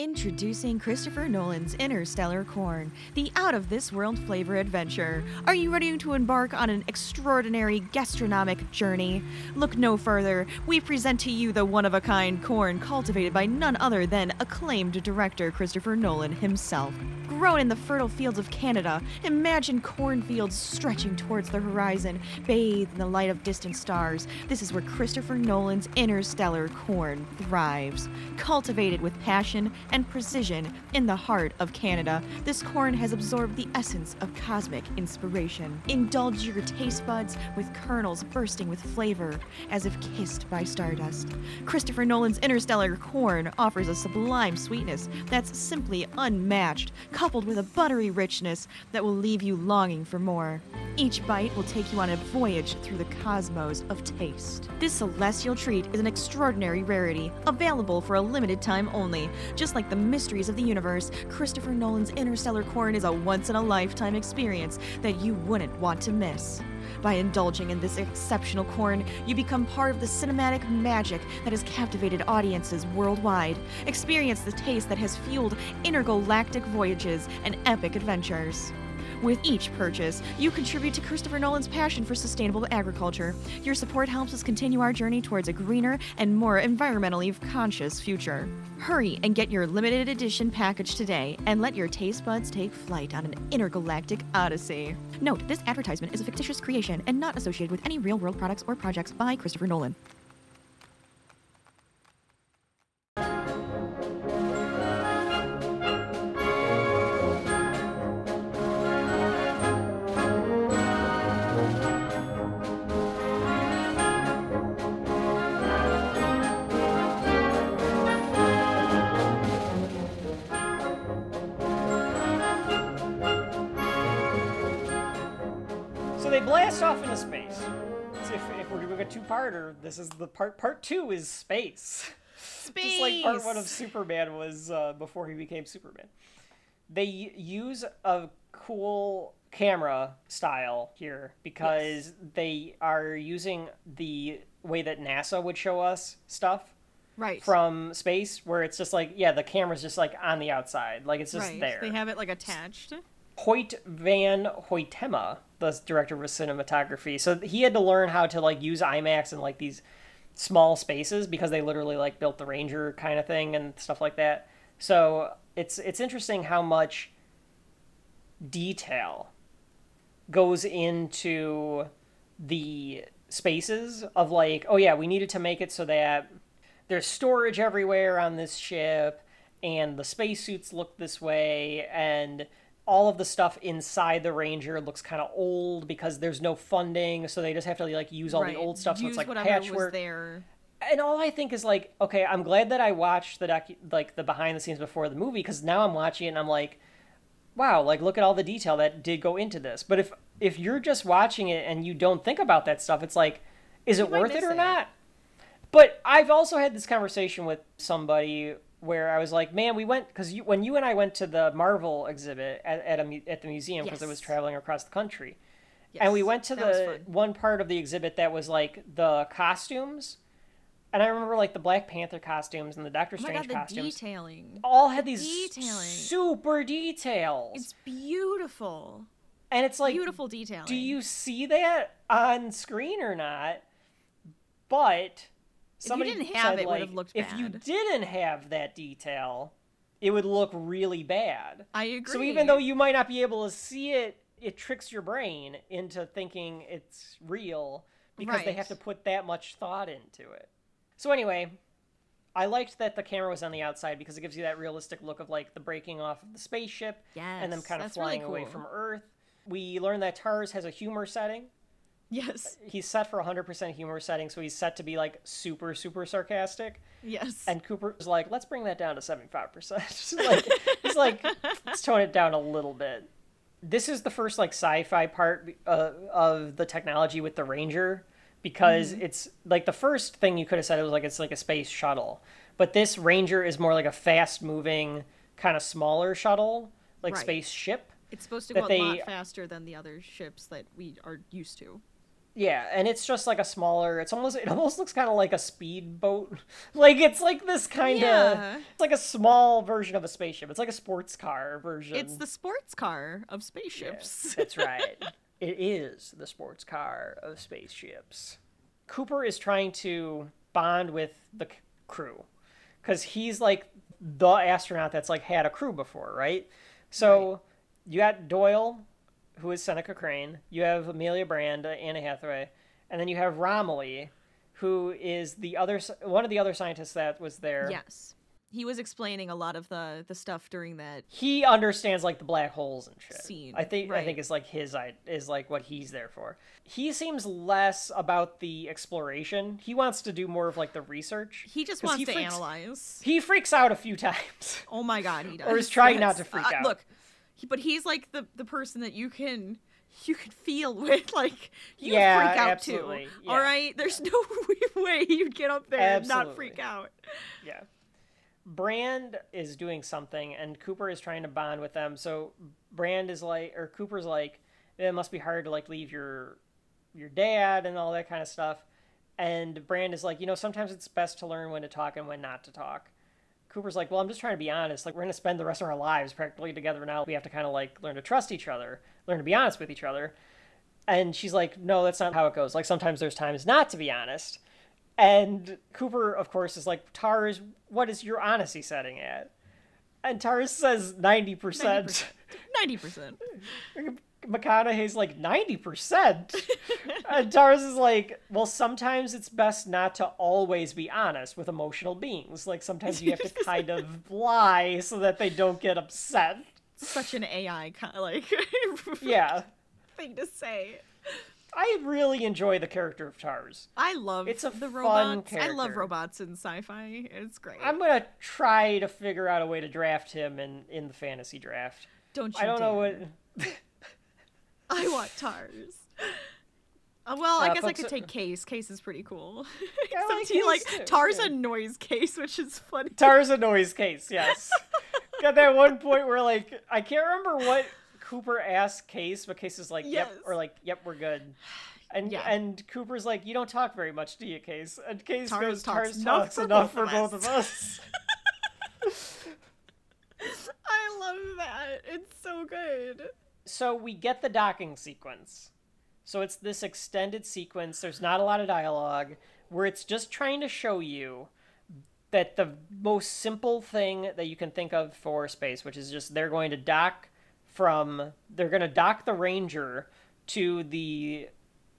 Introducing Christopher Nolan's Interstellar Corn, the out of this world flavor adventure. Are you ready to embark on an extraordinary gastronomic journey? Look no further. We present to you the one of a kind corn cultivated by none other than acclaimed director Christopher Nolan himself. Grown in the fertile fields of Canada, imagine cornfields stretching towards the horizon, bathed in the light of distant stars. This is where Christopher Nolan's Interstellar Corn thrives. Cultivated with passion and precision in the heart of Canada, this corn has absorbed the essence of cosmic inspiration. Indulge your taste buds with kernels bursting with flavor, as if kissed by stardust. Christopher Nolan's Interstellar Corn offers a sublime sweetness that's simply unmatched, coupled with a buttery richness that will leave you longing for more. Each bite will take you on a voyage through the cosmos of taste. This celestial treat is an extraordinary rarity, available for a limited time only. Just like the mysteries of the universe, Christopher Nolan's Interstellar Corn is a once in a lifetime experience that you wouldn't want to miss. By indulging in this exceptional corn, you become part of the cinematic magic that has captivated audiences worldwide. Experience the taste that has fueled intergalactic voyages and epic adventures. With each purchase, you contribute to Christopher Nolan's passion for sustainable agriculture. Your support helps us continue our journey towards a greener and more environmentally conscious future. Hurry and get your limited edition package today and let your taste buds take flight on an intergalactic odyssey. Note, this advertisement is a fictitious creation and not associated with any real world products or projects by Christopher Nolan. Two-parter, this is the part. Part two is space. Space. Just like part one of Superman was uh, before he became Superman. They use a cool camera style here because they are using the way that NASA would show us stuff Right. from space, where it's just like, yeah, the camera's just like on the outside, like it's just right. there. They have it like attached. Hoyte van Hoytema, the director of cinematography. So he had to learn how to like use IMAX in like these small spaces because they literally like built the Ranger kind of thing and stuff like that. So it's it's interesting how much detail goes into the spaces of like, oh yeah, we needed to make it so that there's storage everywhere on this ship and the spacesuits look this way and all of the stuff inside the ranger looks kind of old because there's no funding so they just have to like use all right. the old stuff so it's like patchwork there. and all I think is like, okay, I'm glad that I watched the docu- like the behind the scenes before the movie because now I'm watching it and I'm like, wow, like look at all the detail that did go into this. But if if you're just watching it and you don't think about that stuff, it's like, is it worth it or it. not? But I've also had this conversation with somebody where I was like, man, we went because you, when you and I went to the Marvel exhibit at at, a, at the museum because it was traveling across the country and we went to that the one part of the exhibit that was like the costumes and i remember like the black panther costumes and the doctor Oh strange god, the costumes detailing. all had these detailing. super details It's beautiful. and it's like beautiful detailing. do you see that on screen or not but somebody if you didn't have said, it, it like, would've looked if you didn't have that detail it would look really bad I agree. so even though you might not be able to see it, it tricks your brain into thinking it's real because they have to put that much thought into it. So anyway, I liked that the camera was on the outside because it gives you that realistic look of like the breaking off of the spaceship and them kind of that's really flying away from Earth. We learned that Tars has a humor setting. Yes, He's set for 100% humor setting, so he's set to be like super super sarcastic. yes, And Cooper was like, let's bring that down to 75%. like, he's like, let's tone it down a little bit. This is the first like sci-fi part uh, of the technology with the Ranger because Mm-hmm. it's like the first thing you could have said it was like it's like a space shuttle. But this Ranger is more like a fast-moving kind of smaller shuttle, like Right. spaceship. it's supposed to go a they- lot faster than the other ships that we are used to. Yeah, and it's just like a smaller. It's almost it almost looks kind of like a speedboat. Like it's like this kind of Yeah. it's like a small version of a spaceship. It's like a sports car version. It's the sports car of Yeah, spaceships. that's right. it is the sports car of spaceships. Cooper is trying to bond with the c- crew because he's like the astronaut that's like had a crew before, right? So you got Doyle, who is Seneca Crane. You have Amelia Brand, uh, Anna Hathaway, and then you have Romilly, who is the other one of the other scientists that was there. yes. He was explaining a lot of the the stuff during that. he understands like the black holes and shit. Scene, I think I think is like his is like what he's there for. He seems less about the exploration. He wants to do more of like the research. He just wants he to freaks- analyze. He freaks out a few times. Oh my god, he does. Or is trying not to freak Uh, out. Look, but he's like the the person that you can you can feel with like you Yeah, freak out absolutely, too. yeah. All right, there's no way you'd get up there and not freak out. yeah. Brand is doing something and Cooper is trying to bond with them. So Brand is like or Cooper's like it must be hard to like leave your your dad and all that kind of stuff. And Brand is like, you know, sometimes it's best to learn when to talk and when not to talk. Cooper's like, well, I'm just trying to be honest. Like, we're going to spend the rest of our lives practically together now. We have to kind of like learn to trust each other, learn to be honest with each other. And she's like, no, that's not how it goes. Like, sometimes there's times not to be honest. And Cooper, of course, is like, Tars, what is your honesty setting at? And Tars says 90%. Ninety percent. McConaughey's like 90%. and Tars is like, well, sometimes it's best not to always be honest with emotional beings. Like, sometimes you have to kind of lie so that they don't get upset. Such an AI kind of like Yeah. thing to say. I really enjoy the character of Tars. I love It's a the fun robots. I love robots in sci-fi. It's great. I'm going to try to figure out a way to draft him in, in the fantasy draft. don't you I don't know what. I want Tars. Uh, well, I Uh, guess I could take Case. Case is pretty cool. I Except like he like Case too, Tars yeah. annoys Case, which is funny. Tars a noise case, yes. Got that one point where like I can't remember what Cooper asked Case, but Case is like, "Yep," Yes. or like, "Yep, we're good." And Yeah. and Cooper's like, "You don't talk very much, do you, Case?" And Case Tars goes, talks "Tars enough talks for enough for both both of of us." I love that. It's so good. So we get the docking sequence. So it's this extended sequence. There's not a lot of dialogue where it's just trying to show you that the most simple thing that you can think of for space, which is just they're going to dock from they're going to dock the Ranger to the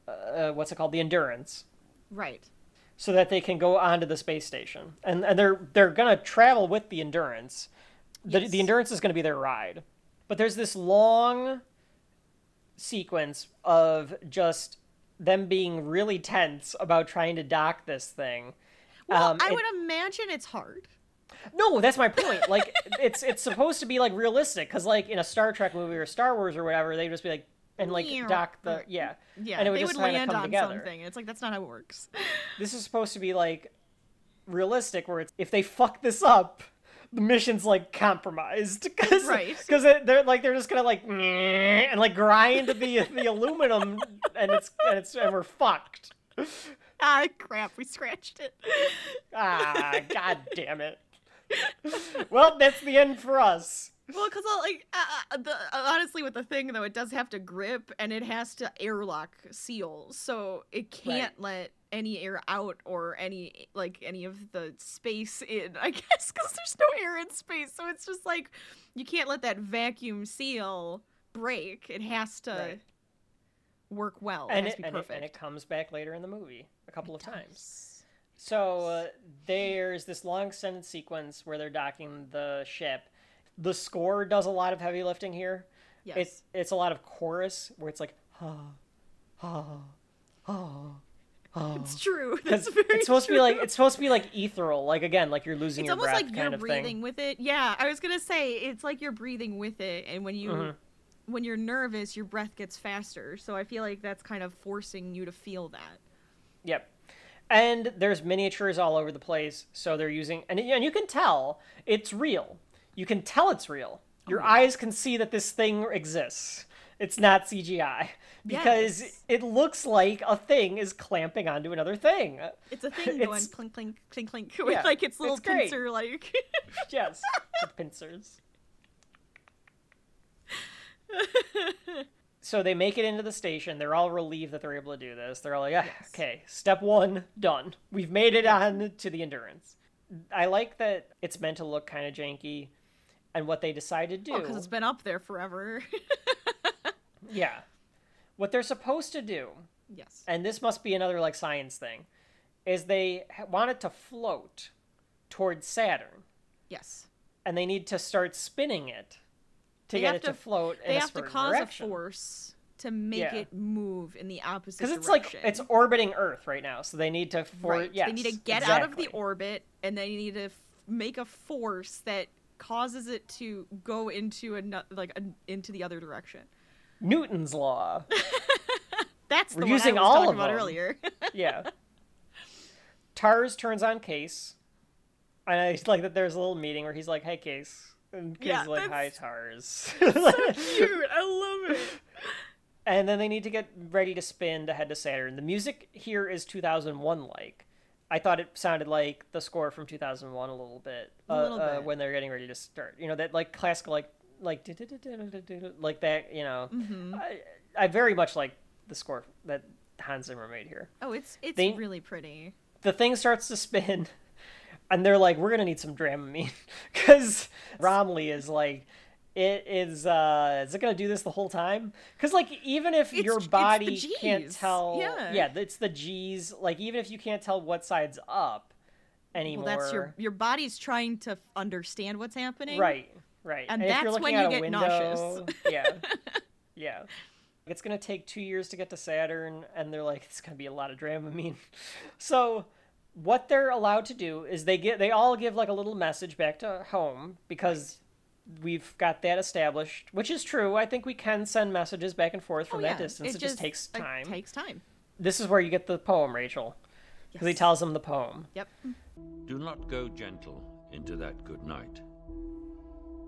uh, what's it called the Endurance Right. so that they can go onto the space station. And and they're they're going to travel with the Endurance. The Yes. the Endurance is going to be their ride. But there's this long sequence of just them being really tense about trying to dock this thing. Well, Um, I it- would imagine it's hard. No, that's my point. Like it's it's supposed to be like realistic because like in a Star Trek movie or Star Wars or whatever, they would just be like and like dock the yeah Yeah, and it would they just would land come on together. something. It's like that's not how it works. This is supposed to be like realistic, where it's if they fuck this up, the mission's like compromised because Right. because they're like they're just gonna like and like grind the the aluminum and it's and it's and we're fucked. ah, crap! We scratched it. Ah, god damn it. Well, that's the end for us. Well, because like uh, uh, the, uh, honestly, with the thing though, it does have to grip and it has to airlock seal, so it can't let any air out or any like any of the space in. I guess because there's no air in space, so it's just like you can't let that vacuum seal break. It has to Right. work well. And it it, and, it, perfect. and it comes back later in the movie a couple of times. So uh, there's this long extended sequence where they're docking the ship. The score does a lot of heavy lifting here. Yes. It's it's a lot of chorus where it's like ha ha ha ha. It's true. That's very it's supposed to be like it's supposed to be like ethereal, like again, like you're losing it's your almost like you're breathing thing. with it. Yeah, I was gonna say it's like you're breathing with it, and when you Mhm. when you're nervous, your breath gets faster. So I feel like that's kind of forcing you to feel that. Yep. And there's miniatures all over the place, so they're using and and you can tell it's real. You can tell it's real. Your Oh, eyes can see that this thing exists. It's not CGI. Because Yes. it looks like a thing is clamping onto another thing. It's a thing going clink clink clink clink with Yeah, like its little it's pincer like yes, with pincers. So they make it into the station. They're all relieved that they're able to do this. They're all like, ah, Yes. okay, step one, done. We've made it on to the endurance. I like that it's meant to look kind of janky. And what they decide to do. because it's been up there forever. yeah. What they're supposed to do, yes. and this must be another like science thing, is they want it to float towards Saturn. Yes. And they need to start spinning it to They get it to, to- float They a have to cause direction. a force to make Yeah. it move in the opposite because direction. it's like it's orbiting Earth right now, so they need to for right. yes, they need to get out of the orbit and they need to f- make a force that causes it to go into another like a, into the other direction. Newton's law. That's the We're one using I was all talking of about them. earlier. yeah. Tars turns on Case, and I like that. There's a little meeting where he's like, "Hey, Case," and Case Yeah, is like, "Hi, Tars." Cute, I love it. and then they need to get ready to spin to head to Saturn. The music here is 2001 like. I thought it sounded like the score from 2001 a little bit, A uh, little uh, bit. when they're getting ready to start. You know that like classical like like like that. You know, Mm-hmm. I, I very much like the score that Hans Zimmer made here. Oh, it's it's They- really pretty. The thing starts to spin, and they're like, "We're gonna need some Dramamine," because Romilly is like. It is. uh Is it gonna do this the whole time? Because like, even if It's- your body can't tell, yeah. yeah, it's the G's. Like, even if you can't tell what side's up anymore, Well, that's your your body's trying to understand what's happening. right, right. And if you're that's when you a get window, nauseous. yeah, yeah. It's gonna take two years to get to Saturn, and they're like, it's gonna be a lot of Dramamine. So, what they're allowed to do is they get they all give like a little message back to home because we've got that established, which is true. I think we can send messages back and forth oh, from Oh, that distance. It, just, takes like, time. takes time. This is where you get the poem, Rachel, because he tells them the poem. Yep. Do not go gentle into that good night.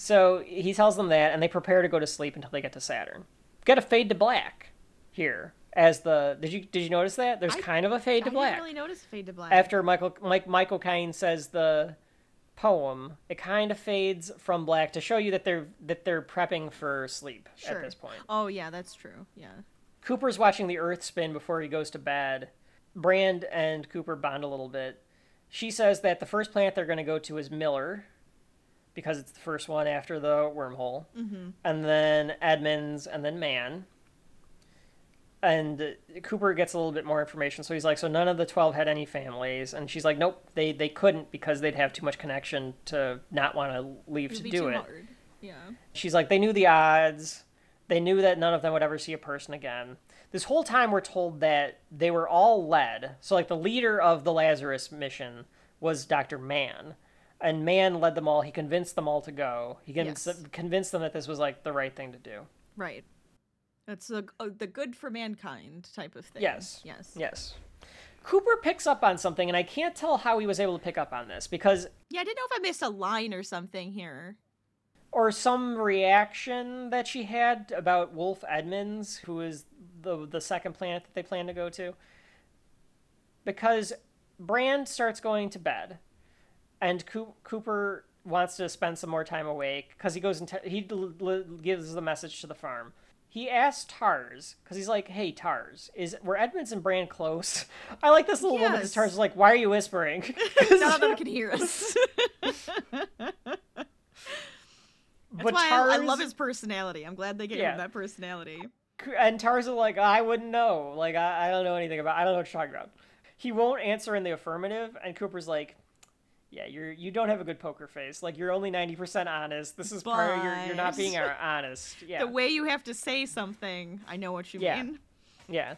So he tells them that, and they prepare to go to sleep until they get to Saturn. Got a fade to black here as the. Did you did you notice that? There's I- kind of a fade to black. I didn't really notice fade to black. after Michael Mike Michael Caine says the poem. It kind of fades from black to show you that they're that they're prepping for sleep sure. at this point. Oh yeah, that's true. Yeah. Cooper's watching the Earth spin before he goes to bed. Brand and Cooper bond a little bit. She says that the first planet they're going to go to is Miller because it's the first one after the wormhole. Mm-hmm. And then Edmunds and then Mann. And Cooper gets a little bit more information. So he's like, so none of the 12 had any families. And she's like, nope, they, they couldn't because they'd have too much connection to not want to leave It'd to do it. hard. Yeah. She's like, they knew the odds. They knew that none of them would ever see a person again. This whole time, we're told that they were all led. So, like, the leader of the Lazarus mission was Dr. Mann. And Mann led them all. He convinced them all to go. He convinced, Yes. convinced them that this was, like, the right thing to do. Right. It's the the good for mankind type of thing. Yes. Yes. Yes. Cooper picks up on something, and I can't tell how he was able to pick up on this because, Yeah, I didn't know if I missed a line or something here. or some reaction that she had about Wolf Edmunds, who is the the second planet that they plan to go to. Because Brand starts going to bed, and Coo- Cooper wants to spend some more time awake because he goes and t- he l- l- gives the message to the farm. He asks Tars because he's like, "Hey Tars, is were Edmunds and Brand close?" I like this little moment because Tars is like, "Why are you whispering?" None of them can hear us. That's but why I, I love his personality. I'm glad they gave Yeah. him that personality. and Tars is like I wouldn't know. Like I, I don't know anything about. I don't know what you're talking about. He won't answer in the affirmative, and Cooper's like, Yeah, you're you don't have a good poker face. Like you're only ninety percent honest. This is part of you're you're not being honest. Yeah. The way you have to say something, I know what you Yeah. mean. yeah.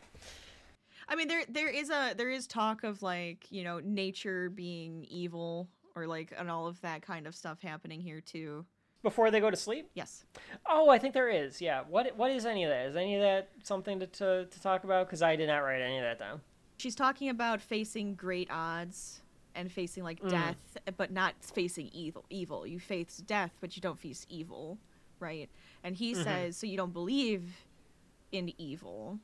I mean, there there is a there is talk of like you know nature being evil or like and all of that kind of stuff happening here too. Before they go to sleep. Yes. Oh, I think there is. Yeah. What what is any of that? Is any of that something to to, to talk about? Because I did not write any of that down. She's talking about facing great odds and facing like Mm. death, but not facing evil. Evil. You face death, but you don't face evil, right? And he Mm-hmm. says, so you don't believe in evil.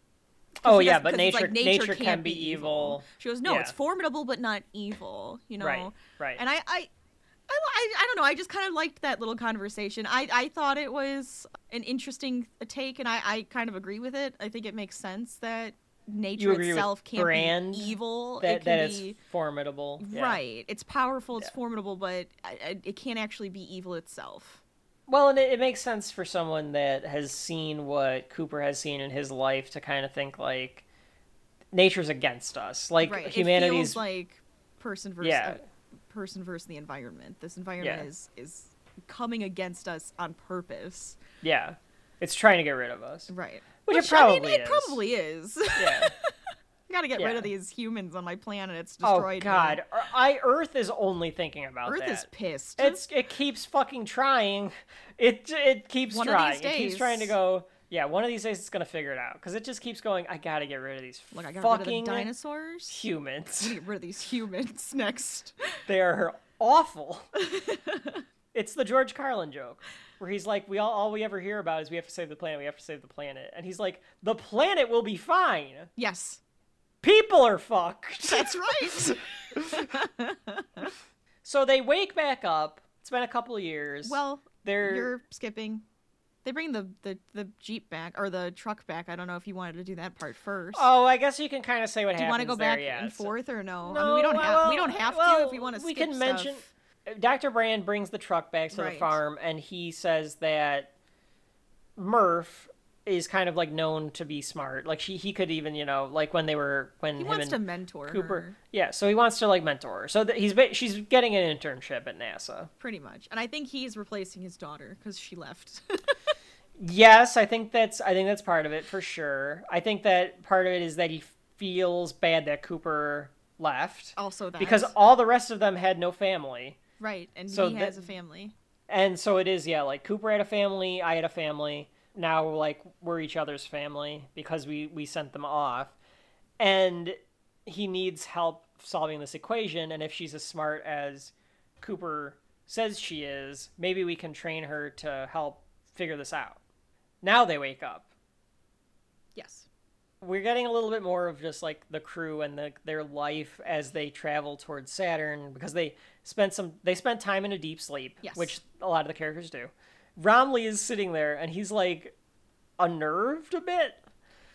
Oh yeah, but nature like, nature, can be evil. She goes, no, Yeah. it's formidable but not evil. You know, Right. Right. and I, I, I, I, I don't know. I just kind of liked that little conversation. I, I thought it was an interesting take, and I, I kind of agree with it. I think it makes sense that nature itself can't be evil. that it that can is be formidable. Yeah. right. It's powerful. It's Yeah. formidable, but it can't actually be evil itself. Well, and it, it makes sense for someone that has seen what Cooper has seen in his life to kind of think like nature's against us. Like right. humanity's It like person versus Yeah. uh, person versus the environment. This environment Yeah. is is coming against us on purpose. yeah. It's trying to get rid of us. Right. Which, it I probably mean, it is. probably is. Yeah. I gotta get rid of these humans on my planet. It's oh destroyed. me. God, Ear- I Earth is only thinking about Earth that. is pissed. It's it keeps fucking trying. It it keeps One of trying. It keeps trying to go. Yeah, one of these days it's gonna figure it out because it just keeps going. I gotta get rid of these Look, I got rid of fucking dinosaurs. humans. Get rid of these humans next. They are awful. it's the George Carlin joke where he's like, "We all all we ever hear about is we have to save the planet. We have to save the planet," and he's like, "The planet will be fine. Yes, People are fucked." that's right. so they wake back up. It's been a couple of years. well, they're you're skipping. They bring the, the the jeep back or the truck back. I don't know if you wanted to do that part first. oh, I guess you can kind of say what do you want to go there, back yeah. and So- forth or no? I No, mean, we don't have we don't have to if we want to. We skip can stuff. mention Dr. Brand brings the truck back to the farm, and he says that Murph is kind of like known to be smart. Like she, he could even, you know, like when they were when He wants to mentor Cooper. her, Yeah, so he wants to like mentor her. So that he's she's getting an internship at NASA. pretty much, and I think he's replacing his daughter because she left. Yes, I think that's I think that's part of it for sure. I think that part of it is that he feels bad that Cooper left also, that because all the rest of them had no family. Right, and so he that- has a family. And so it is, yeah, like Cooper had a family, I had a family. Now like we're each other's family because we we sent them off. And he needs help solving this equation and if she's as smart as Cooper says she is, maybe we can train her to help figure this out. Now they wake up. Yes. We're getting a little bit more of just like the crew and the, their life as they travel towards Saturn because they spent some they spent time in a deep sleep, Yes. which a lot of the characters do. Romilly is sitting there and he's like unnerved a bit.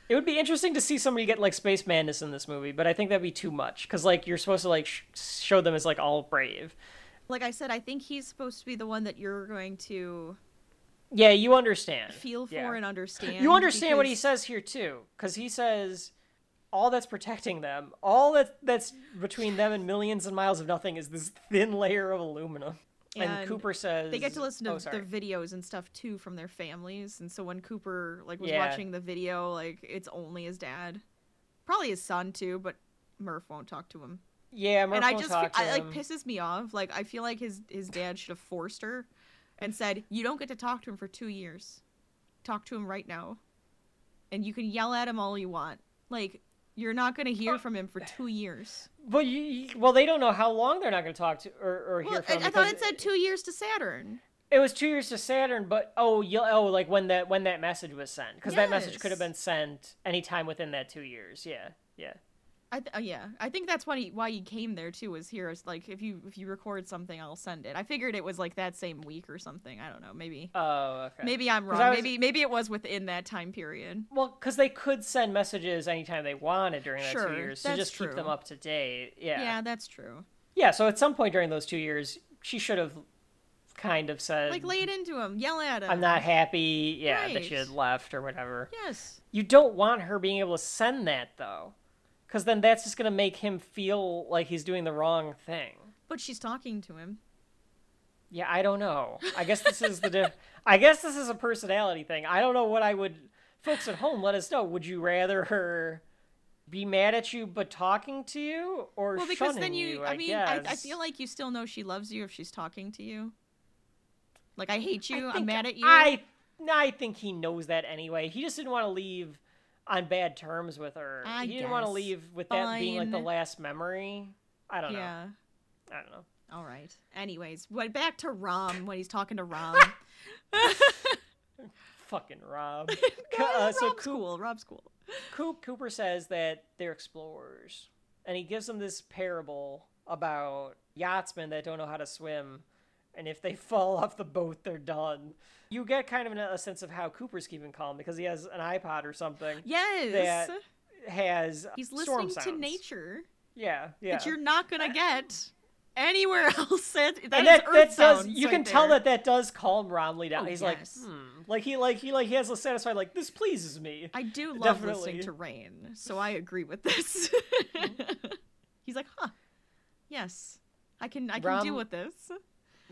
It would be interesting to see somebody get like space madness in this movie, but I think that'd be too much because like you're supposed to like sh- show them as like all brave. Like I said, I think he's supposed to be the one that you're going to Yeah, you understand. feel for Yeah. and understand. You understand what he says here too, because he says all that's protecting them, all that that's between them and millions of miles of nothing is this thin layer of aluminum. And, And Cooper says They get to listen to oh, the videos and stuff too from their families, and so when Cooper like was Yeah. watching the video, like it's only his dad, probably his son too, but Murph won't talk to him. Yeah, Murph and I won't just talk to I, like him. pisses me off. Like I feel like his his dad should have forced her and said, "You don't get to talk to him for two years. Talk to him right now, and you can yell at him all you want. Like you're not gonna hear from him for two years." Well, you, you- well, they don't know how long they're not going to talk to or, or hear from. I, I thought it said two years to Saturn. It was two years to Saturn, but oh, you, oh, like when that when that message was sent, because that message could have been sent anytime within that two years. Yeah, yeah. I th- uh, yeah, I think that's why he why he came there too. Was here is like if you if you record something, I'll send it. I figured it was like that same week or something. I don't know. Maybe Oh, okay. maybe I'm wrong. Was- Maybe maybe it was within that time period. Well, because they could send messages anytime they wanted during that Sure, two years to just keep them up to date. Yeah. Yeah, that's true. Yeah, So at some point during those two years, she should have kind of said, Like lay it into him, yell at him. "I'm not happy." Yeah, that she had left or whatever. Yes. You don't want her being able to send that though, because then that's just gonna make him feel like he's doing the wrong thing. But she's talking to him. Yeah, I don't know. I guess this is the diff- I guess this is a personality thing. I don't know what I would folks at home let us know. Would you rather her be mad at you but talking to you or Well, because then you, you, I, mean, I, I feel like you still know she loves you if she's talking to you. Like, I hate you. I I'm mad at you. I I think he knows that anyway. He just didn't want to leave on bad terms with her. I he didn't want to leave with that being like the last memory. I don't know. yeah. I don't know. All right. Anyways, what back to Rom when he's talking to Rom. Fucking Rob. No, uh, so Rob's Coop, cool. Rob's cool. Coop Cooper says that they're explorers, and he gives them this parable about yachtsmen that don't know how to swim, and if they fall off the boat, they're done. You get kind of a sense of how Cooper's keeping calm because he has an iPod or something Yes. that has he's storm listening to nature Yeah, yeah. that you're not gonna get anywhere else. That, that and that, earth that does you right can tell that that does calm Romilly down. Oh, He's yes. like, hmm. like he like he like he has a satisfied like this pleases me. I do love Definitely. listening to rain, so I agree with this. He's like, huh? Yes, I can. I can Rom- deal with this.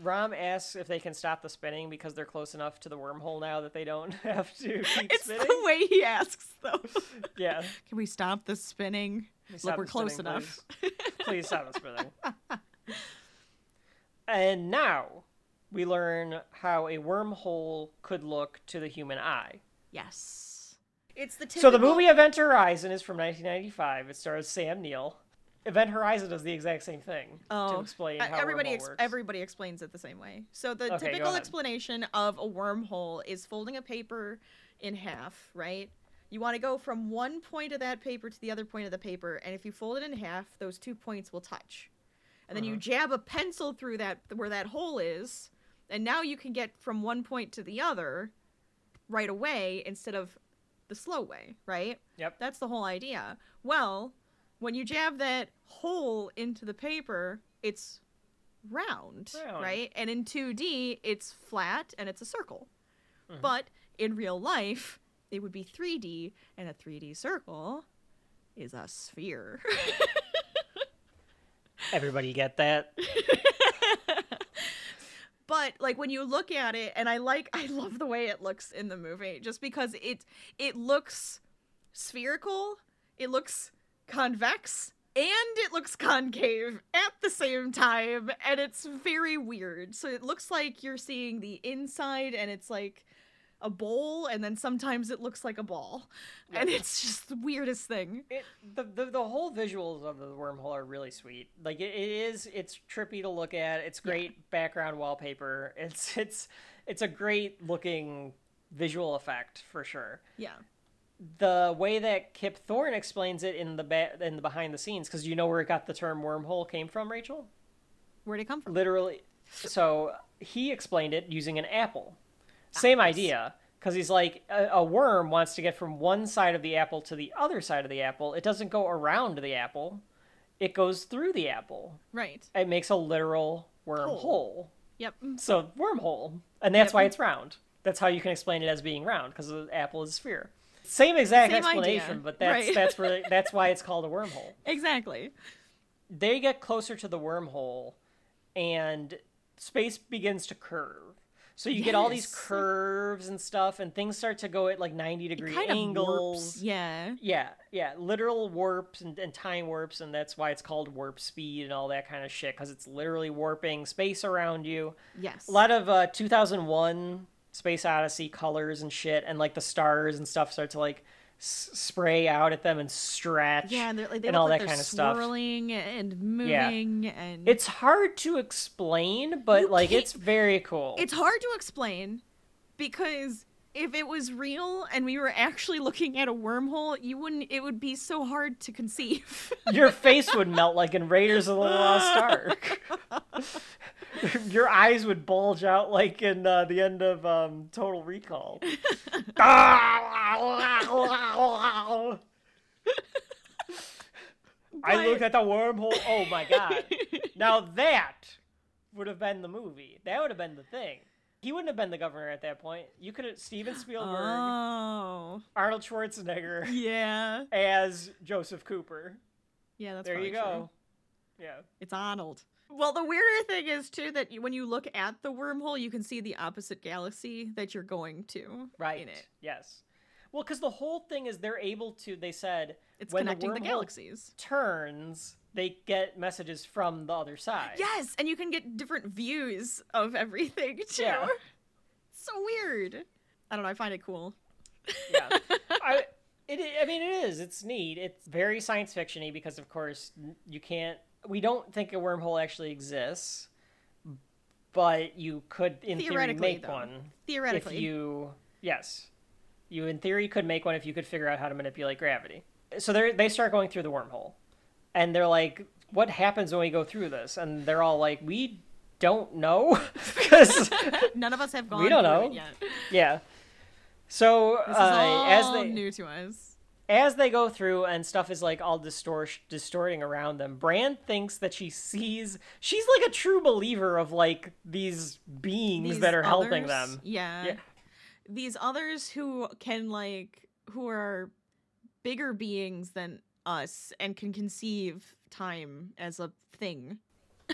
Rom asks if they can stop the spinning because they're close enough to the wormhole now that they don't have to keep It's spinning. the way he asks, though. Yeah. Can we stop the spinning? Please Look, stop we're close spinning, enough. Please. Please stop the spinning. and now we learn how a wormhole could look to the human eye. Yes. It's the typical... So the movie Event Horizon is from 1995. It stars Sam Neill. Event Horizon does the exact same thing Oh, to explain how everybody ex- works. everybody explains it the same way. So the Okay, typical explanation of a wormhole is folding a paper in half, right? You want to go from one point of that paper to the other point of the paper, and if you fold it in half, those two points will touch. And then you Uh-huh. jab a pencil through that where that hole is, and now you can get from one point to the other right away instead of the slow way, right? Yep. That's the whole idea. Well, when you jab that hole into the paper, it's round, Round. right? And in 2D, it's flat and it's a circle. Mm-hmm. But in real life, it would be 3D, and a 3D circle is a sphere. Everybody get that? but like when you look at it and i like i love the way it looks in the movie just because it it looks spherical it looks convex and it looks concave at the same time and it's very weird so it looks like you're seeing the inside and it's like a bowl and then sometimes it looks like a ball and it's just the weirdest thing It, the, the the whole visuals of the wormhole are really sweet. Like it, it is, it's trippy to look at. It's great background wallpaper. It's it's it's a great looking visual effect for sure. yeah The way that Kip Thorne explains it in the ba- in the behind the scenes, because you know where it got the term wormhole came from, Rachel. where'd it come from Literally, so he explained it using an apple. Ah, Same idea, because he's like a, a worm wants to get from one side of the apple to the other side of the apple. It doesn't go around the apple; it goes through the apple. right It makes a literal wormhole. yep So wormhole, and that's Yep. why it's round. That's how you can explain it as being round, because the apple is a sphere. Same exact Same explanation, idea, but that's right. that's where that's why it's called a wormhole. exactly They get closer to the wormhole, and space begins to curve. So you get all these curves and stuff, and things start to go at like ninety degree angles. yeah Yeah, yeah, literal warps and, and time warps, and that's why it's called warp speed and all that kind of shit, because it's literally warping space around you. yes A lot of uh, 2001 Space Odyssey colors and shit, and like the stars and stuff start to like s- spray out at them and stretch. Yeah, and, they're, like, they and all like that kind of stuff. swirling and moving, and It's hard to explain, but You like it's very cool. it's hard to explain because if it was real and we were actually looking at a wormhole, you wouldn't. It would be so hard to conceive. Your face would melt like in Raiders of the Lost Ark. Your eyes would bulge out like in uh, the end of um, Total Recall. I looked at the wormhole. Oh my god! Now that would have been the movie. That would have been the thing. He wouldn't have been the governor at that point. You could have Steven Spielberg, oh, Arnold Schwarzenegger yeah, as Joseph Cooper. yeah. That's there you go. true. Yeah. It's Arnold. Well, the weirder thing is too that when you look at the wormhole, you can see the opposite galaxy that you're going to. Right. In it, Yes. Well, because the whole thing is they're able to. They said it's when connecting the, the, galaxies. turns, they get messages from the other side. Yes, and you can get different views of everything too. Yeah. So weird. I don't know. I find it cool. yeah. I, it, I mean, it is. It's neat. It's very science fictiony because, of course, you can't. We don't think a wormhole actually exists, but you could, in theory, make though. one Theoretically, if you. Yes, you in theory could make one if you could figure out how to manipulate gravity. So they they start going through the wormhole, and they're like, "What happens when we go through this?" And they're all like, "We don't know," because none of us have gone. We don't through know. it yet. yeah. So uh, as they new to us. as they go through and stuff is like all distort distorting around them brand thinks that she sees she's like a true believer of like these beings These that are helping them Yeah. Yeah. These others who can like who are bigger beings than us and can conceive time as a thing.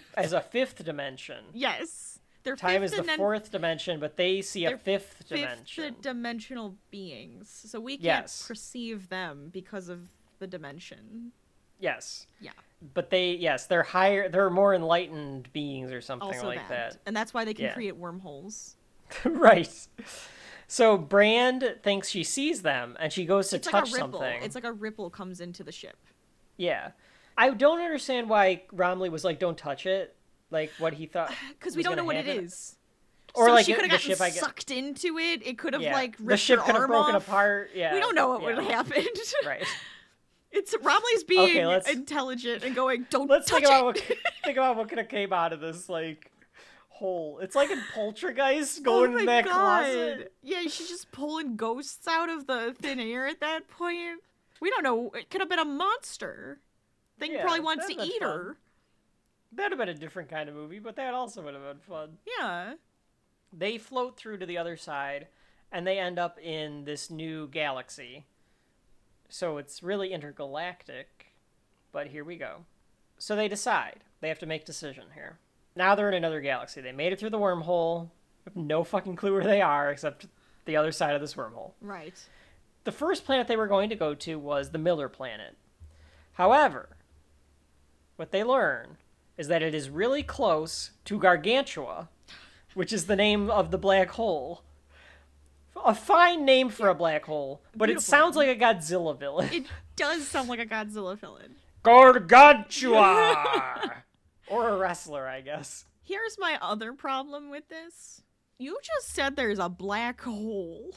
as a fifth dimension Yes. They're time is the dimen- fourth dimension but they see a they're fifth fifth dimension dimensional beings. So we can't Yes. perceive them because of the dimension. yes Yeah. but they yes they're higher they're more enlightened beings or something Also like that, And that's why they can Yeah. create wormholes. right so brand thinks she sees them and she goes to It's touch like something It's like a ripple comes into the ship. Yeah. I don't understand why Romilly was like, don't touch it. Like what he thought. Because we don't know what it happen. Or so like she could have the gotten ship, sucked into it. It could have Yeah. like the ship could have broken off. apart. Yeah. We don't know what yeah. would have happened. Right. It's Romilly's being Okay, intelligent and going, "Don't Let's touch think about it." what think about what could have came out of this like hole. It's like in Poltergeist oh going my in that god! closet. Yeah, she's just pulling ghosts out of the thin air at that point. We don't know. It could have been a monster. Thing Yeah, probably wants to eat fun. her. That'd have been a different kind of movie, but that also would have been fun. Yeah. They float through to the other side, and they end up in this new galaxy. So it's really intergalactic, but here we go. So they decide. They have to make decision here. Now they're in another galaxy. They made it through the wormhole. Have no fucking clue where they are, except the other side of this wormhole. Right. The first planet they were going to go to was the Miller planet. However, what they learn is that it is really close to Gargantua, which is the name of the black hole. A fine name for a black hole, but it sounds like a Godzilla villain. It does sound like a Godzilla villain. Gargantua! or a wrestler, I guess. Here's my other problem with this. You just said there's a black hole.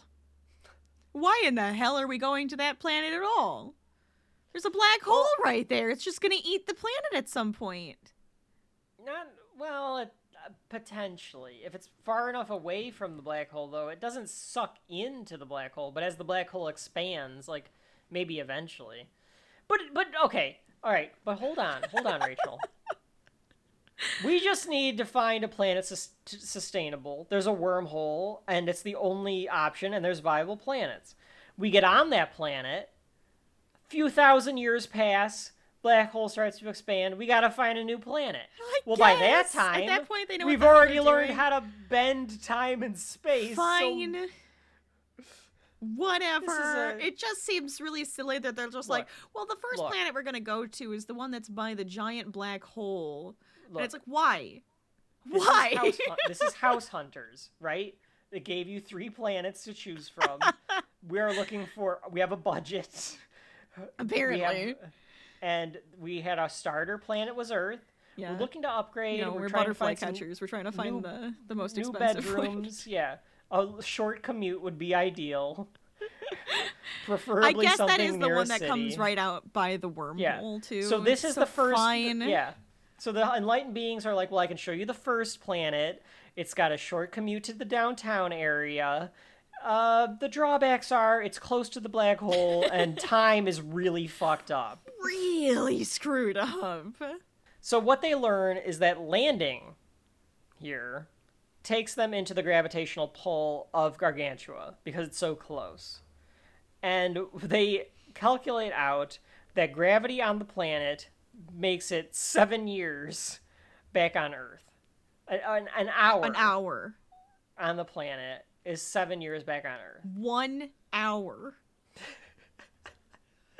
Why in the hell are we going to that planet at all? There's a black hole right there. It's just going to eat the planet at some point. Not well, it, uh, potentially. If it's far enough away from the black hole, though, it doesn't suck into the black hole. But as the black hole expands, like maybe eventually. But but okay, all right. But hold on, hold on, Rachel. We just need to find a planet sus- sustainable. There's a wormhole, and it's the only option, and there's viable planets. We get on that planet. a Few thousand years pass. Black hole starts to expand. We gotta find a new planet. I well, by that time, At that point, they know we've already learned doing. how to bend time and space. so- Fine. Whatever. a- It just seems really silly that they're just like, well, the first look. planet we're going to go to is the one that's by the giant black hole. Look, and it's like, why? this is why? House this is House Hunters, right? They gave you three planets to choose from. we are looking for. We have a budget. We Apparently. have- and we had a starter planet was Earth. yeah. We're looking to upgrade. know, we're, we're, trying to butterfly catchers. We're trying to find new- the, the most new expensive one. bedrooms. yeah, a short commute would be ideal. Preferably I guess that is the one that comes right out by the wormhole, Yeah. too. So this is the first. Fine. Yeah. So the enlightened beings are like, well, I can show you the first planet. It's got a short commute to the downtown area. Uh, the drawbacks are it's close to the black hole and time is really fucked up. Really screwed up. So what they learn is that landing here takes them into the gravitational pull of Gargantua because it's so close. And they calculate out that gravity on the planet makes it seven years back on Earth. An, an hour. An hour. On the planet is seven years back on Earth. One hour.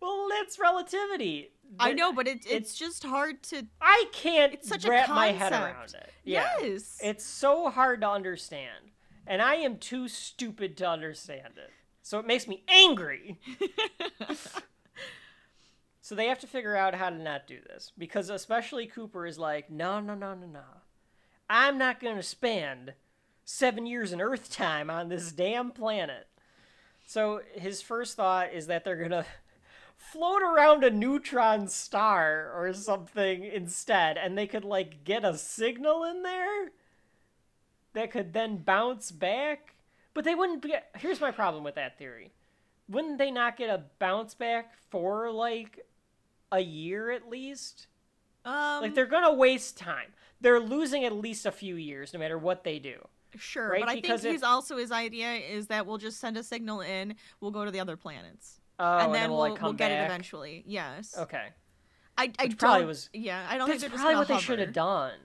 well, that's relativity. I know, but it, it's, just hard to. I can't it's such wrap my head around it. Yeah. Yes. It's so hard to understand. And I am too stupid to understand it. So it makes me angry. so they have to figure out how to not do this. Because especially Cooper is like, no, no, no, no, no. I'm not going to spend seven years in Earth time on this damn planet. So his first thought is that they're going to float around a neutron star or something instead, and they could, like, get a signal in there that could then bounce back. But they wouldn't be. Here's my problem with that theory. Wouldn't they not get a bounce back for like a year at least? Um, like they're gonna waste time. They're losing at least a few years, no matter what they do. Sure, right? but I because think he's if... also his idea is that we'll just send a signal in. We'll go to the other planets. Oh, and then, and we'll, we'll, like, we'll get it eventually. Yes. Okay. I, I probably was. Yeah, I don't that's think probably what hover. they should have done.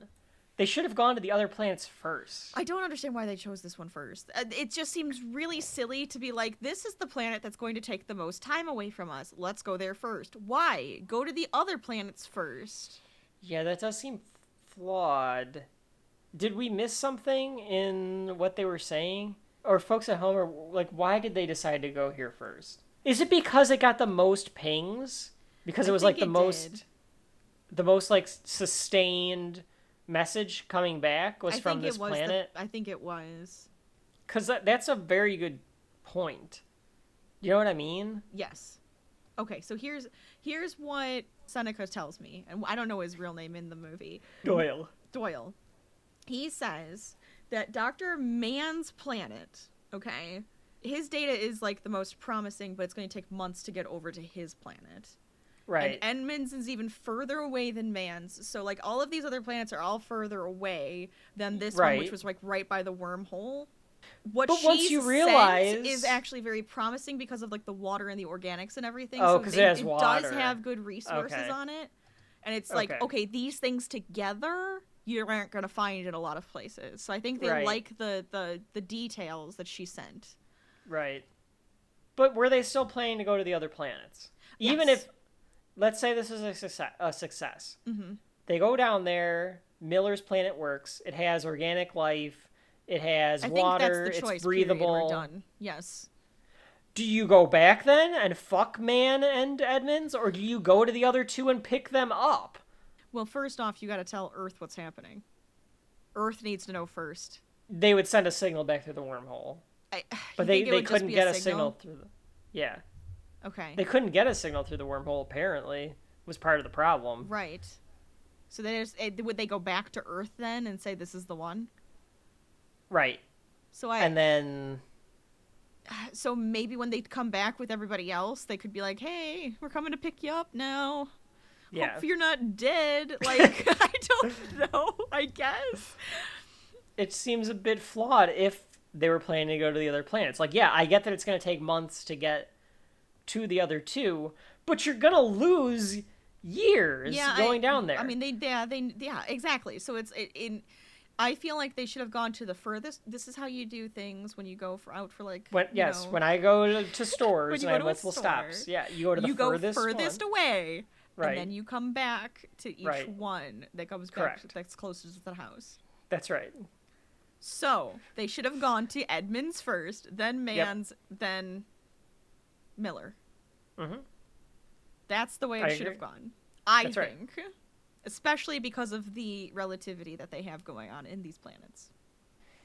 They should have gone to the other planets first. I don't understand why they chose this one first. Uh, it just seems really silly to be like, this is the planet that's going to take the most time away from us. Let's go there first. Why? Go to the other planets first. Yeah, that does seem flawed. Did we miss something in what they were saying? Or folks at home are like, why did they decide to go here first? Is it because it got the most pings? Because it was like the most, did. the most like sustained message coming back was I from this was planet? The, I think it was. Because that, that's a very good point. You know what I mean? Yes. Okay, so here's here's what Seneca tells me, and I don't know his real name in the movie. Doyle. Doyle. He says that Dr. Mann's planet, okay, his data is like the most promising, but it's going to take months to get over to his planet. Right. And Edmunds is even further away than Mann's. So like all of these other planets are all further away than mm, this right. one, which was like right by the wormhole. What but she once you realize is actually very promising because of like the water and the organics and everything. Oh, because so it, has it water. does have good resources okay. on it, and it's like okay. okay, these things together you aren't gonna find in a lot of places. So I think they right. like the the the details that she sent. Right. But were they still planning to go to the other planets? Yes. Even if let's say this is a success, a success. Mm-hmm. They go down there. Miller's planet works. It has organic life. It has I water. Think that's the choice, it's breathable. Done. Yes. Do you go back then and fuck Mann and Edmunds, or do you go to the other two and pick them up? Well, first off, you got to tell Earth what's happening. Earth needs to know first. They would send a signal back through the wormhole, I, but they they couldn't get a a signal? signal through the. Yeah. Okay. They couldn't get a signal through the wormhole. Apparently, was part of the problem. Right. So they just, eh, would they go back to Earth then and say this is the one? Right. So I and then so maybe when they come back with everybody else, they could be like, "Hey, we're coming to pick you up now. Yeah. Hope you're not dead." Like I don't know. I guess it seems a bit flawed if they were planning to go to the other planets. Like, yeah, I get that it's going to take months to get to the other two, but you're going to lose years yeah, going I, down there. I mean, they yeah they yeah exactly. So it's it, in. I feel like they should have gone to the furthest. This is how you do things when you go for out for like. when, yes, know, when I go to, to stores you and I go to multiple store, stops, yeah, you go to the you go furthest, furthest one. away, Right. and then you come back to each Right. one that comes back Correct. that's closest to the house. That's right. So they should have gone to Edmunds first, then Mann's, then Miller. Mhm. That's the way it I should agree. have gone. I That's right. think. Especially because of the relativity that they have going on in these planets.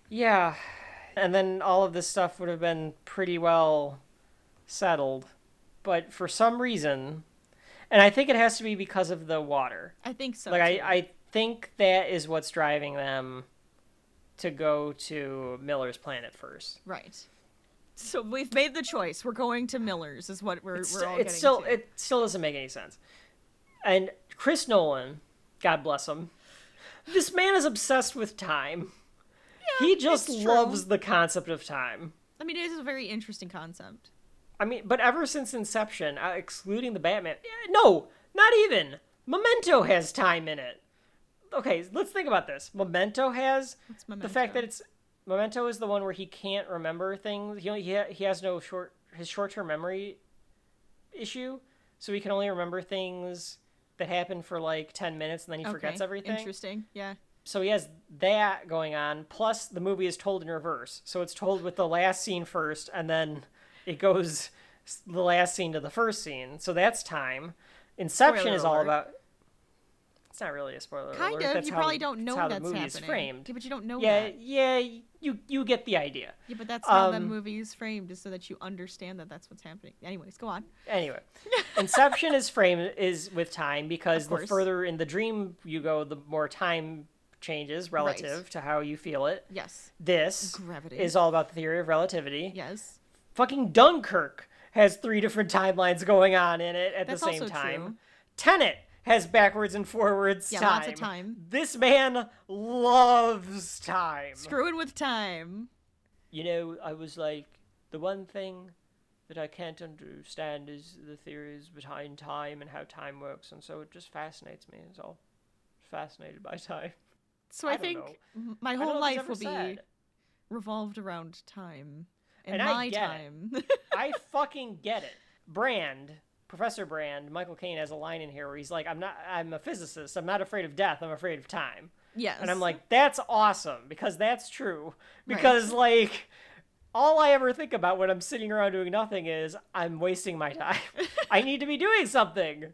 Yeah, and then all of this stuff would have been pretty well settled, but for some reason, and I think it has to be because of the water. I think so. like too. I, I think that is what's driving them to go to Miller's planet first. Right. So we've made the choice. We're going to Miller's, is what we're, It's, we're all it's getting still to. it still doesn't make any sense. And Chris Nolan, God bless him, this man is obsessed with time. he just loves the concept of time. I mean, it is a very interesting concept. I mean, but ever since Inception, uh, excluding the Batman, eh, no, not even. Memento has time in it. okay, let's think about this. Memento has What's the fact that it's Memento is the one where he can't remember things. He only, he, ha- he has no short his short term memory issue, so he can only remember things that happen for like ten minutes and then he forgets everything. Interesting. Yeah. So he has that going on. Plus, the movie is told in reverse, so it's told with the last scene first, and then it goes the last scene to the first scene. So that's time. Inception Spoiler is all alert. about. It's not really a spoiler Kind alert. of. That's you probably don't know how that's the movie is framed. Yeah, but you don't know Yeah, that. yeah, you you get the idea. Yeah, but that's how the Um, movie is framed, is so that you understand that that's what's happening. Anyways, go on. Anyway, Inception is framed is with time because the further in the dream you go, the more time changes relative to how you feel it. Yes. This Gravity. is all about the theory of relativity. Yes. Fucking Dunkirk has three different timelines going on in it at That's the same time. true. Tenet has backwards and forwards Yeah, time. lots of time. This man loves time. Screwing with time. You know, I was like, the one thing that I can't understand is the theories behind time and how time works, and so it just fascinates me. Is all. Fascinated by time. So I I, think know. my I don't know whole life will be said. revolved around time. And, And I my time. I fucking get it. Brand, Professor Brand, Michael Caine has a line in here where he's like, "I'm not. I'm a physicist. I'm not afraid of death. I'm afraid of time." yes. And I'm like, "That's awesome because that's true. Because like." All I ever think about when I'm sitting around doing nothing is I'm wasting my time. I need to be doing something.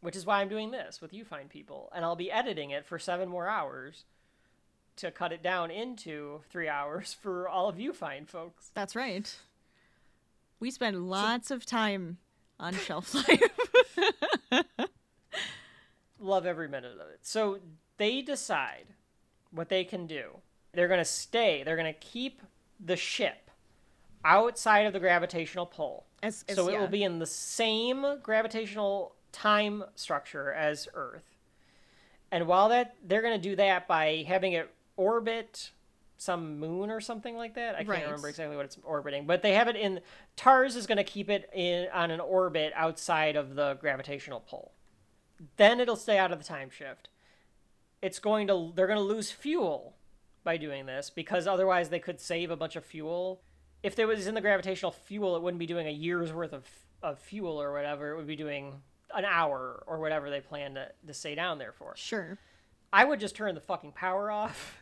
Which is why I'm doing this with you fine people. And I'll be editing it for seven more hours to cut it down into three hours for all of you fine folks. That's right. We spend lots of time on shelf life. love every minute of it. So they decide what they can do. They're going to stay, they're going to keep the ship outside of the gravitational pull. As- as- so it yeah. will be in the same gravitational time structure as Earth. And while that they're going to do that by having it orbit some moon or something like that. I can't Right. remember exactly what it's orbiting, but they have it in TARS is going to keep it in on an orbit outside of the gravitational pull. Then it'll stay out of the time shift. It's going to they're going to lose fuel by doing this because otherwise they could save a bunch of fuel. If there was in the gravitational fuel, it wouldn't be doing a year's worth of of fuel or whatever. It would be doing an hour or whatever they plan to, to stay down there for. sure. I would just turn the fucking power off.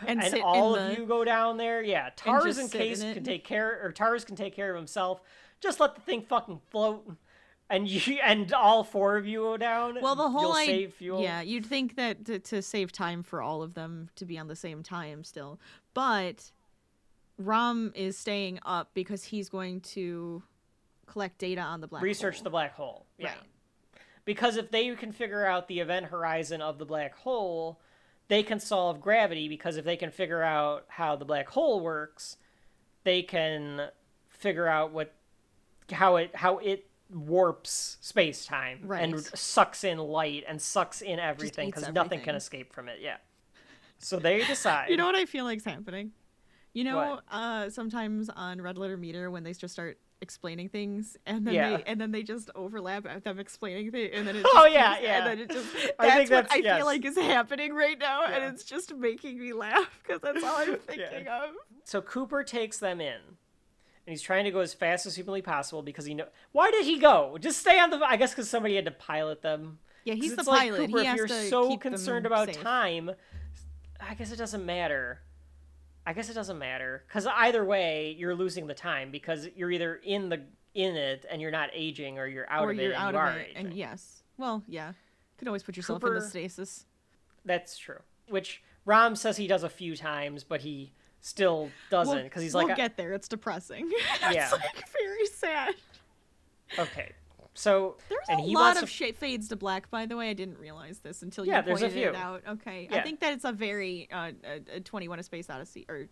And, And all of the, you go down there. Yeah, TARS sit case can take care, or TARS can take care of himself. Just let the thing fucking float, and you and all four of you go down. Well, the whole you'll idea, save fuel. yeah, you'd think that to, to save time for all of them to be on the same time still, but Ram is staying up because he's going to collect data on the black research hole. the black hole. Yeah. Right. Because if they can figure out the event horizon of the black hole, they can solve gravity because if they can figure out how the black hole works, they can figure out what how it how it warps space time and sucks in light and sucks in everything because nothing can escape from it. Yeah. So they decide. You know what I feel like's happening? You know, uh, sometimes on Red Letter Media when they just start explaining things and then Yeah. they and then they just overlap at them explaining things and then it Oh, yeah, keeps- yeah. and then it just that's I think what that's- I yes. feel like is happening right now Yeah. and it's just making me laugh because that's all I'm thinking of. So Cooper takes them in, and he's trying to go as fast as humanly possible because he know. Why did he go? Just stay on the. I guess because somebody had to pilot them. Yeah, he's the it's like, pilot. Cooper, he if you're to so keep concerned about safe. time, I guess it doesn't matter. I guess it doesn't matter because either way, you're losing the time because you're either in the in it and you're not aging, or you're out or of it you're and out you of are it. aging. And yes, well, yeah, could always put yourself in Cooper- the stasis. That's true. Which Ram says he does a few times, but he still doesn't We'll- because he's we'll like, uh get there. It's depressing. Yeah. it's like very sad. okay. So There's and a he lot of to fades to black, by the way. I didn't realize this until Yeah, you pointed it out. Okay, I think that it's a very uh, a, a 21 A Space Odyssey, or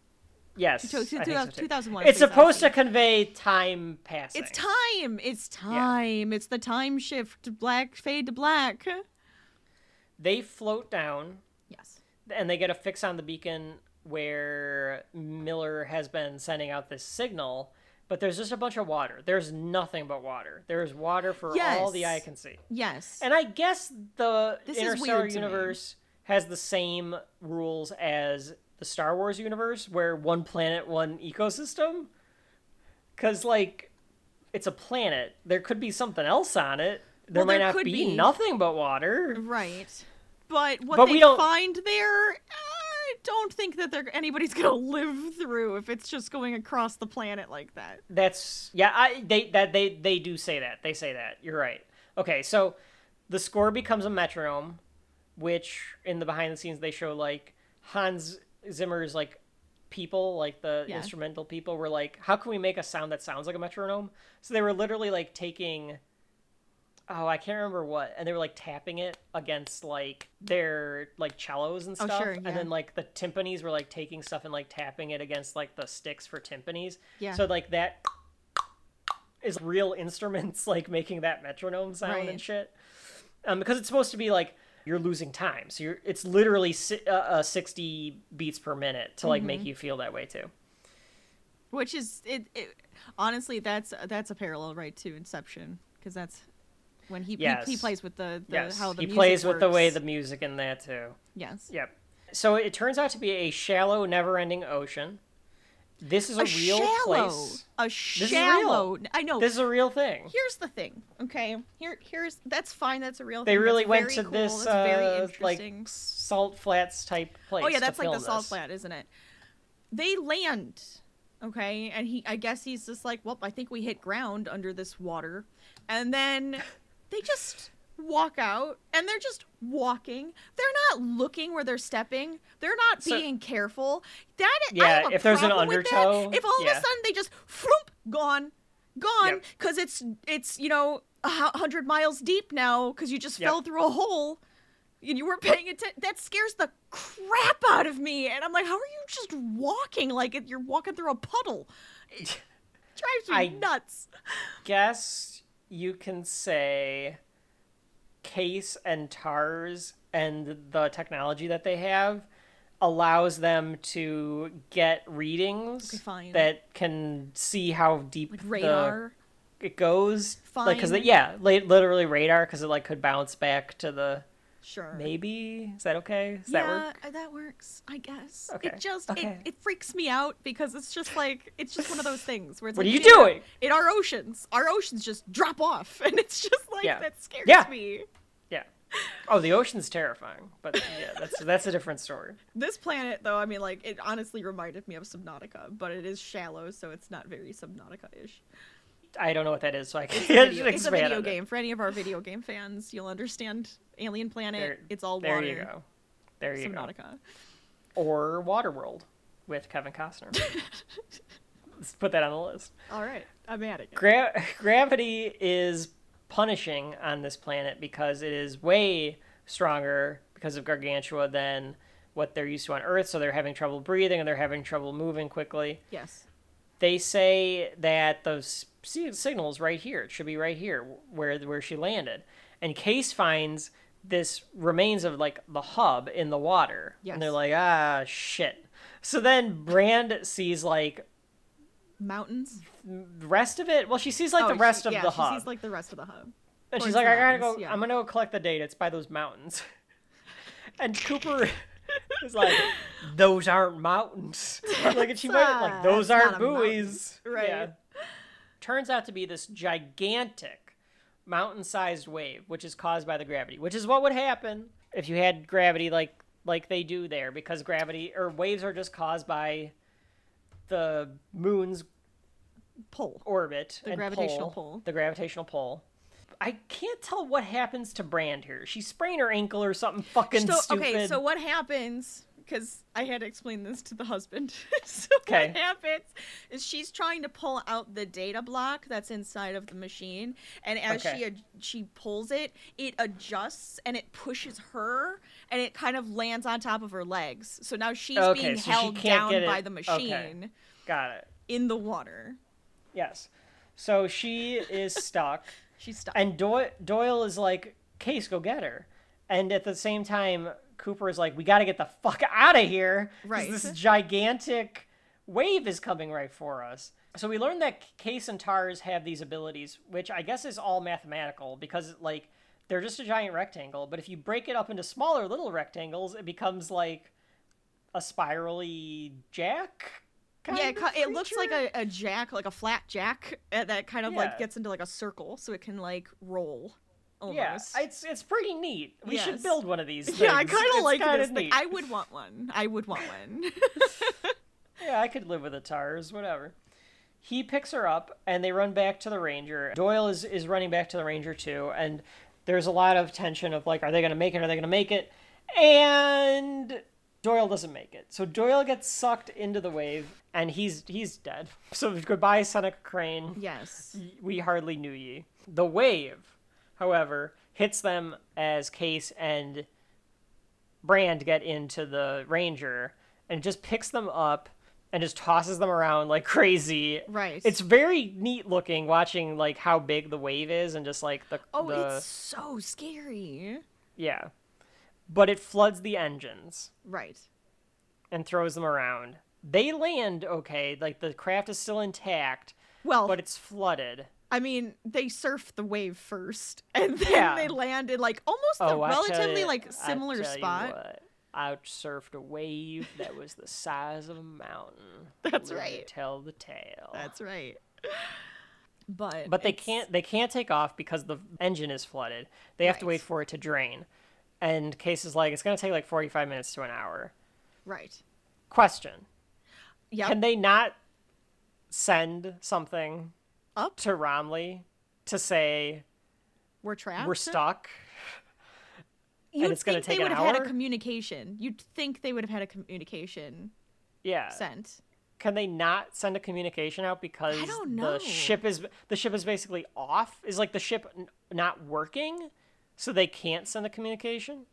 Yes, two- two- I think so 2001 It's supposed to convey time passing. it's time. It's time. It's the time shift. Black fade to black. They float down, Yes. and they get a fix on the beacon where Miller has been sending out this signal. But there's just a bunch of water. There's nothing but water. There's water for all the eye can see. Yes. And I guess the This interstellar weird to me. universe has the same rules as the Star Wars universe, where one planet, one ecosystem. Because like, it's a planet. There could be something else on it. There Well, might there not be, be. nothing but water. Right. But what But they find there, don't think that they're, anybody's gonna live through if it's just going across the planet like that. That's yeah. I they that they they do say that. They say that. You're right. Okay, so the score becomes a metronome, which in the behind the scenes they show like Hans Zimmer's like people, like the Yeah. instrumental people, were like, how can we make a sound that sounds like a metronome? So they were literally like taking. Oh, I can't remember what, and they were like tapping it against like their like cellos and Oh, stuff, sure, and then like the timpanis were like taking stuff and like tapping it against like the sticks for timpanis. Yeah. So like that is real instruments like making that metronome sound Right. and shit. Um, because it's supposed to be like you're losing time, so you're it's literally si- uh, uh, sixty beats per minute to like Mm-hmm. make you feel that way too. Which is it, it honestly that's that's a parallel right to Inception because that's when he, Yes. he he plays with the, the yes, how the he plays with the way the music in that too. yes Yep. So it turns out to be a shallow, never-ending ocean. This is a, a real shallow place. a shallow I know This is a real thing. here's the thing okay here here's that's fine that's a real thing. They thing. really that's went to cool, this uh, like salt flats type place. oh yeah that's like the film salt flat isn't it they land okay and he i guess he's just like well i think we hit ground under this water and then they just walk out and they're just walking they're not looking where they're stepping they're not So- being careful that I Yeah, have a if there's an problem with that. undertow, if all of a sudden they just floop gone gone Yep. because it's it's you know a hundred miles deep now because you just Yep. fell through a hole and you weren't paying attention. That scares the crap out of me. And I'm like, how are you just walking like you're walking through a puddle? It drives me I- nuts. guess you can say Case and TARS and the technology that they have allows them to get readings Okay, that can see how deep Like the- radar. it goes. Like, cause Fine. yeah, li- literally radar, because it like could bounce back to the. Sure. Maybe is that okay? Does yeah, that work? that works. I guess. Okay, It just okay. it, it freaks me out because it's just like it's just one of those things where it's What like are you doing? in our oceans? Our oceans just drop off, and it's just like Yeah. that scares Yeah. me. Yeah. Oh, the ocean's terrifying, but yeah, that's that's a different story. This planet, though, I mean, like, it honestly reminded me of Subnautica, but it is shallow, so it's not very Subnautica-ish. I don't know what that is, so I can't It's a video, it's a video on it. game. For any of our video game fans, you'll understand Alien Planet. There- it's all There water. There you go. There you go. Subnautica. Or Waterworld with Kevin Costner. Let's put that on the list. All right, I'm at it. Gra- gravity is punishing on this planet because it is way stronger because of Gargantua than what they're used to on Earth. So they're having trouble breathing and they're having trouble moving quickly. Yes. They say that si- signal's right here. It should be right here where where she landed. And Case finds this remains of like the hub in the water. Yes. And they're like, ah, shit. So then Brand sees like Mountains. the rest of it. Well, she sees like Oh, the rest she- of yeah, the she hub. She sees like the rest of the hub. And Towards she's like, I gotta go. yeah. I'm gonna go collect the data. It's by those mountains. and Cooper is like, those aren't mountains. like, and she might like, those aren't not mountain." buoys. Right. Yeah. Turns out to be this gigantic mountain-sized wave, which is caused by the gravity. Which is what would happen if you had gravity like like they do there, because gravity or waves are just caused by the moon's Pull. orbit The gravitational pull, pull. the gravitational pull i can't tell what happens to brand here she sprained her ankle or something fucking So, stupid okay, so what happens? Because I had to explain this to the husband. so Okay. what happens is she's trying to pull out the data block that's inside of the machine, and as Okay. she ad- she pulls it, it adjusts and it pushes her, and it kind of lands on top of her legs. So now she's Okay, being so held can't down by the okay. machine got it in the water. yes so she is stuck She's stuck. and doyle, doyle is like case go get her and at the same time cooper is like we gotta get the fuck out of here. Right. this gigantic wave is coming right for us so we learned that case and tars have these abilities which i guess is all mathematical because like they're just a giant rectangle. But if you break it up into smaller little rectangles, it becomes like a spirally jack. Yeah, it, it looks like a, a jack, like a flat jack, uh, that kind of Yeah. like gets into like a circle, so it can like roll. Almost. Yeah, it's it's pretty neat. We should build one of these. yeah, I kind of like this neat. I would want one. I would want one. Yeah, I could live with the tars, whatever. He picks her up and they run back to the ranger. Doyle is, is running back to the ranger too, and there's a lot of tension of like, are they gonna make it? Are they gonna make it? And Doyle doesn't make it. So Doyle gets sucked into the wave and he's he's dead. So goodbye, Seneca Crane. yes. We hardly knew ye. The wave, however, hits them as Case and Brand get into the Ranger and just picks them up and just tosses them around like crazy. Right. It's very neat looking watching like how big the wave is and just like the Oh, the it's so scary. yeah. But it floods the engines Right. and throws them around. They land okay, like the craft is still intact, Well, but it's flooded. I mean, they surfed the wave first, and then Yeah. they landed like almost a Oh, tell relatively ya- like similar tell you spot. what, I surfed a wave that was the size of a mountain. That's Live to right. Tell the tale. That's right. But but they it's- can't. They can't take off because the engine is flooded. They have to Right. wait for it to drain. And Case is like, it's gonna take like forty-five minutes to an hour. Right. Question: Yep. Can they not send something Up. to Romilly to say We're trapped. we're stuck? You'd it's gonna take they an would have had a hour? communication. You'd think they would have had a communication Yeah. sent. can they not send a communication out because the ship is the ship is basically off is like the ship n- not working so they can't send a communication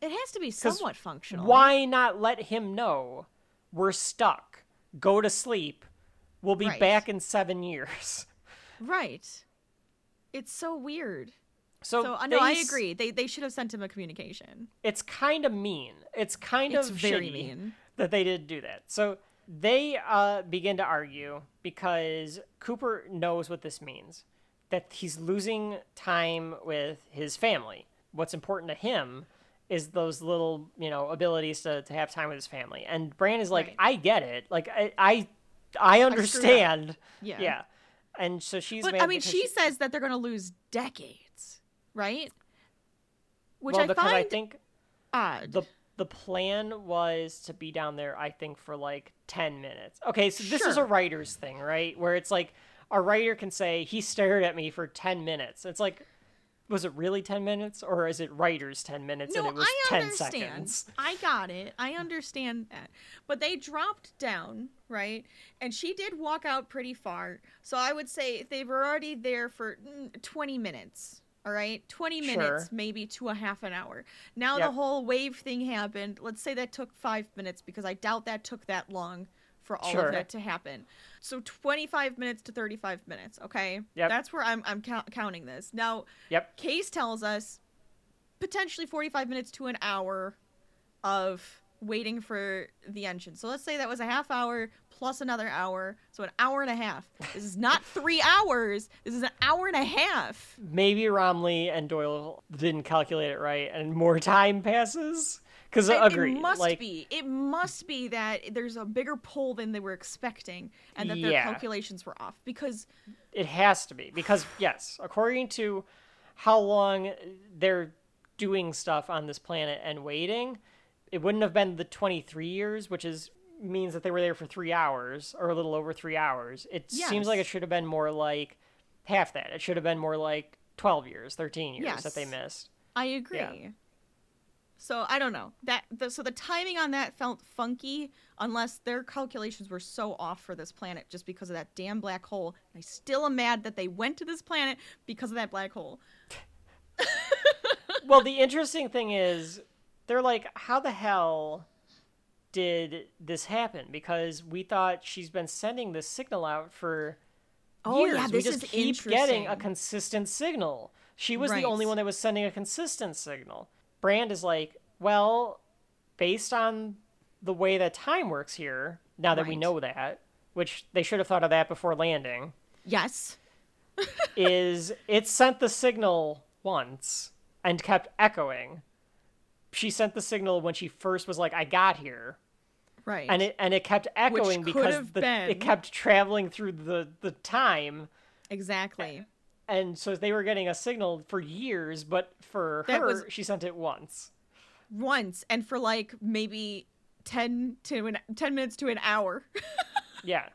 It has to be somewhat functional. why not let him know we're stuck go to sleep we'll be Right. back in 7 years Right. It's so weird. so, So uh, no, I agree. They they should have sent him a communication. it's kind of mean it's kind It's of very mean. that they didn't do that. So they uh, begin to argue because Cooper knows what this means that he's losing time with his family. What's important to him is those little, you know, abilities to, to have time with his family. And Bran is like, Right. I get it. Like, I, I, I understand. Yeah. Yeah. And so she's But I mean, because she says that they're going to lose decades, right? Which well, I because find I think odd. the the plan was to be down there i think for like 10 minutes okay so this is a writer's thing right where it's like a writer can say he stared at me for 10 minutes it's like was it really 10 minutes or is it writer's 10 minutes no, and it was I 10 understand. seconds I got it. I understand that. But they dropped down, right? And she did walk out pretty far. So I would say they were already there for mm, 20 minutes. All right? 20 minutes, Sure. maybe to a half an hour. Now the whole wave thing happened. Let's say that took five minutes because I doubt that took that long for all Sure. of that to happen. So 25 minutes to 35 minutes, okay? Yep. That's where I'm, I'm count- counting this. Now, yep Case tells us potentially 45 minutes to an hour of waiting for the engine. So let's say that was a half hour plus another hour. So an hour and a half. This is not three hours. This is an hour and a half. maybe Romilly and doyle didn't calculate it right and more time passes because It, agree it must like be. It must be that there's a bigger pull than they were expecting and that their Yeah. calculations were off. Because It has to be because yes, according to how long they're doing stuff on this planet and waiting, it wouldn't have been the 23 years, which is means that they were there for 3 hours or a little over 3 hours. It seems like it should have been more like half that. It should have been more like 12 years, 13 years that they missed. I agree. So I don't know that. The, so the timing on that felt funky, unless their calculations were so off for this planet just because of that damn black hole. I still am mad that they went to this planet because of that black hole. well, the interesting thing is, they're like, how the hell did this happen? Because we thought she's been sending this signal out for Oh, years. yeah, we just keep getting a consistent signal. She was the only one that was sending a consistent signal. Brand is like, well, based on the way that time works here, now that we know that, which they should have thought of that before landing, Yes. is it sent the signal once and kept echoing. She sent the signal when she first was like, "I got here," Right. and it and it kept echoing because the, it kept traveling through the the time, exactly. And so they were getting a signal for years. But for That her, was- she sent it once. Once and for like maybe 10 to an 10 minutes to an hour Yeah,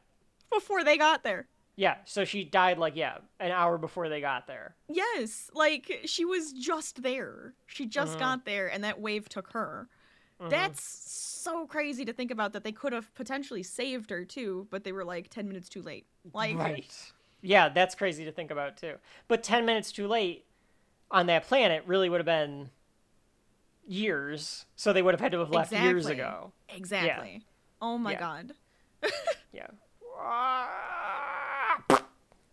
before they got there. yeah. So she died like yeah, an hour before they got there. Yes, like she was just there. She just Mm-hmm. got there and that wave took her. That's so crazy to think about that they could have potentially saved her too, but they were like 10 minutes too late. Like Right. Yeah, that's crazy to think about too. But 10 minutes too late on that planet really would have been years. So they would have had to have left years ago. Exactly. Oh my Yeah. god. Yeah.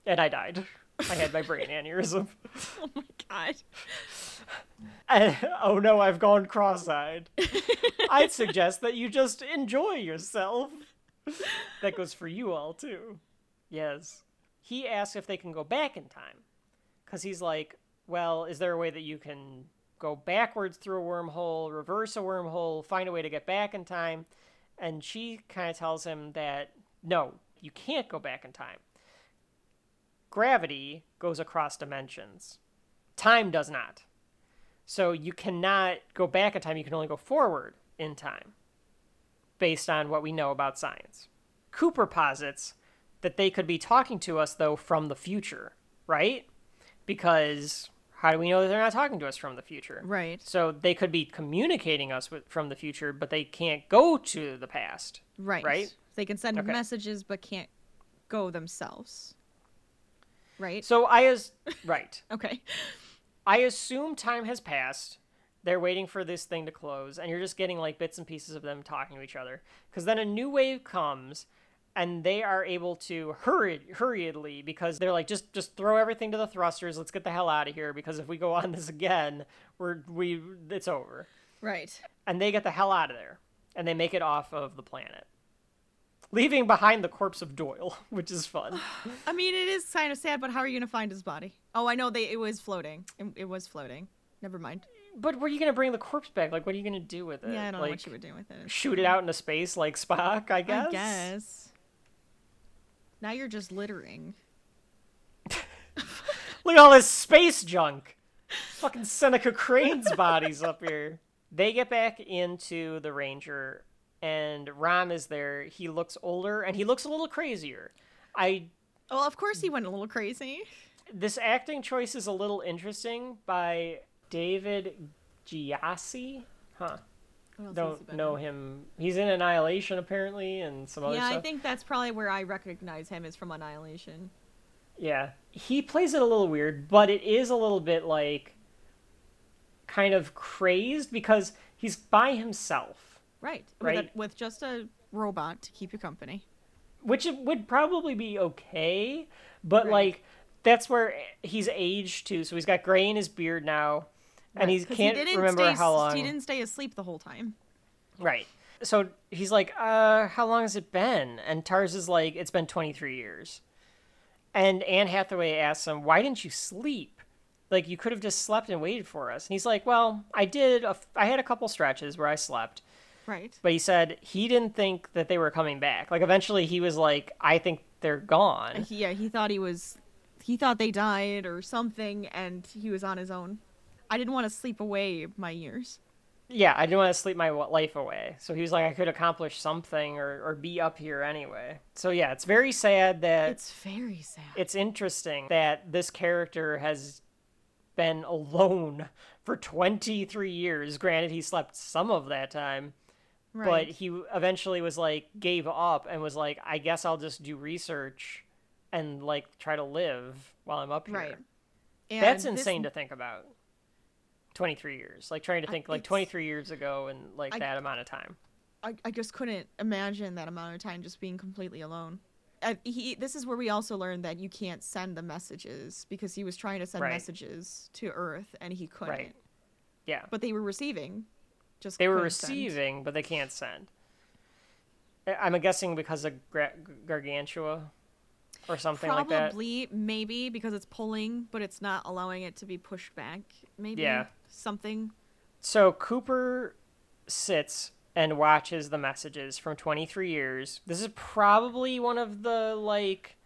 And I died. I had my brain aneurysm. Oh my god. And, oh no, I've gone cross eyed. I'd suggest that you just enjoy yourself. That goes for you all, too. Yes. He asks if they can go back in time. Because he's like, well, is there a way that you can go backwards through a wormhole, reverse a wormhole, find a way to get back in time? And she kind of tells him that, no, you can't go back in time. Gravity goes across dimensions, time does not. So you cannot go back in time, you can only go forward in time based on what we know about science. Cooper posits that they could be talking to us though from the future, right? Because how do we know that they're not talking to us from the future? Right. So they could be communicating us with, from the future, but they can't go to the past. Right. Right? They can send Okay. messages but can't go themselves. Right? So I as right. okay. I assume time has passed. They're waiting for this thing to close, and you're just getting like bits and pieces of them talking to each other. Because then a new wave comes, and they are able to hurry hurriedly because they're like, just just throw everything to the thrusters. Let's get the hell out of here. Because if we go on this again, we're we it's over. Right. And they get the hell out of there, and they make it off of the planet, leaving behind the corpse of Doyle, which is fun. I mean, it is kind of sad, but how are you gonna find his body? Oh, I know they. It was floating. It, it was floating. Never mind. but were you gonna bring the corpse back? Like, what are you gonna do with it? Yeah, I don't like, know what you would do with it. shoot it out into space like Spock, I guess. I guess. Now you're just littering. Look at all this space junk. Fucking Seneca Crane's bodies up here. They get back into the Ranger, and Ram is there. He looks older, and he looks a little crazier. I Well, of course he went a little crazy. this acting choice is a little interesting by David Gyasi. Huh. What else has he Don't know him. He's in Annihilation apparently, and some other Yeah, stuff. I think that's probably where I recognize him is from Annihilation. Yeah. He plays it a little weird, but it is a little bit like kind of crazed because he's by himself, Right. With, Right. a, with just a robot to keep you company. which it would probably be okay, but Right. like that's where he's aged too. So he's got gray in his beard now, and he can't didn't remember stay, how long. He didn't stay asleep the whole time. Right. So he's like, uh, how long has it been? And TARS is like, it's been 23 years. And Anne Hathaway asks him, why didn't you sleep? Like, you could have just slept and waited for us. And he's like, well, I did. A f- I had a couple stretches where I slept. Right. But he said he didn't think that they were coming back. Like, eventually he was like, I think they're gone. Yeah, he thought he was. He thought they died or something, and he was on his own. I didn't want to sleep away my years. Yeah, I didn't want to sleep my life away. So he was like, I could accomplish something or, or be up here anyway. So yeah, it's very sad that It's very sad. it's interesting that this character has been alone for 23 years. Granted, he slept some of that time, but he eventually was like, gave up and was like, I guess I'll just do research and like try to live while I'm up here. Right. And That's this- insane to think about. 23 years. Like trying to I- think like 23 years ago and like I- that amount of time. I, I just couldn't imagine that amount of time just being completely alone. He, this is where we also learned that you can't send the messages because he was trying to send Right. messages to Earth and he couldn't. Right. Yeah. But they were receiving. Just They were couldn't send. receiving, but they can't send. I- I'm guessing because of Gargantua or something like that. Probably, maybe because it's pulling, but it's not allowing it to be pushed back. Maybe. Yeah. Something. So Cooper sits and watches the messages from 23 years. This is probably one of the like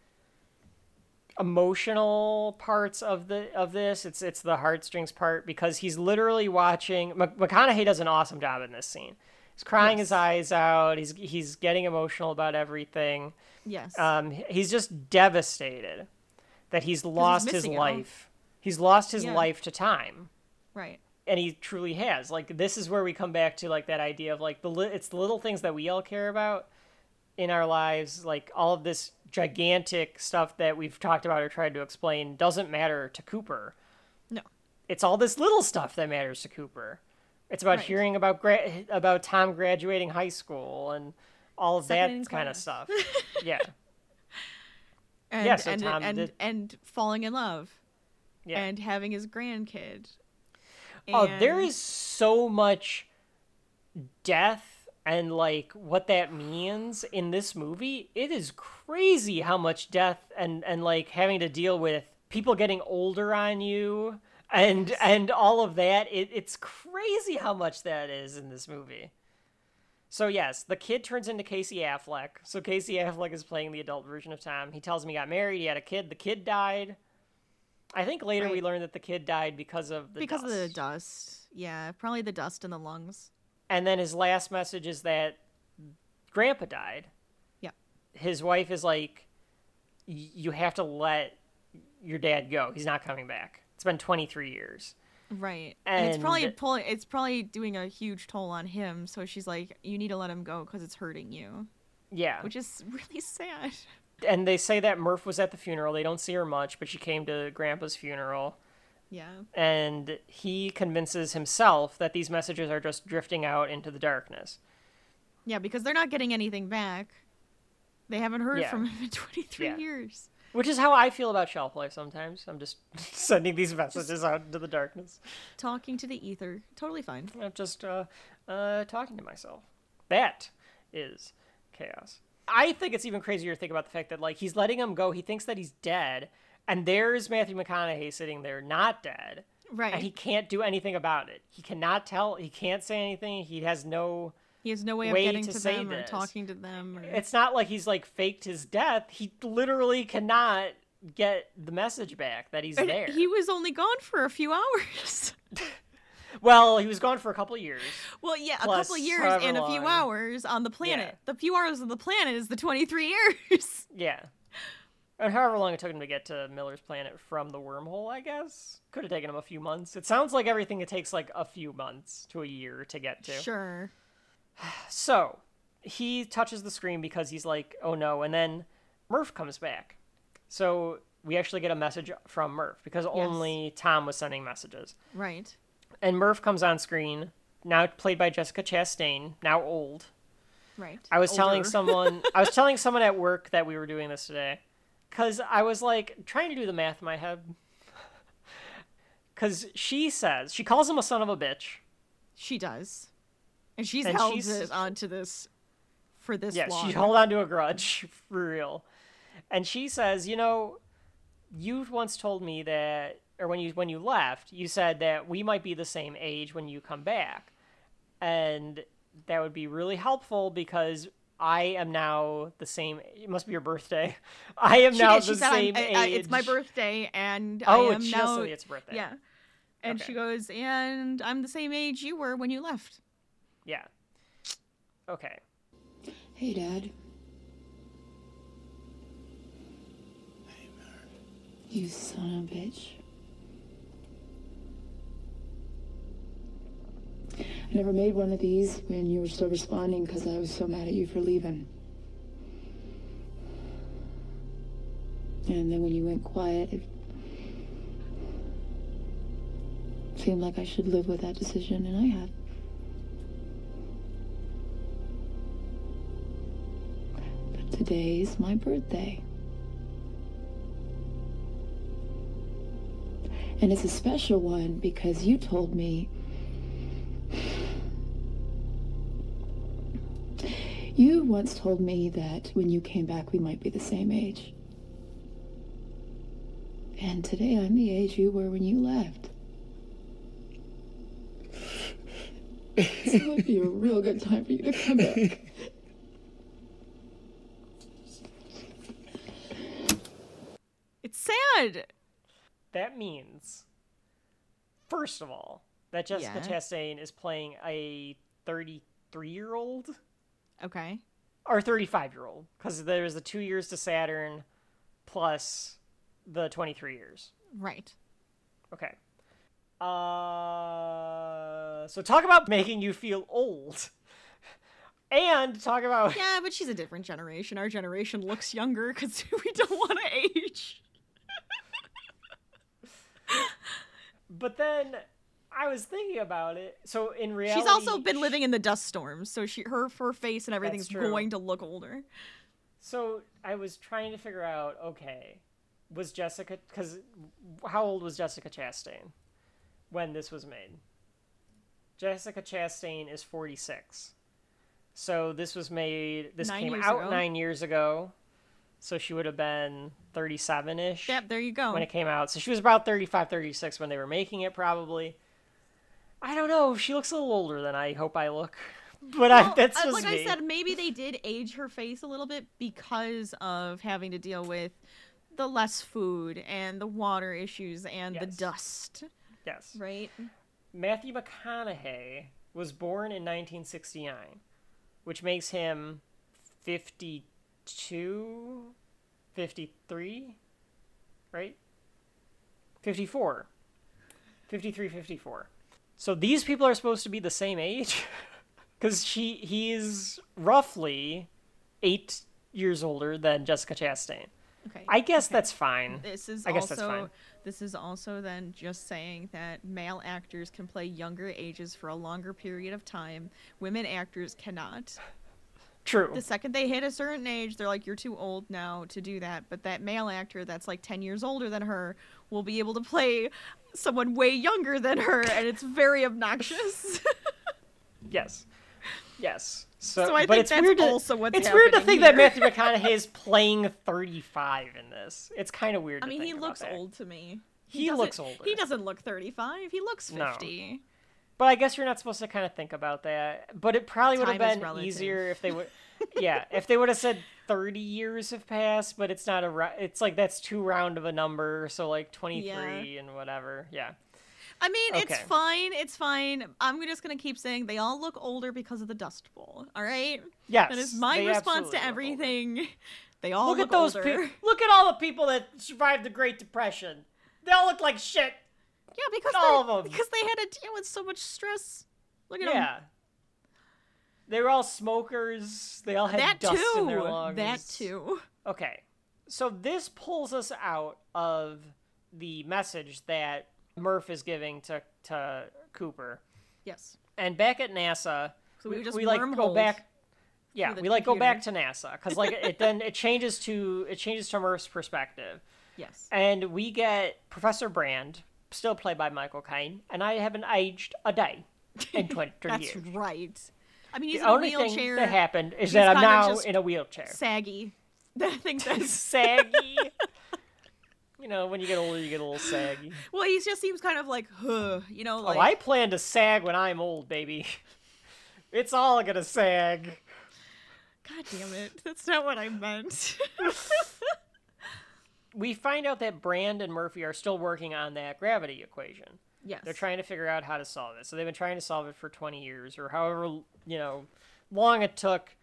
emotional parts of the of this. It's it's the heartstrings part because he's literally watching. McConaughey does an awesome job in this scene. He's crying yes. his eyes out. He's he's getting emotional about everything. Yes. Um, he's just devastated that he's lost he's his life. He's lost his yeah. life to time. Right. And he truly has. Like this is where we come back to like that idea of like the li- it's the little things that we all care about in our lives, like all of this gigantic stuff that we've talked about or tried to explain doesn't matter to Cooper. No. It's all this little stuff that matters to Cooper. It's about right. hearing about gra- about Tom graduating high school and all of Second that kind of stuff. yeah. And, yeah, so and, Tom and, did... and falling in love. Yeah. And having his grandkid. And... Oh, there is so much death and like what that means in this movie. It is crazy how much death and and like having to deal with people getting older on you and and all of that. It, it's crazy how much that is in this movie. So yes, the kid turns into Casey Affleck. So Casey Affleck is playing the adult version of Tom. He tells him he got married, he had a kid. The kid died. I think later right. we learned that the kid died because of the because dust. of the dust. Yeah, probably the dust in the lungs. And then his last message is that Grandpa died. Yeah. His wife is like, "You have to let your dad go. He's not coming back." It's been 23 years. Right. And, and it's probably pulling it's probably doing a huge toll on him, so she's like you need to let him go cuz it's hurting you. Yeah. Which is really sad. And they say that Murph was at the funeral. They don't see her much, but she came to grandpa's funeral. Yeah. And he convinces himself that these messages are just drifting out into the darkness. Yeah, because they're not getting anything back. They haven't heard yeah. from him in 23 yeah. years. Which is how I feel about shelf life sometimes. I'm just sending these messages just out into the darkness. Talking to the ether. Totally fine. I'm just uh, uh, talking to myself. That is chaos. I think it's even crazier to think about the fact that like he's letting him go. He thinks that he's dead, and there's Matthew McConaughey sitting there not dead. Right. And he can't do anything about it. He cannot tell. He can't say anything. He has no he has no way, way of getting to, to them this. or talking to them. Or... It's not like he's like faked his death. He literally cannot get the message back that he's and there. He was only gone for a few hours. well, he was gone for a couple years. Well, yeah, a couple years and a few hours on the planet. Yeah. The few hours on the planet is the 23 years. Yeah. And however long it took him to get to Miller's planet from the wormhole, I guess. Could have taken him a few months. It sounds like everything it takes like a few months to a year to get to. Sure. So he touches the screen because he's like, oh no. And then Murph comes back. So we actually get a message from Murph because yes. only Tom was sending messages. Right. And Murph comes on screen, now played by Jessica Chastain, now old. Right. I was Older. telling someone I was telling someone at work that we were doing this today cuz I was like trying to do the math in my head. cuz she says, she calls him a son of a bitch. She does. And she's and held she's, on to this for this yeah, long. she held on to a grudge for real. And she says, you know, you once told me that or when you when you left, you said that we might be the same age when you come back. And that would be really helpful because I am now the same. It must be your birthday. I am she now did. the same age. I, it's my birthday, and oh, I am she now. it's birthday. Yeah, and okay. she goes, and I'm the same age you were when you left. Yeah. Okay. Hey, Dad. Hey, Mary. You son of a bitch. I never made one of these when you were still responding because I was so mad at you for leaving. And then when you went quiet, it seemed like I should live with that decision, and I have. But today's my birthday. And it's a special one because you told me You once told me that when you came back we might be the same age. And today I'm the age you were when you left. This might be a real good time for you to come back. It's sad. That means, first of all, that Jessica Yeah. Chastain is playing a 33 year old Okay. or 35 year old because there's the two years to Saturn plus the 23 years. Right. Okay. Uh, so talk about making you feel old. And talk about Yeah, but she's a different generation. Our generation looks younger because we don't want to age. But then I was thinking about it. So in reality, She's also been living in the dust storms, so she her her face and everything's going to look older. So I was trying to figure out. Okay, was Jessica? Because how old was Jessica Chastain when this was made? Jessica Chastain is forty six. So this was made. This Nine came out ago. nine years ago. So she would have been thirty seven ish. Yep, there you go. when it came out. So she was about 35, 36 when they were making it, probably. I don't know. She looks a little older than I hope I look. But I, that's uh, just like me. I said, maybe they did age her face a little bit because of having to deal with the less food and the water issues and the dust, yes. right? Matthew McConaughey was born in 1969, which makes him 52, 53, right? 54. 53, 54. So these people are supposed to be the same age? Because she he's roughly eight years older than Jessica Chastain. Okay. I guess that's fine. This is I guess that's also fine. this is also then just saying that male actors can play younger ages for a longer period of time. Women actors cannot. True. The second they hit a certain age, they're like, "You're too old now to do that." But that male actor that's like ten years older than her will be able to play someone way younger than her, and it's very obnoxious. Yes. Yes. So, So I but think it's that's weird to, also what's It's weird to think that. Matthew McConaughey is playing 35 in this. It's kind of weird I mean, he looks old to me. He doesn't- looks older. He doesn't look 35. He looks No. 50. But I guess you're not supposed to kind of think about that. But it probably would have been easier if they would Yeah, if they would have said 30 years have passed, but it's not a it's like that's too round of a number, so like 23 and whatever. Yeah. I mean, it's fine. It's fine. I'm just gonna keep saying they all look older because of the Dust Bowl. All right. Yes. That is my response to everything. They all Look, look, at those older. people. Look at all the people that survived the Great Depression. They all look like shit. Yeah, because all of them. because they had to deal with so much stress. Look at. Yeah. They were all smokers. They all had That dust too. in their lungs. That too. Okay. So this pulls us out of the message that Murph is giving to to Cooper. Yes. And back at NASA, So we just like go back yeah, we like go back to. NASA cuz like it then it changes to it changes to Murph's perspective. Yes. And we get Professor Brand, still played by Michael Caine, and I haven't aged a day in 20 That's years. right. I mean, he's the in a only thing wheelchair. that happened is He's that I'm now in a wheelchair. saggy. I think that's saggy. you know, when you get older, you get a little saggy. well. He just seems kind of like, huh, you know, oh, like oh, I plan to sag when I'm old, baby. It's all gonna sag. God damn it, that's not what I meant. We find out that Brand and Murphy are still working on that gravity equation. Yes. They're trying to figure out how to solve it. So they've been trying to solve it for 20 years or however, you know, long it took.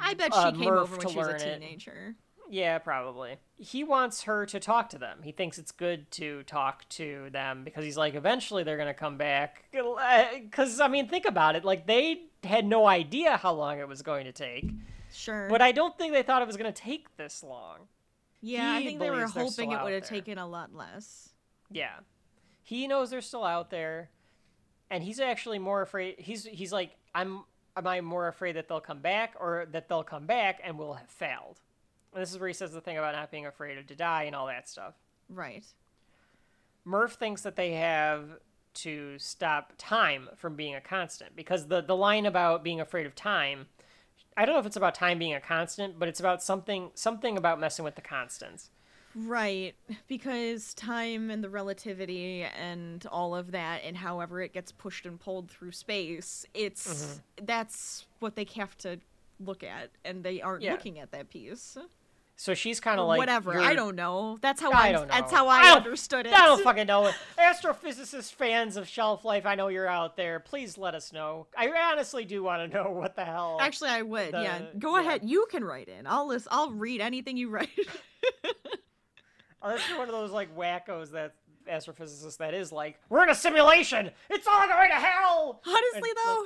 I bet she uh, came Murph over when she was a learn it. teenager. Yeah, probably. He wants her to talk to them. He thinks it's good to talk to them because he's like, eventually they're going to come back. Because, I mean, think about it. Like, they had no idea how long it was going to take. Sure. But I don't think they thought it was going to take this long. yeah, I think they were hoping it would have taken a lot less. Yeah. He knows they're still out there. And he's actually more afraid. He's he's like, I'm. Am I more afraid that they'll come back or that they'll come back and we'll have failed? And this is where he says the thing about not being afraid of to die and all that stuff. Right. Murph thinks that they have to stop time from being a constant because the the line about being afraid of time I don't know if it's about time being a constant, but it's about something something about messing with the constants. Right, because time and the relativity and all of that, and however it gets pushed and pulled through space, it's Mm-hmm. that's what they have to look at, and they aren't Yeah. looking at that piece. So she's kind of like Whatever, I don't know. That's how I know. That's how I, don't- understood it. I don't fucking know it. Astrophysicist fans of shelf life, I know you're out there. Please let us know. I honestly do want to know what the hell. Actually, I would. yeah, go yeah. ahead. You can write in. I'll list. I'll read anything you write. Unless you're one of those like wackos that astrophysicists that is like, we're in a simulation. It's all going to hell. Honestly, And, though,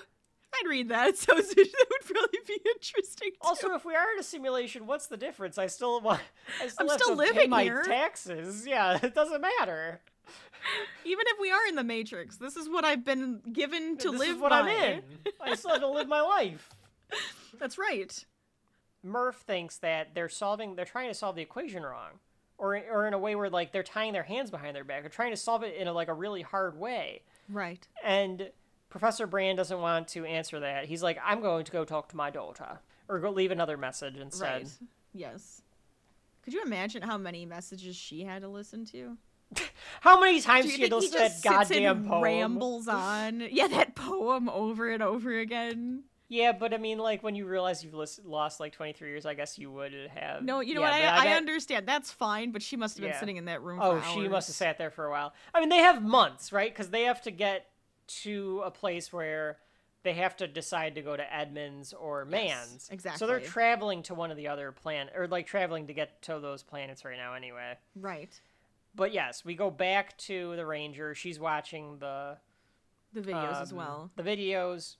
I'd read that. So that would probably be interesting. Too. Also, if we are in a simulation, what's the difference? I still want. I still I'm have still to pay living my taxes. Yeah, it doesn't matter. even if we are in the Matrix, this is what I've been given to this live is what by. I'm in. I still have to live my life. That's right. Murph thinks that they're solving, they're trying to solve the equation wrong, or or in a way where like they're tying their hands behind their back, they're trying to solve it in a like a really hard way. Right. And Professor Brand doesn't want to answer that. He's like, I'm going to go talk to my daughter, or go leave another message instead. Right. Yes. Could you imagine how many messages she had to listen to? How many times she had to he listen to just that goddamn and poem? rambles on? Yeah, that poem over and over again. Yeah, but I mean, like when you realize you've lost like 23 years, I guess you would have. No, you know yeah, what? I, I bet- understand. That's fine, but she must have been Yeah. sitting in that room. Oh, she must have sat there for a while. I mean, they have months, right? Because they have to get to a place where they have to decide to go to Edmunds or Mann's. Exactly. So they're traveling to one of the other planet, or like traveling to get to those planets right now, anyway. Right. But yes, we go back to the Ranger. She's watching the The videos as um, well. The videos.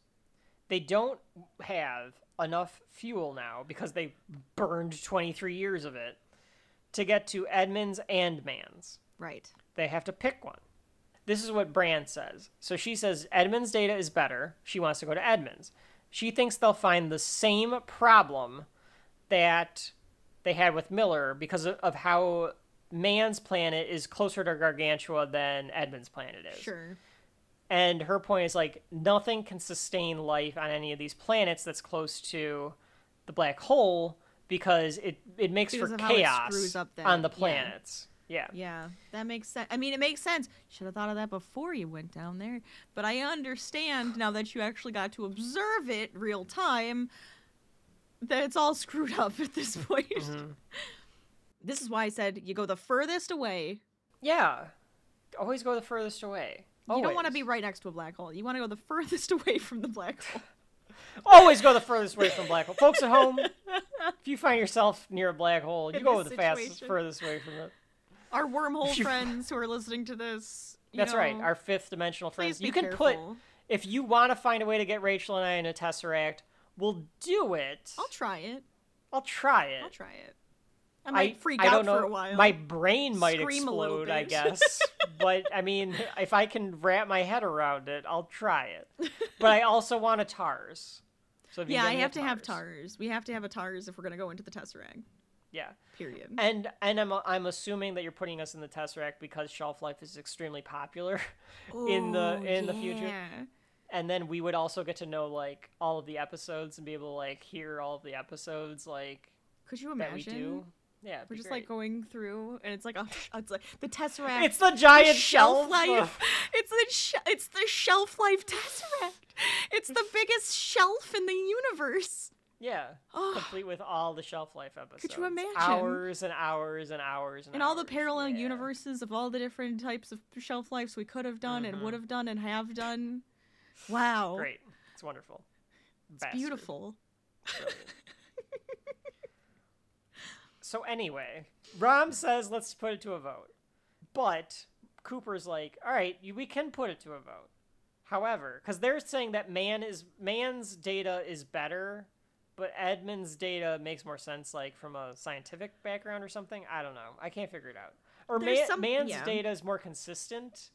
They don't have enough fuel now because they burned 23 years of it to get to Edmunds and Mann's. Right. They have to pick one. This is what Brand says. So she says Edmunds data is better. She wants to go to Edmunds. She thinks they'll find the same problem that they had with Miller because of, how Mann's planet is closer to Gargantua than Edmunds' planet is. Sure. And her point is like nothing can sustain life on any of these planets that's close to the black hole because it it makes Because for of how it chaos screws up that- on the yeah. planets. Yeah. Yeah, that makes sense. I mean, it makes sense. Should have thought of that before you went down there. But I understand now that you actually got to observe it real time that it's all screwed up at this point. Mm-hmm. This is why I said you go the furthest away. Yeah. Always go the furthest away. You don't want to be right next to a black hole. You want to go the furthest away from the black hole. Always go the furthest away from black hole. Folks at home, if you find yourself near a black hole, you In go the fastest, furthest away from it. Our wormhole friends who are listening to this. you That's right. Our fifth dimensional friends. You can put if you want to find a way to get Rachel and I in a tesseract, we'll do it. I'll try it. I'll try it. I'll try it. I might freak I out don't know. for a while. My brain might Scream explode, I guess. but I mean, if I can wrap my head around it, I'll try it. But I also want a TARS. So if you yeah, I have to have TARS. We have to have a TARS if we're gonna go into the Tesseract. Yeah. Period. And and I'm I'm assuming that you're putting us in the Tesseract because shelf life is extremely popular in the Oh, in the future. And then we would also get to know like all of the episodes and be able to like hear all of the episodes like Could you that we imagine? do. Yeah, We're just great. like going through, and it's like a, it's like the Tesseract. It's the giant the shelf shelf. life. It's the sh- it's the shelf life Tesseract. It's the biggest shelf in the universe. Yeah, Oh. complete with all the shelf life episodes. Could you imagine? Hours and hours and hours and And all the parallel Yeah. universes of all the different types of shelf lives we could have done and Mhm. would have done and have done. Wow. Great, it's wonderful. It's beautiful. So anyway, Rom says let's put it to a vote, but Cooper's like, all right, we can put it to a vote. However, because they're saying that Mann is Mann's data is better, but Edmund's data makes more sense, like from a scientific background or something. I don't know. I can't figure it out. Or man, some- Mann's yeah. data is more consistent.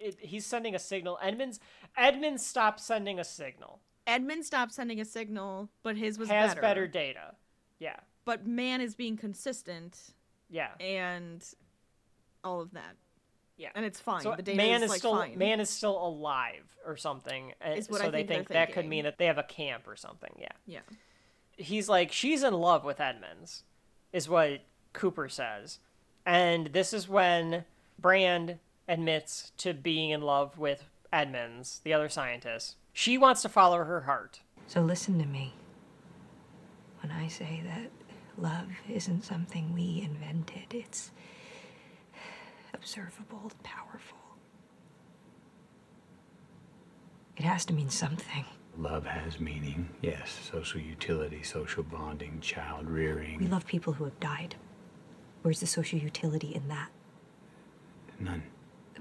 It, he's sending a signal. Edmund's Edmund stopped sending a signal. Edmund stopped sending a signal, but his was has better. better data. Yeah, But Mann is being consistent yeah. and all of that. Yeah. And it's fine. So the data man is, is like still fine. Mann is still alive or something. and Is what so I they think they're think that could mean that they have a camp or something. Yeah. Yeah. He's like she's in love with Edmunds, is what Cooper says, And this is when Brand admits to being in love with Edmunds, the other scientist. She wants to follow her heart. So listen to me. When I say that love isn't something we invented, it's observable, powerful. It has to mean something. Love has meaning, yes. Social utility, social bonding, child rearing. We love people who have died. Where's the social utility in that? None.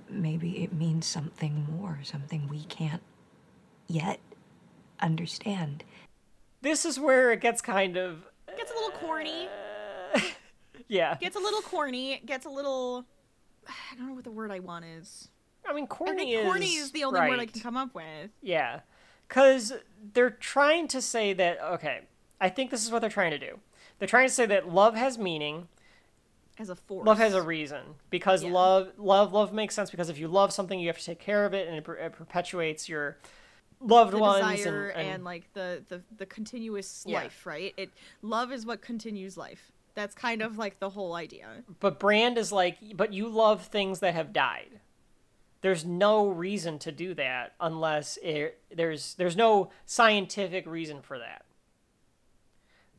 Maybe it means something more, something we can't yet understand. This is where it gets kind of Gets a little corny. yeah. Gets a little corny. Gets a little. I don't know what the word I want is. I mean, I corny think is corny is the only word I can come up with. Yeah. Because they're trying to say that, okay, I think this is what they're trying to do. They're trying to say that love has meaning, As a force. love has a reason. Because Yeah. love, love, love makes sense because if you love something, you have to take care of it and it, it perpetuates your loved the ones. desire and, and, and, like the, the the continuous Yeah. life, right? It love is what continues life. That's kind of like the whole idea. But Brand is like, but you love things that have died. There's no reason to do that unless it, there's there's no scientific reason for that.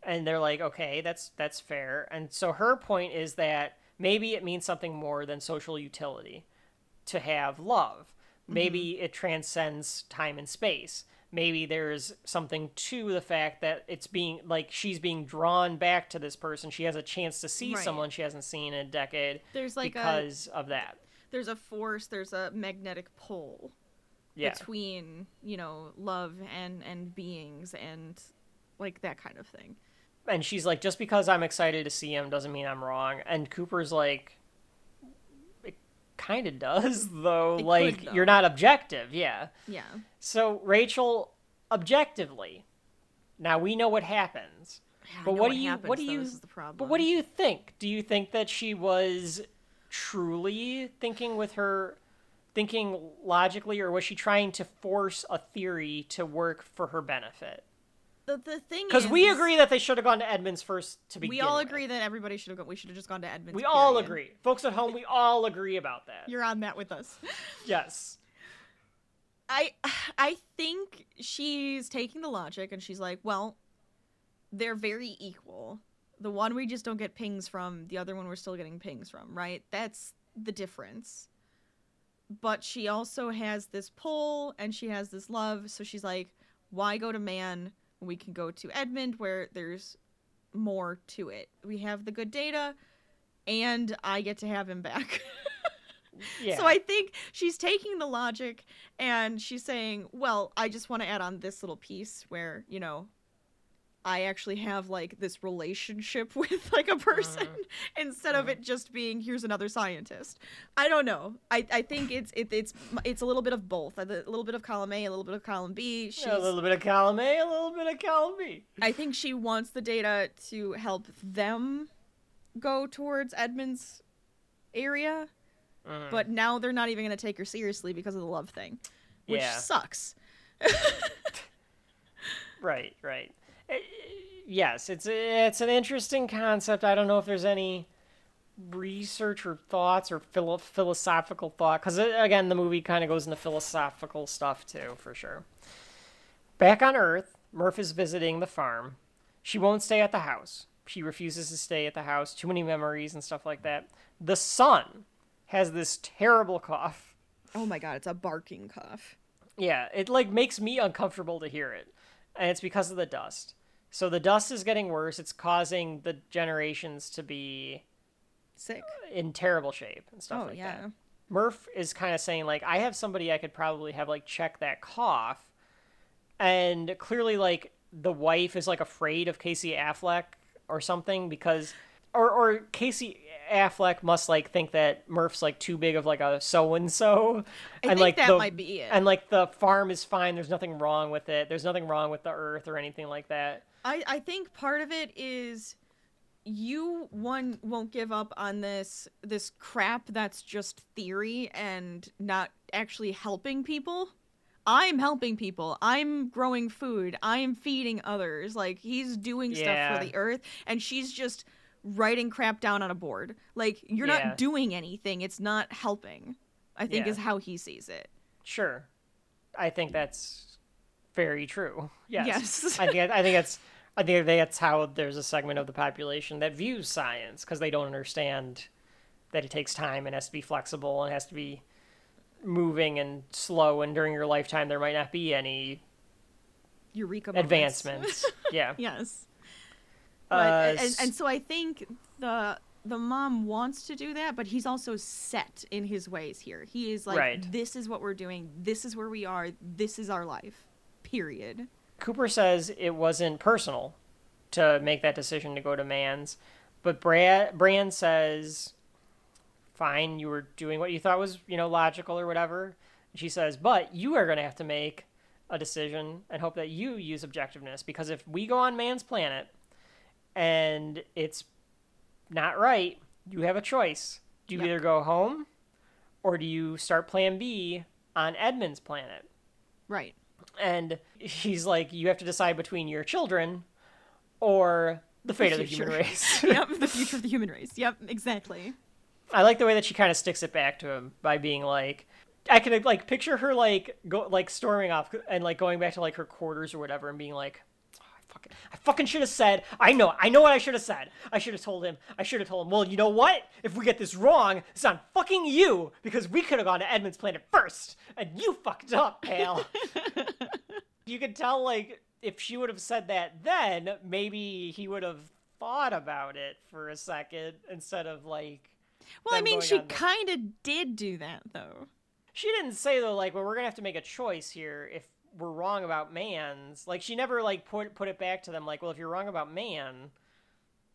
And they're like, okay, that's that's fair. And so her point is that maybe it means something more than social utility to have love. Maybe mm-hmm. it transcends time and space. Maybe there's something to the fact that it's being like she's being drawn back to this person. She has a chance to see Right. someone she hasn't seen in a decade There's like a because of that. there's a force, there's a magnetic pull Yeah. between, you know, love and and beings and like that kind of thing. and she's like, just because I'm excited to see him doesn't mean I'm wrong. And Cooper's like, kind of does, though. It could, like, though. you're not objective. Yeah. Yeah. So, Rachel, objectively, now we know what happens. I But know what do you, happens, what do you, this is the problem. but what do you think? Do you think that she was truly thinking with her, thinking logically, or was she trying to force a theory to work for her benefit? The, the thing Because we agree that they should have gone to Edmunds first to begin we all with. agree that everybody should have gone we should have just gone to Edmunds. We all agree. Folks at home, we all agree about that. You're on that with us. Yes. I I think she's taking the logic and she's like, well, they're very equal. The one we just don't get pings from, the other one we're still getting pings from, right? That's the difference. But she also has this pull and she has this love, so she's like, why go to Mann we can go to Edmund where there's more to it. We have the good data and I get to have him back. Yeah. So I think she's taking the logic and she's saying, well, I just want to add on this little piece where, you know, I actually have like this relationship with like a person instead of it just being here's another scientist. I don't know. I, I think it's it, it's it's a little bit of both. A little bit of column A, a little bit of column B. She's, a little bit of column A, a little bit of column B. I think she wants the data to help them go towards Edmund's area, Mm-hmm. but now they're not even going to take her seriously because of the love thing, which Yeah. sucks. Right, right. Eh, Yes, it's it's an interesting concept. I don't know if there's any research or thoughts or philo- philosophical thought because again, the movie kind of goes into philosophical stuff too, for sure. Back on Earth, Murph is visiting the farm. She won't stay at the house. She refuses to stay at the house. Too many memories and stuff like that. The son has this terrible cough. Oh my god, it's a barking cough. Yeah, it like makes me uncomfortable to hear it. And it's because of the dust. So the dust is getting worse. It's causing the generations to be Sick. Uh, in terrible shape and stuff Oh, like yeah. that. Murph is kind of saying like I have somebody I could probably have like check that cough. And clearly like the wife is like afraid of Casey Affleck or something because or or Casey Affleck must like think that Murph's like too big of like a so and so, I and think like that the, might be it. And like the farm is fine. There's nothing wrong with it. There's nothing wrong with the earth or anything like that. I, I think part of it is you one won't give up on this this crap that's just theory and not actually helping people. I'm helping people. I'm growing food. I'm feeding others. Like he's doing Yeah. stuff for the earth and she's just writing crap down on a board. Like you're Yeah. not doing anything. It's not helping. I think Yeah. is how he sees it. Sure. I think that's very true. Yes. Yes. I think I think that's I think that's how there's a segment of the population that views science because they don't understand that it takes time and has to be flexible and has to be moving and slow and during your lifetime there might not be any Eureka moments. advancements. yeah. yes. Uh, But, and, and so I think the the mom wants to do that, but he's also set in his ways here. He is like, Right. this is what we're doing. This is where we are. This is our life. Period. Cooper says it wasn't personal to make that decision to go to Mann's, but Brad Bran says, "Fine, you were doing what you thought was, you know, logical or whatever." And she says, "But you are going to have to make a decision and hope that you use objectiveness because if we go on Mann's planet and it's not right, you have a choice. Do you Yep. either go home or do you start Plan B on Edmund's planet?" Right. and he's like, you have to decide between your children or the fate of the human race. yep. The future of the human race. Yep. Exactly. I like the way that she kind of sticks it back to him by being like, I can like picture her like go like storming off and like going back to like her quarters or whatever and being like, "Oh, I fucking, I fucking should have said. I know, I know what I should have said. I should have told him. I should have told him. Well, you know what? If we get this wrong, it's on fucking you because we could have gone to Edmund's planet first, and you fucked up, pal. you could tell like if she would have said that then, maybe he would have thought about it for a second instead of like. Well, I mean, she kind of did do that though. She didn't say though, like, well, we're gonna have to make a choice here if we're wrong about Mann's. Like, she never like put put it back to them, like, well, if you're wrong about Mann,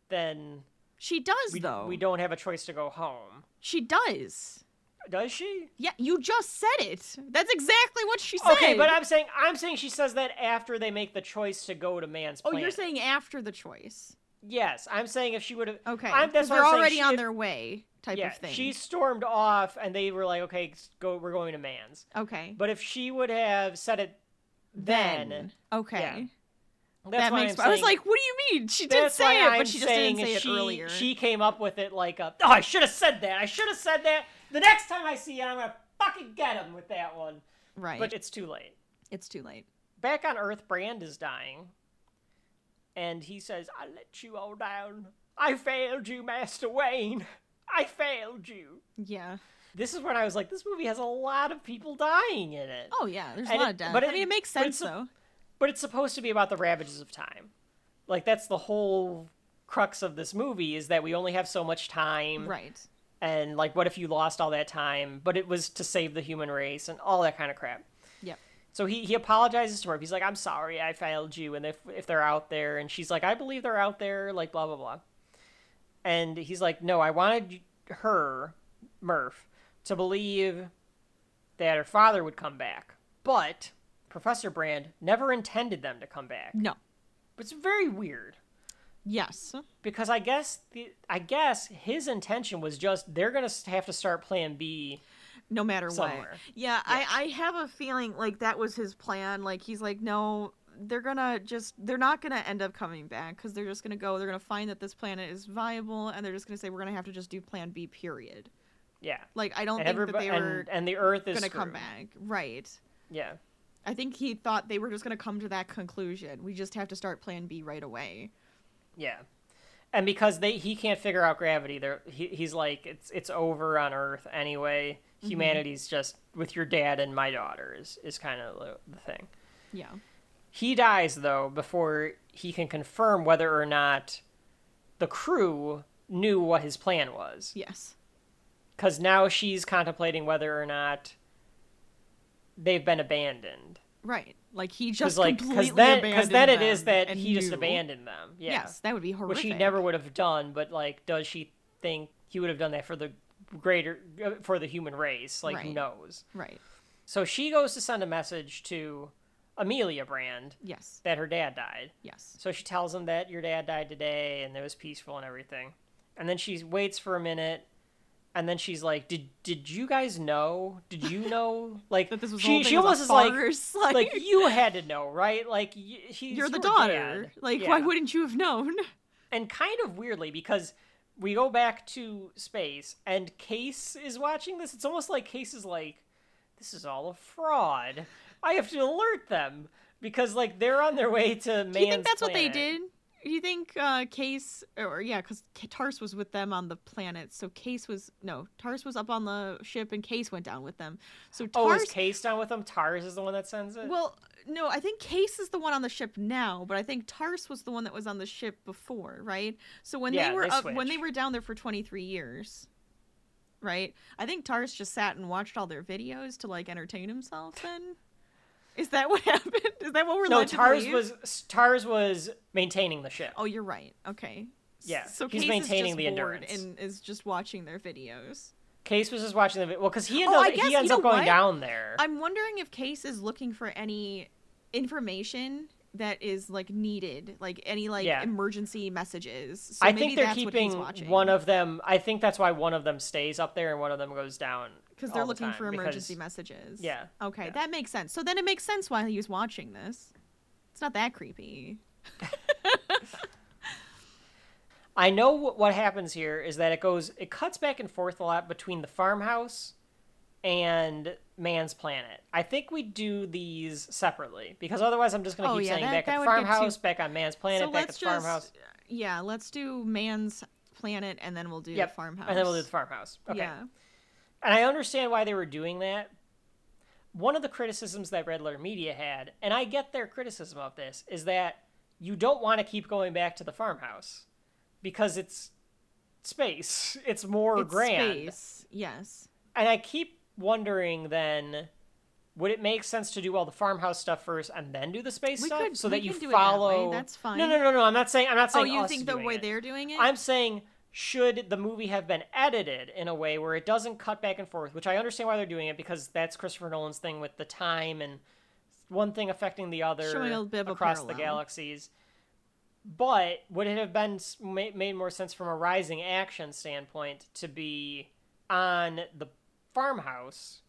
then She does we, though. we don't have a choice to go home. She does. Does she? Yeah, you just said it. That's exactly what she said. Okay, but I'm saying I'm saying she says that after they make the choice to go to Mann's. Oh, planet. you're saying after the choice. yes? I'm saying if she would have. Okay. I'm, that's they're I'm already She- on their way, type Yeah, of thing. she stormed off, and they were like, "Okay, go. We're going to Mann's." okay. But if she would have said it then, okay. that's that makes. I was like, what do you mean? She did say it, I'm but she just saying didn't say it she, earlier. She came up with it like a, oh, I should have said that. I should have said that. The next time I see it, I'm gonna fucking get him with that one. right. But it's too late. it's too late. Back on Earth, Brand is dying, and he says, "I let you all down. I failed you, Master Wayne. I failed you." Yeah. This is when I was like, this movie has a lot of people dying in it. Oh yeah. There's a lot it- of death. but I it- mean, it makes sense a- though. but it's supposed to be about the ravages of time. Like that's the whole crux of this movie is that we only have so much time. Right. And like what if you lost all that time, but it was to save the human race and all that kind of crap. Yep. So he, he apologizes to her. He's like, I'm sorry, I failed you. And if, if they're out there, and she's like, I believe they're out there, like, blah, blah, blah. And he's like, No, I wanted her, Murph, to believe that her father would come back. But Professor Brand never intended them to come back. No. It's very weird Yes. because I guess the, I guess his intention was just they're gonna have to start Plan B. No matter Somewhere. what. Yeah, I I have a feeling like that was his plan. Like he's like, no, they're gonna just they're not gonna end up coming back because they're just gonna go. They're gonna find that this planet is viable, and they're just gonna say we're gonna have to just do Plan B. Period. Yeah, Like I don't and think that they were and, and the Earth is gonna come back. Right. Yeah, I think he thought they were just gonna come to that conclusion. We just have to start Plan B right away. yeah, and because they he can't figure out gravity, there he, he's like it's it's over on Earth anyway. Mm-hmm. Humanity's just with your dad and my daughter is is kind of the, the thing. Yeah. He dies though before he can confirm whether or not the crew knew what his plan was. Yes. Because now she's contemplating whether or not they've been abandoned. Right. Like he Because just like completely because then abandoned then it is that he just abandoned them. Yeah. Yes, that would be horrific. which he never would have done. But like, does she think he would have done that for the greater uh, for the human race? Like, who knows? Right. So she goes to send a message to Amelia Brand Yes. that her dad died. Yes. So she tells him that your dad died today and it was peaceful and everything. And then she waits for a minute and then she's like, "Did did you guys know? Did you know like That this was she she almost is like like, like- you had to know, right? Like y- he's You're the daughter. dad. Like, Yeah. why wouldn't you have known? and kind of weirdly because we go back to space and Case is watching this. It's almost like Case is like, this is all a fraud. I have to alert them because like they're on their way to Mann's Do you think that's what they did? Do you think uh, Case or yeah, because TARS was with them on the planet, so Case was no TARS was up on the ship and Case went down with them. So Oh, is Case down with them? TARS is the one that sends it. well, no, I think Case is the one on the ship now, but I think TARS was the one that was on the ship before, right? So when Yeah, they were they up, when they were down there for twenty three years, right? I think TARS just sat and watched all their videos to like entertain himself. Then is that what happened? Is that what we're no, TARS was TARS was maintaining the ship. Oh, you're right. Okay. Yeah, So he's Case maintaining is just the endurance. and is just watching their videos. Case was just watching the video. Well, because he, Oh, ends up- guess- he ends up going what? down there. I'm wondering if Case is looking for any information that is like needed, like any like Yeah. emergency messages. So I think they're keeping one of them. I think that's why one of them stays up there and one of them goes down. Because they're all the looking for emergency because- messages. Yeah, Okay, yeah. that makes sense. So then it makes sense why he was watching this. It's not that creepy. I know what, happens here is that it goes, it cuts back and forth a lot between the farmhouse and Mann's planet. I think we do these separately because otherwise I'm just going to Oh, keep yeah, saying that- back that at get too- farmhouse, back on Mann's planet, so back at the just farmhouse. yeah, let's do Mann's planet and then we'll do Yep, the farmhouse. and then we'll do the farmhouse. Okay. Yeah. And I understand why they were doing that. One of the criticisms that Red Letter Media had, and I get their criticism of this, is that you don't want to keep going back to the farmhouse because it's space. It's more It's grand. space. Yes. And I keep wondering then would it make sense to do all the farmhouse stuff first and then do the space We stuff could- so that you it that follow that's No, fine. no, no, no. I'm not saying I'm not oh, saying Oh, you think the way it. they're doing it? I'm saying should the movie have been edited in a way where it doesn't cut back and forth, which I understand why they're doing it because that's Christopher Nolan's thing with the time and one thing affecting the other Showing a bit of a across the galaxies. But would it have been made more sense from a rising action standpoint to be on the farmhouse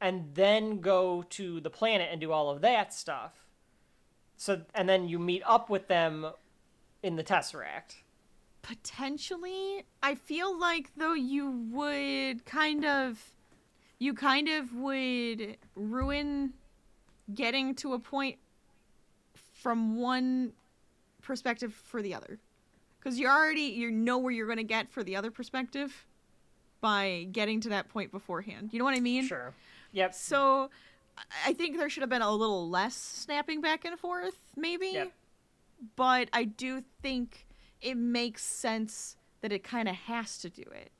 and then go to the planet and do all of that stuff? So and then you meet up with them in the Tesseract. Potentially i feel like though you would kind of you kind of would ruin getting to a point from one perspective for the other because you already you know where you're going to get for the other perspective by getting to that point beforehand you know what i mean Sure. Yep. so I- think there should have been a little less snapping back and forth maybe Yep. but I do think it makes sense that it kind of has to do it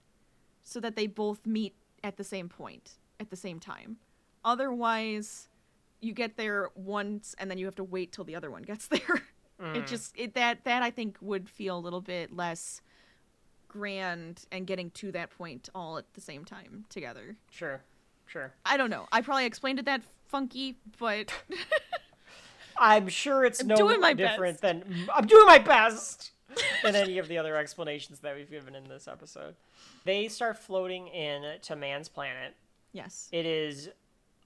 so that they both meet at the same point at the same time. Otherwise, you get there once and then you have to wait till the other one gets there. It mm. just it that that I think would feel a little bit less grand and getting to that point all at the same time together. Sure. Sure. I don't know. I probably explained it that funky, but I'm sure it's I'm no doing my different than I'm doing my best than any of the other explanations that we've given in this episode. They start floating in to Mann's planet. yes. It is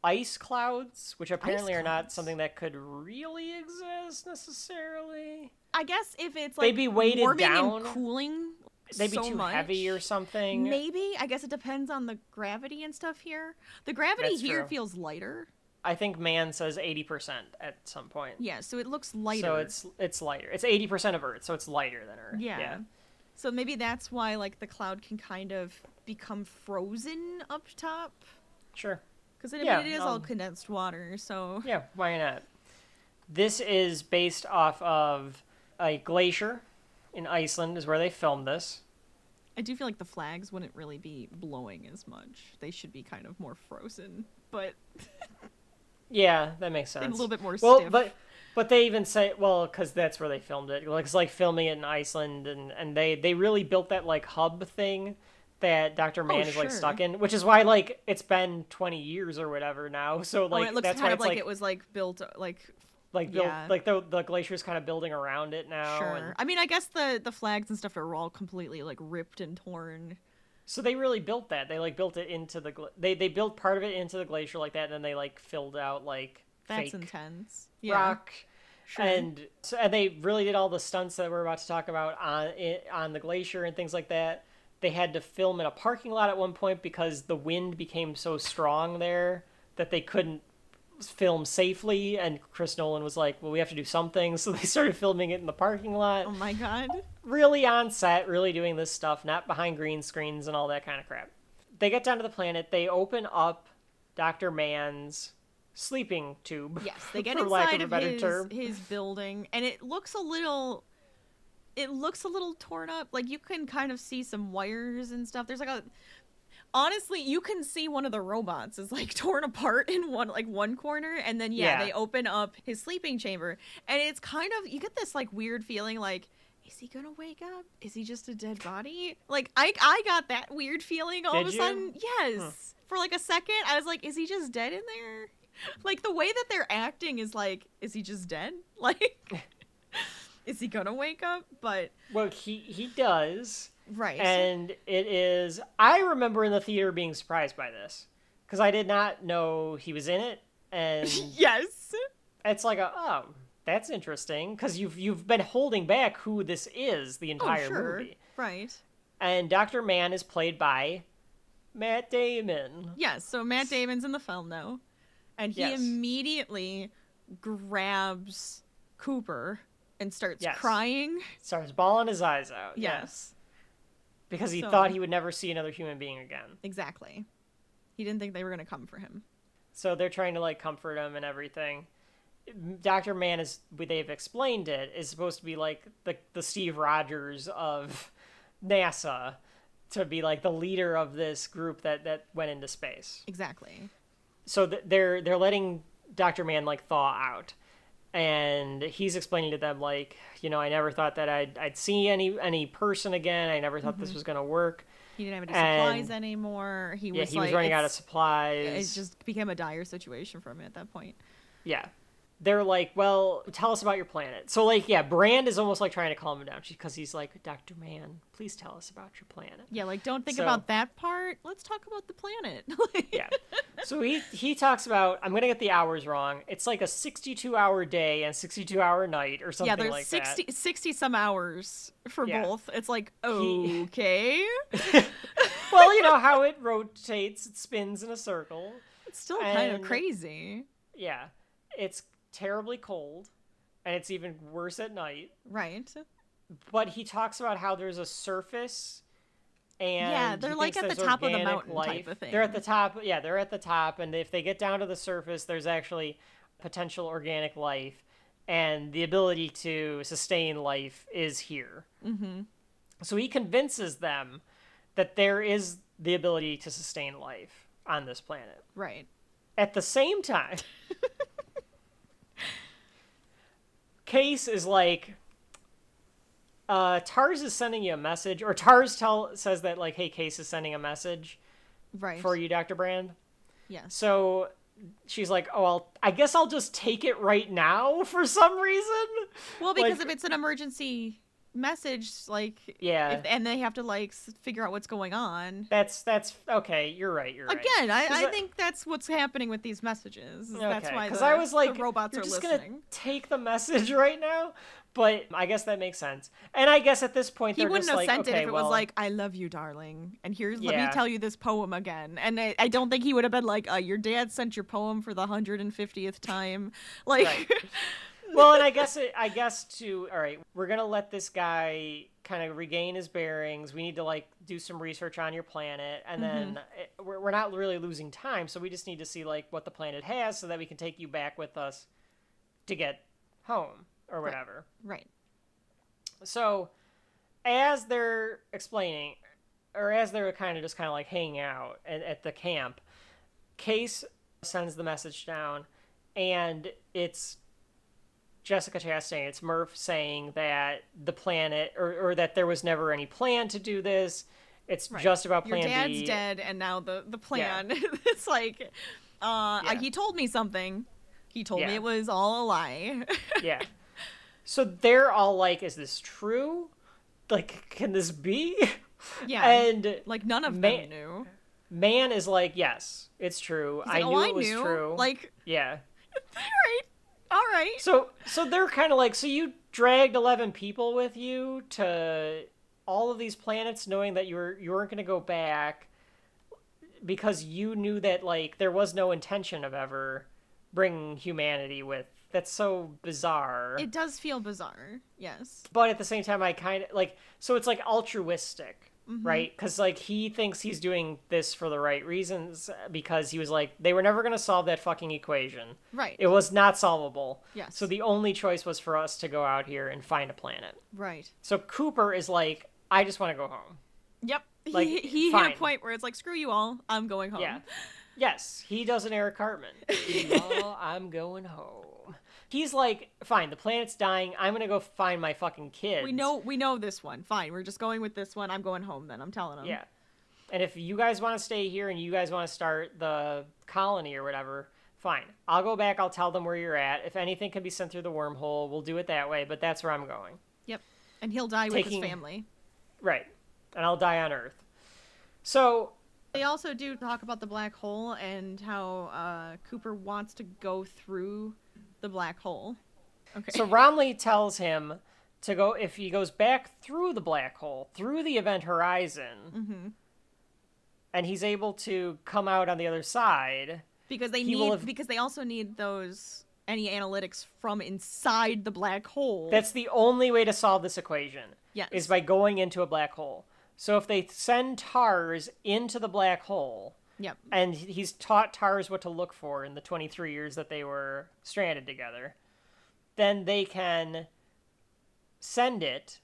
ice clouds, which apparently are not something that could really exist necessarily. I guess if it's They'd like be weighted warming down. and cooling, They'd be so too much, heavy or something. Maybe I guess it depends on the gravity and stuff here. The gravity That's here true. feels lighter. I think Mann says 80% at some point. Yeah, so it looks lighter. So it's it's lighter. It's 80% of Earth, so it's lighter than Earth. yeah. yeah. So maybe that's why like the cloud can kind of become frozen up top Sure. because it, I Yeah, mean, it is all um, condensed water. So Yeah, why not? This is based off of a glacier in Iceland, is where they filmed this. I do feel like the flags wouldn't really be blowing as much. They should be kind of more frozen, but Yeah, that makes sense. a little bit more well, stiff. but but they even say well because that's where they filmed it. Like it's like filming it in Iceland, and and they they really built that like hub thing that Doctor oh, Mann is like Oh, sure. stuck in, which is why like it's been twenty years or whatever now. So oh, like and it looks that's kind why of it's like, it was like built like like built, yeah. like the the glacier's kind of building around it now. Sure. and- I mean, I guess the the flags and stuff are all completely like ripped and torn. So they really built that. They like built it into the gla- they they built part of it into the glacier like that, and then they like filled out like That's fake intense. Yeah. rock. Sure. And so and they really did all the stunts that we're about to talk about on on the glacier and things like that. They had to film in a parking lot at one point because the wind became so strong there that they couldn't film safely and Chris Nolan was like, "Well, we have to do something." So they started filming it in the parking lot. oh my god. Really on set, really doing this stuff, not behind green screens and all that kind of crap. They get down to the planet, they open up Dr. Mann's sleeping tube. Yes, they get inside of of his term. his building, and it looks a little. It looks a little torn up. Like you can kind of see some wires and stuff. There's like a. Honestly, you can see one of the robots is like torn apart in one like one corner, and then yeah, Yeah. they open up his sleeping chamber, and it's kind of you get this like weird feeling like. Is he gonna wake up? Is he just a dead body? Like I, I got that weird feeling all Did of a you? sudden. Yes, for like a second, I was like, "Is he just dead in there?" like the way that they're acting is like is he just dead like is he gonna wake up but Well, he he does. Right. And it is i remember in the theater being surprised by this because i did not know he was in it and yes. it's like a oh that's interesting because you've you've been holding back who this is the oh entire sure. movie. Right. And dr mann is played by matt damon. Yes so matt damon's in the film though. And he Yes. immediately grabs cooper and starts Yes. crying. Starts bawling his eyes out. Yes because he So- thought he would never see another human being again exactly he didn't think they were gonna come for him So they're trying to like comfort him and everything. Dr. Mann is they've explained it is supposed to be like the the Steve Rogers of NASA to be like the leader of this group that that went into space. exactly So th- they're they're letting Dr. Mann like thaw out. And he's explaining to them like, you know, I never thought that I'd I'd see any any person again. I never thought this mm-hmm. was going to work. he didn't have any And- supplies anymore he Yeah, was he like was running out of supplies. it just became a dire situation for him at that point Yeah. They're like, well, tell us about your planet. So, like, yeah, Brand is almost like trying to calm him down because he's like, Dr. Mann, please tell us about your planet. Yeah, like don't think So- about that part. Let's talk about the planet. Yeah. so he, he talks about, I'm going to get the hours wrong. It's like a 62 hour day and 62 hour night or something yeah, there's like 60, that. 60 some hours for Yeah. both. It's like, He- okay. well, you know how it rotates, it spins in a circle. It's still kind of crazy. Yeah. It's terribly cold and it's even worse at night. Right. but he talks about how there's a surface and Yeah, they're like at the top of the mountain type life. of thing. They're at the top. Yeah, they're at the top, and if they get down to the surface, there's actually potential organic life, and the ability to sustain life is here. Mm-hmm. So he convinces them that there is the ability to sustain life on this planet. Right. At the same time, Case is like, uh, TARS is sending you a message, or TARS tell says that like, hey, Case is sending a message Right. for you, Doctor Brand. Yeah. So she's like, oh, I'll, I guess I'll just take it right now for some reason. well, because like- if it's an emergency message, like, Yeah. if, and they have to like figure out what's going on. That's that's okay. You're right. You're right. Again, I, I think that's what's happening with these messages. is That's Okay, why because I was like, the robots You're are just listening. gonna take the message right now. But I guess that makes sense. And I guess at this point He wouldn't just have like, sent okay, it if it well, was like, "I love you, darling," and here's let me tell you this poem again. And I, I don't think he would have been like, uh, "Your dad sent your poem for the hundred and fiftieth time." Like, Right. well, and I guess it, I guess to all right, we're gonna let this guy kind of regain his bearings. We need to like do some research on your planet, and then Mm-hmm. it, we're we're not really losing time, so we just need to see like what the planet has, so that we can take you back with us to get home or whatever. right, So, as they're explaining, or as they're kind of just kind of like hanging out at, at the camp, Case sends the message down, and it's Jessica Chastain, it's Murph saying that the planet, or, or that there was never any plan to do this. It's right. just about plan your dad's B. dead, and now the the plan. it's like, uh, Yeah. he told me something. He told Yeah. me it was all a lie. Yeah. So they're all like, "Is this true? Like, can this be?" yeah, And like none of Mann- them knew. Mann is like, yes, it's true. He's I knew oh, it was knew. true. Like, yeah, right? All right. So so they're kind of like so you dragged 11 people with you to all of these planets knowing that you were you weren't going to go back because you knew that like there was no intention of ever bringing humanity with that's so bizarre It does feel bizarre. Yes. but at the same time i kind of like so it's like altruistic Mm-hmm. right because like he thinks he's doing this for the right reasons because he was like they were never going to solve that fucking equation Right. it was not solvable Yes. so the only choice was for us to go out here and find a planet right. so cooper is like i just want to go home Yep. Like, he he hit a point where it's like, screw you all. I'm going home. Yeah. Yes, he does an Eric Cartman. I'm going home. He's like, fine, the planet's dying. I'm gonna go find my fucking kids. We know we know this one. Fine. We're just going with this one. I'm going home then. I'm telling him. Yeah. And if you guys want to stay here and you guys want to start the colony or whatever, fine. I'll go back. I'll tell them where you're at. If anything can be sent through the wormhole, we'll do it that way. But that's where I'm going. Yep. And he'll die with his family. Right. And I'll die on Earth. So They also do talk about the black hole and how uh, Cooper wants to go through the black hole. Okay. So Romilly tells him to go if he goes back through the black hole, through the event horizon, Mm-hmm. and he's able to come out on the other side. because they need have- because they also need those any analytics from inside the black hole. That's the only way to solve this equation. Yes. Is by going into a black hole. So if they send TARS into the black hole, yep. and he's taught TARS what to look for in the 23 years that they were stranded together, then they can send it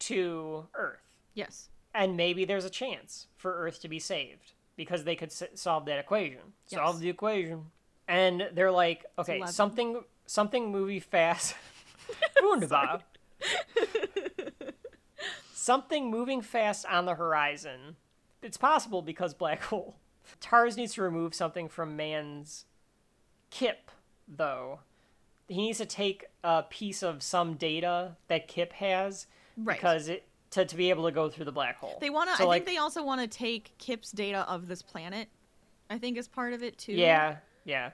to Earth. Yes. and maybe there's a chance for Earth to be saved because they could s- solve that equation. Solve the equation, and they're like, okay, something, something movie fast. Wunderbar. something moving fast on the horizon. It's possible because black hole. TARS needs to remove something from Mann's Kip, though. He needs to take a piece of some data that Kip has Right. because it to, to be able to go through the black hole. They want to. So, I like, think they also want to take Kip's data of this planet. I think is part of it too. Yeah, yeah.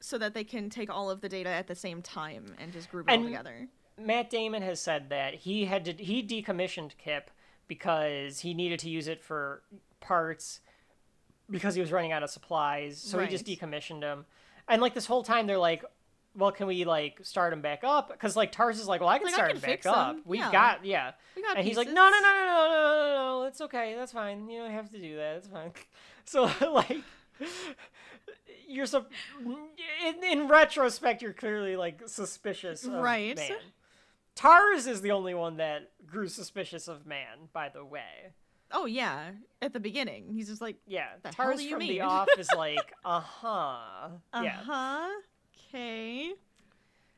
So that they can take all of the data at the same time and just group it And- all together. Matt Damon has said that he had to he decommissioned Kip because he needed to use it for parts because he was running out of supplies. So he just decommissioned him. And like this whole time they're like, well, can we like start him back up? Because like TARS is like, well, I can Like, I start can him back up. him. We've Yeah. got yeah. We got and he's like, no, no, no, no, no, no, no, no, it's okay, that's fine. You don't have to do that. It's fine. So like, you're so in, in retrospect, you're clearly like suspicious, of Right. Man. TARS is the only one that grew suspicious of man. By the way, Oh yeah, at the beginning, he's just like, yeah, The hell do you from the off is like, uh huh, uh huh, okay.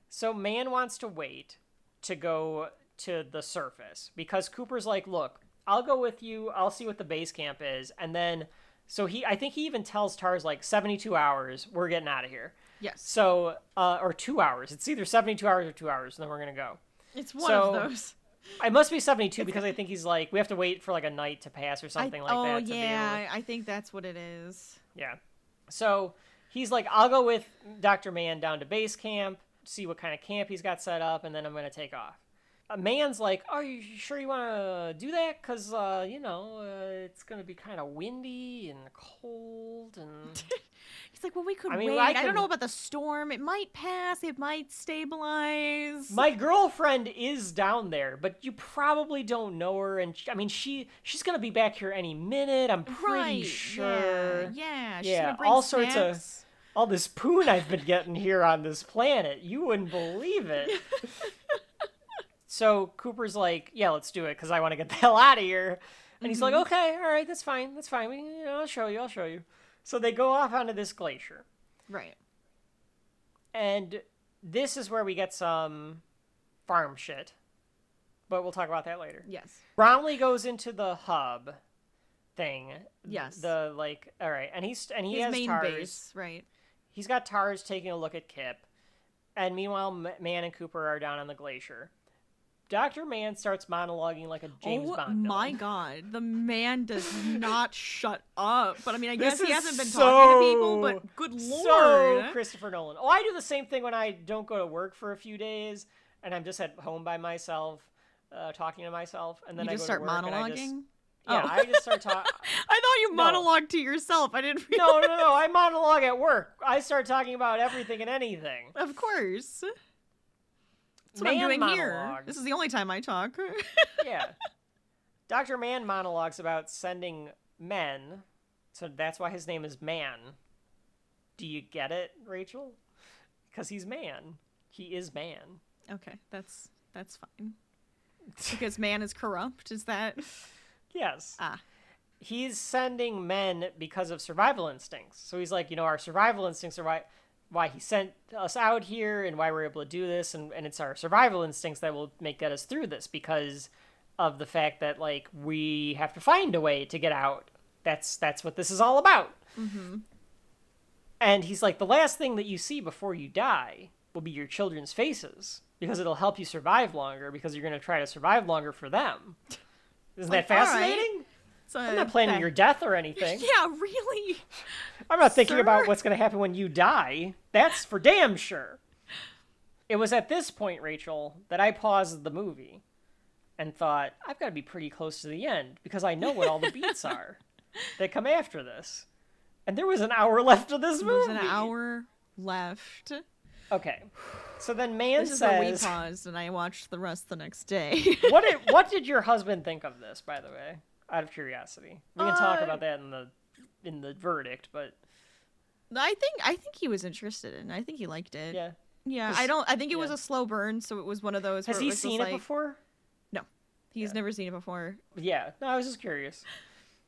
So man wants to wait to go to the surface because Cooper's like, look, I'll go with you. I'll see what the base camp is, and then so he, I think he even tells TARS like 72 hours, we're getting out of here. Yes, So, uh, or two hours. It's either 72 hours or two hours, and then we're gonna go. it's one so- of those. It must be 72 because I think he's like, we have to wait for like a night to pass or something I, like oh that. be able to- yeah, I think that's what it is. Yeah. So he's like, I'll go with Dr. Mann down to base camp, see what kind of camp he's got set up, and then I'm going to take off. A man's like, Are you sure you want to do that? Because, uh, you know, uh, it's going to be kind of windy and cold. And He's like, well, we could I mean, wait. I I, don't know about the storm. It might pass. It might stabilize. my girlfriend is down there, but you probably don't know her. And sh- I mean, she she's going to be back here any minute. I'm pretty right? sure. Yeah, yeah. She's Yeah, gonna all sorts of- all this poon I've been getting here on this planet. You wouldn't believe it. so Cooper's like, "Yeah, let's do it because I want to get the hell out of here." And he's like, mm-hmm. "Okay, all right, that's fine, that's fine. We, you know, I'll show you, I'll show you." So they go off onto this glacier, Right. and this is where we get some farm shit. But we'll talk about that later. Yes. Romilly goes into the hub thing. Yes. The like, all right, and he's and he His has main TARS. base. Right. He's got TARS taking a look at Kip, and meanwhile, M- Man and Cooper are down on the glacier. Dr. Mann starts monologuing like a James oh Bond. my villain. god, the man does not shut up. But I mean, I This guess he hasn't been so, talking to people. But good lord, So Christopher Nolan. Oh, I do the same thing when I don't go to work for a few days and I'm just at home by myself, uh, talking to myself, and then you I just go start to work just- monologuing. yeah, Oh. I just start talking. I thought you No. monologued to yourself. I didn't. no, no, no. I monologue at work. I start talking about everything and anything. Of course. That's what Man I'm doing here. This is the only time I talk. yeah. Dr. Man monologues about sending men, so that's why his name is Man. Do you get it, Rachel? Because he's man. He is man. okay, that's that's fine. Because man is corrupt. Is that Yes. ah? He's sending men because of survival instincts. So he's like, you know, our survival instincts are why, why he sent us out here and why we're able to do this. And, and it's our survival instincts that will make get us through this because of the fact that, like, we have to find a way to get out. That's, that's what this is all about. Mm-hmm. And he's like, the last thing that you see before you die will be your children's faces because it'll help you survive longer because you're going to try to survive longer for them. Isn't Like, that all right. fascinating? So I'm not uh, planning your death or anything. Yeah, really. I'm not thinking about what's going to happen when you die. That's for damn sure. It was at this point, Rachel, that I paused the movie and thought, I've got to be pretty close to the end because I know what all the beats are that come after this. And there was an hour left of this movie. There's an hour left. Okay. So then man This is where we paused, and I watched the rest the next day. what did what did your husband think of this, by the way? Out of curiosity. We can talk Uh, about that in the in the verdict, but I think I think he was interested in. it. I think he liked it. yeah. Yeah, I don't. I think it was a slow burn, so it was one of those. Has where he just seen it like- before? No, he's never seen it before. Yeah, no, I was just curious.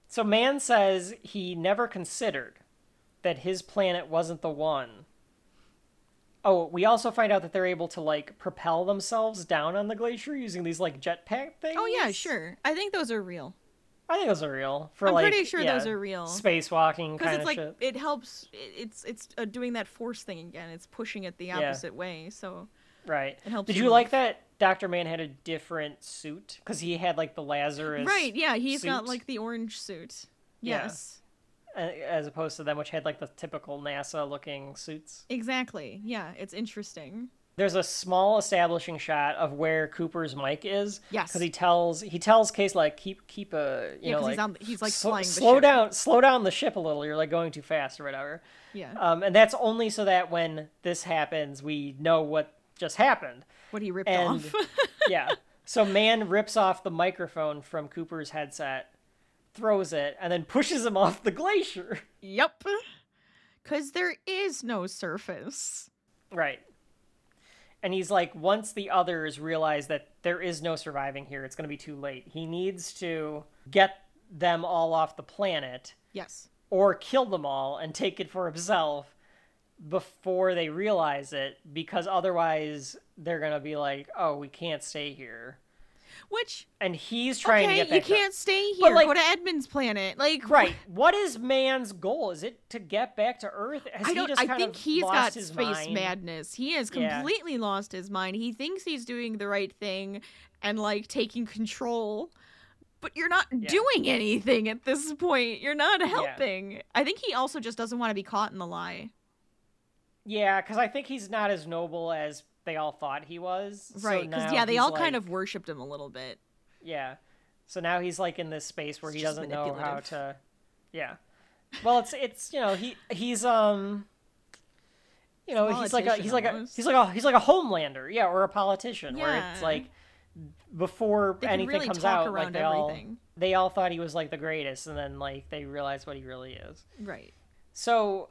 So man says he never considered that his planet wasn't the one. Oh, we also find out that they're able to like propel themselves down on the glacier using these like jetpack things. Oh yeah, sure. I think those are real. I think those are real. For I'm like, pretty sure those are real. Spacewalking Because kind it's of like shit. it helps. It's it's uh, doing that force thing again. It's pushing it the Yeah. opposite way. So Right. it helps Did you you like that Doctor Mann had a different suit because he had like the Lazarus right, yeah, he's got like the orange suit. Yes, uh, as opposed to them which had like the typical NASA looking suits. exactly. Yeah, it's interesting. There's a small establishing shot of where Cooper's mic is. Yes. Because he tells he tells Case like keep keep a you Yeah, know 'cause like he's on- he's, like, sl- slow down slow down the ship a little. You're like going too fast or whatever. Yeah. Um, and that's only so that when this happens, we know what just happened. what he ripped and- off. Yeah. So man rips off the microphone from Cooper's headset, throws it, and then pushes him off the glacier. yep. Because there is no surface. Right. And he's like, once the others realize that there is no surviving here, it's going to be too late. He needs to get them all off the planet Yes. or kill them all and take it for himself before they realize it, because otherwise they're going to be like, oh, we can't stay here. Which And he's trying okay, to get you back to- can't stay here. like- Go to Edmund's planet. Like Right. What is man's goal? Is it to get back to Earth? Has I don't. I think he's got space mind? madness. He has Yeah. completely lost his mind. He thinks he's doing the right thing and like taking control, but you're not doing anything at this point. You're not helping. I think he also just doesn't want to be caught in the lie. Yeah, because I think he's not as noble as they all thought he was. Right? Because now yeah, they all kind of worshipped him a little bit. Yeah. So now he's like in this space where It's he doesn't know how to. Yeah. Well, it's it's you know he he's um. You know he's like a he's like a he's like a he's like a homelander yeah or a politician where it's like before anything really comes out like they all they all thought he was like the greatest and then like they realized what he really is. Right. So,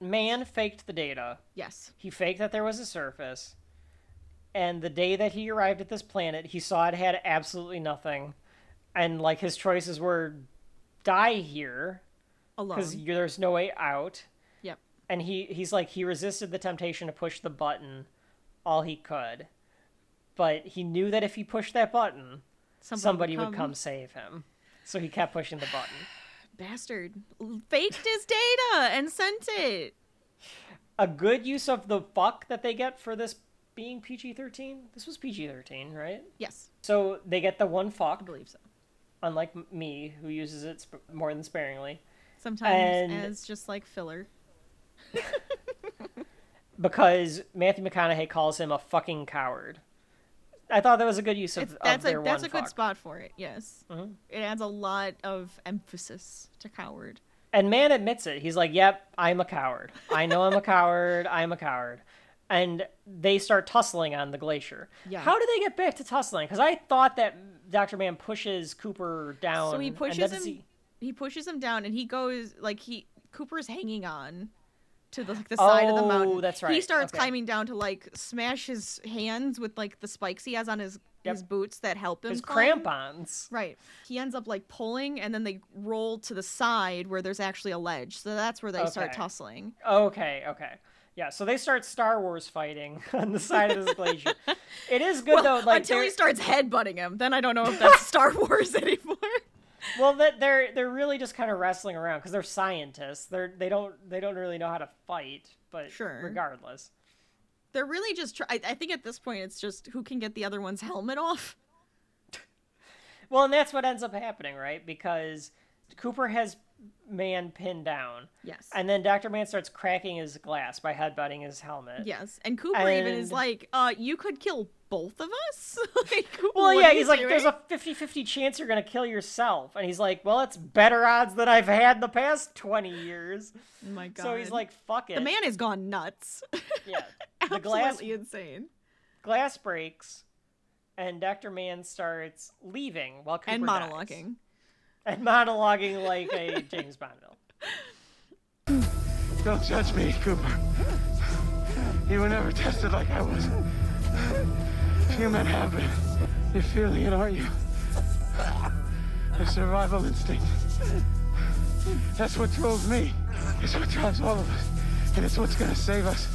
man faked the data. Yes. He faked that there was a surface. And the day that he arrived at this planet, he saw it had absolutely nothing. And like his choices were die here Alone. because there's no way out. Yep. And he he's like he resisted the temptation to push the button all he could. But he knew that if he pushed that button, somebody, would come save him. So he kept pushing the button. Bastard faked his data and sent it. a good use of the fuck that they get for this being PG thirteen. This was PG thirteen, right? Yes, So they get the one fuck. I believe so. unlike me, who uses it sp- more than sparingly, Sometimes And- as just like filler. because Matthew McConaughey calls him a fucking coward. I thought that was a good use of, It's, of that's their a that's a good fuck. spot for it. Yes, Mhm. it adds a lot of emphasis to coward. And man admits it. He's like, "Yep, I'm a coward. I know I'm a coward. I'm a coward." And they start tussling on the glacier. Yeah. How do they get back to tussling? Because I thought that Doctor Mann pushes Cooper down. So he pushes him. he- He pushes him down, and he goes like he Cooper's hanging on to the like the side of the Oh, mountain. that's right. He starts Okay. climbing down to like smash his hands with like the spikes he has on his Yep. his boots that help him. His climb. crampons. Right. He ends up like pulling, and then they roll to the side where there's actually a ledge. So that's where they start tussling. Okay, okay. Yeah, so they start Star Wars fighting on the side of this glacier. It is good Well, though, like until he they're- starts headbutting him, then I don't know if that's Star Wars anymore. well that they're they're really just kind of wrestling around because they're scientists. They're they don't they don't really know how to fight, but Sure. regardless. They're really just. Try- I, I think at this point it's just who can get the other one's helmet off. Well, and that's what ends up happening, right? Because Cooper has Man pinned down, Yes. and then Doctor Mann starts cracking his glass by headbutting his helmet. Yes, and Cooper even is like, "Uh, you could kill both of us." like, Well, yeah, he's like, there's a 50 50 chance you're going to kill yourself. And he's like, well, it's better odds than I've had the past 20 years. Oh my god. So he's like, fuck it. the man has gone nuts. yeah. The Absolutely glass, insane. glass breaks, and Dr. Mann starts leaving while Cooper and dies. And monologuing like a James Bond villain. Don't judge me, Cooper. You were never tested like I was. Have been. You're feeling it, aren't you? The survival instinct. That's what drove me. It's what drives all of us. And it's what's gonna save us.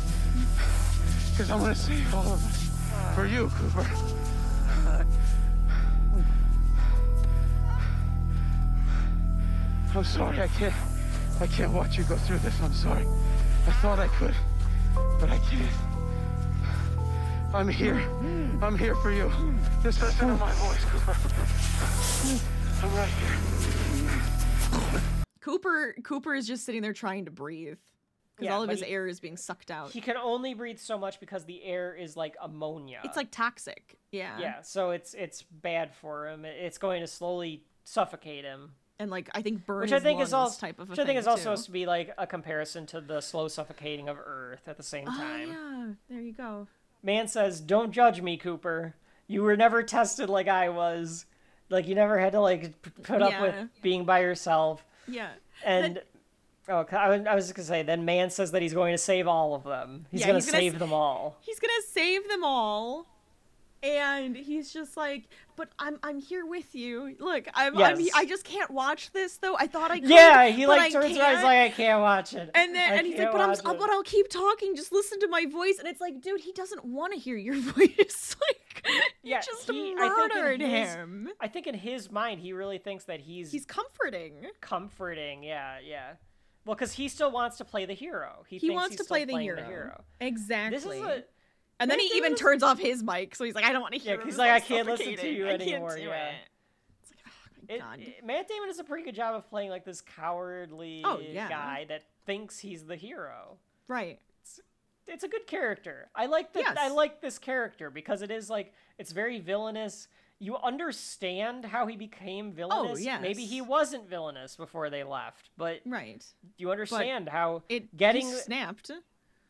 Because I'm gonna save all of us. For you, Cooper. I'm sorry, I can't. I can't watch you go through this. I'm sorry. I thought I could, but I can't. I'm here. I'm here for you. Just listen to my voice, Cooper. I'm right here. Cooper Cooper is just sitting there trying to breathe because Yeah, all of his he- air is being sucked out. He can only breathe so much because the air is like ammonia. it's like toxic. Yeah. yeah, so it's it's bad for him. It's going to slowly suffocate him. And like I think burn which I think is also type of a which I think is also too. supposed to be like a comparison to the slow suffocating of Earth at the same Oh time. yeah, there you go. Man says, "Don't judge me, Cooper. You were never tested like I was. Like you never had to like put up Yeah. with being by yourself." Yeah. And oh, I was I was just gonna say, then Man says that he's going to save all of them. He's Yeah, gonna he's gonna save s- them all. He's gonna save them all. And he's just like, but I'm I'm here with you. Look, I'm, I'm I just can't watch this though. I thought I could. Yeah, he like turns around, he's like, "I can't watch it." And then I and he's like, but I'm uh, it." but I'll keep talking. Just listen to my voice. And it's like, dude, he doesn't want to hear your voice. like, Yeah, you just he- I murdered his- him. I think in his mind, he really thinks that he's He's comforting. comforting. Yeah, yeah. Well, because he still wants to play the hero. He, He wants to play the hero. the hero. Exactly. This is a and then he even turns off his mic, so he's like, I don't want to hear. Yeah, hear. 'cause him. he's like, It's I can't listen to you anymore, yeah. it." It's like, oh It, it- Matt Damon does a pretty good job of playing like this cowardly Oh, yeah. guy that thinks he's the hero. right. It's a good character. I like that. I like this character because it is like it's very villainous. You understand how he became oh, villainous. Maybe yes. he wasn't villainous before they left, but Right. you understand how It getting snapped.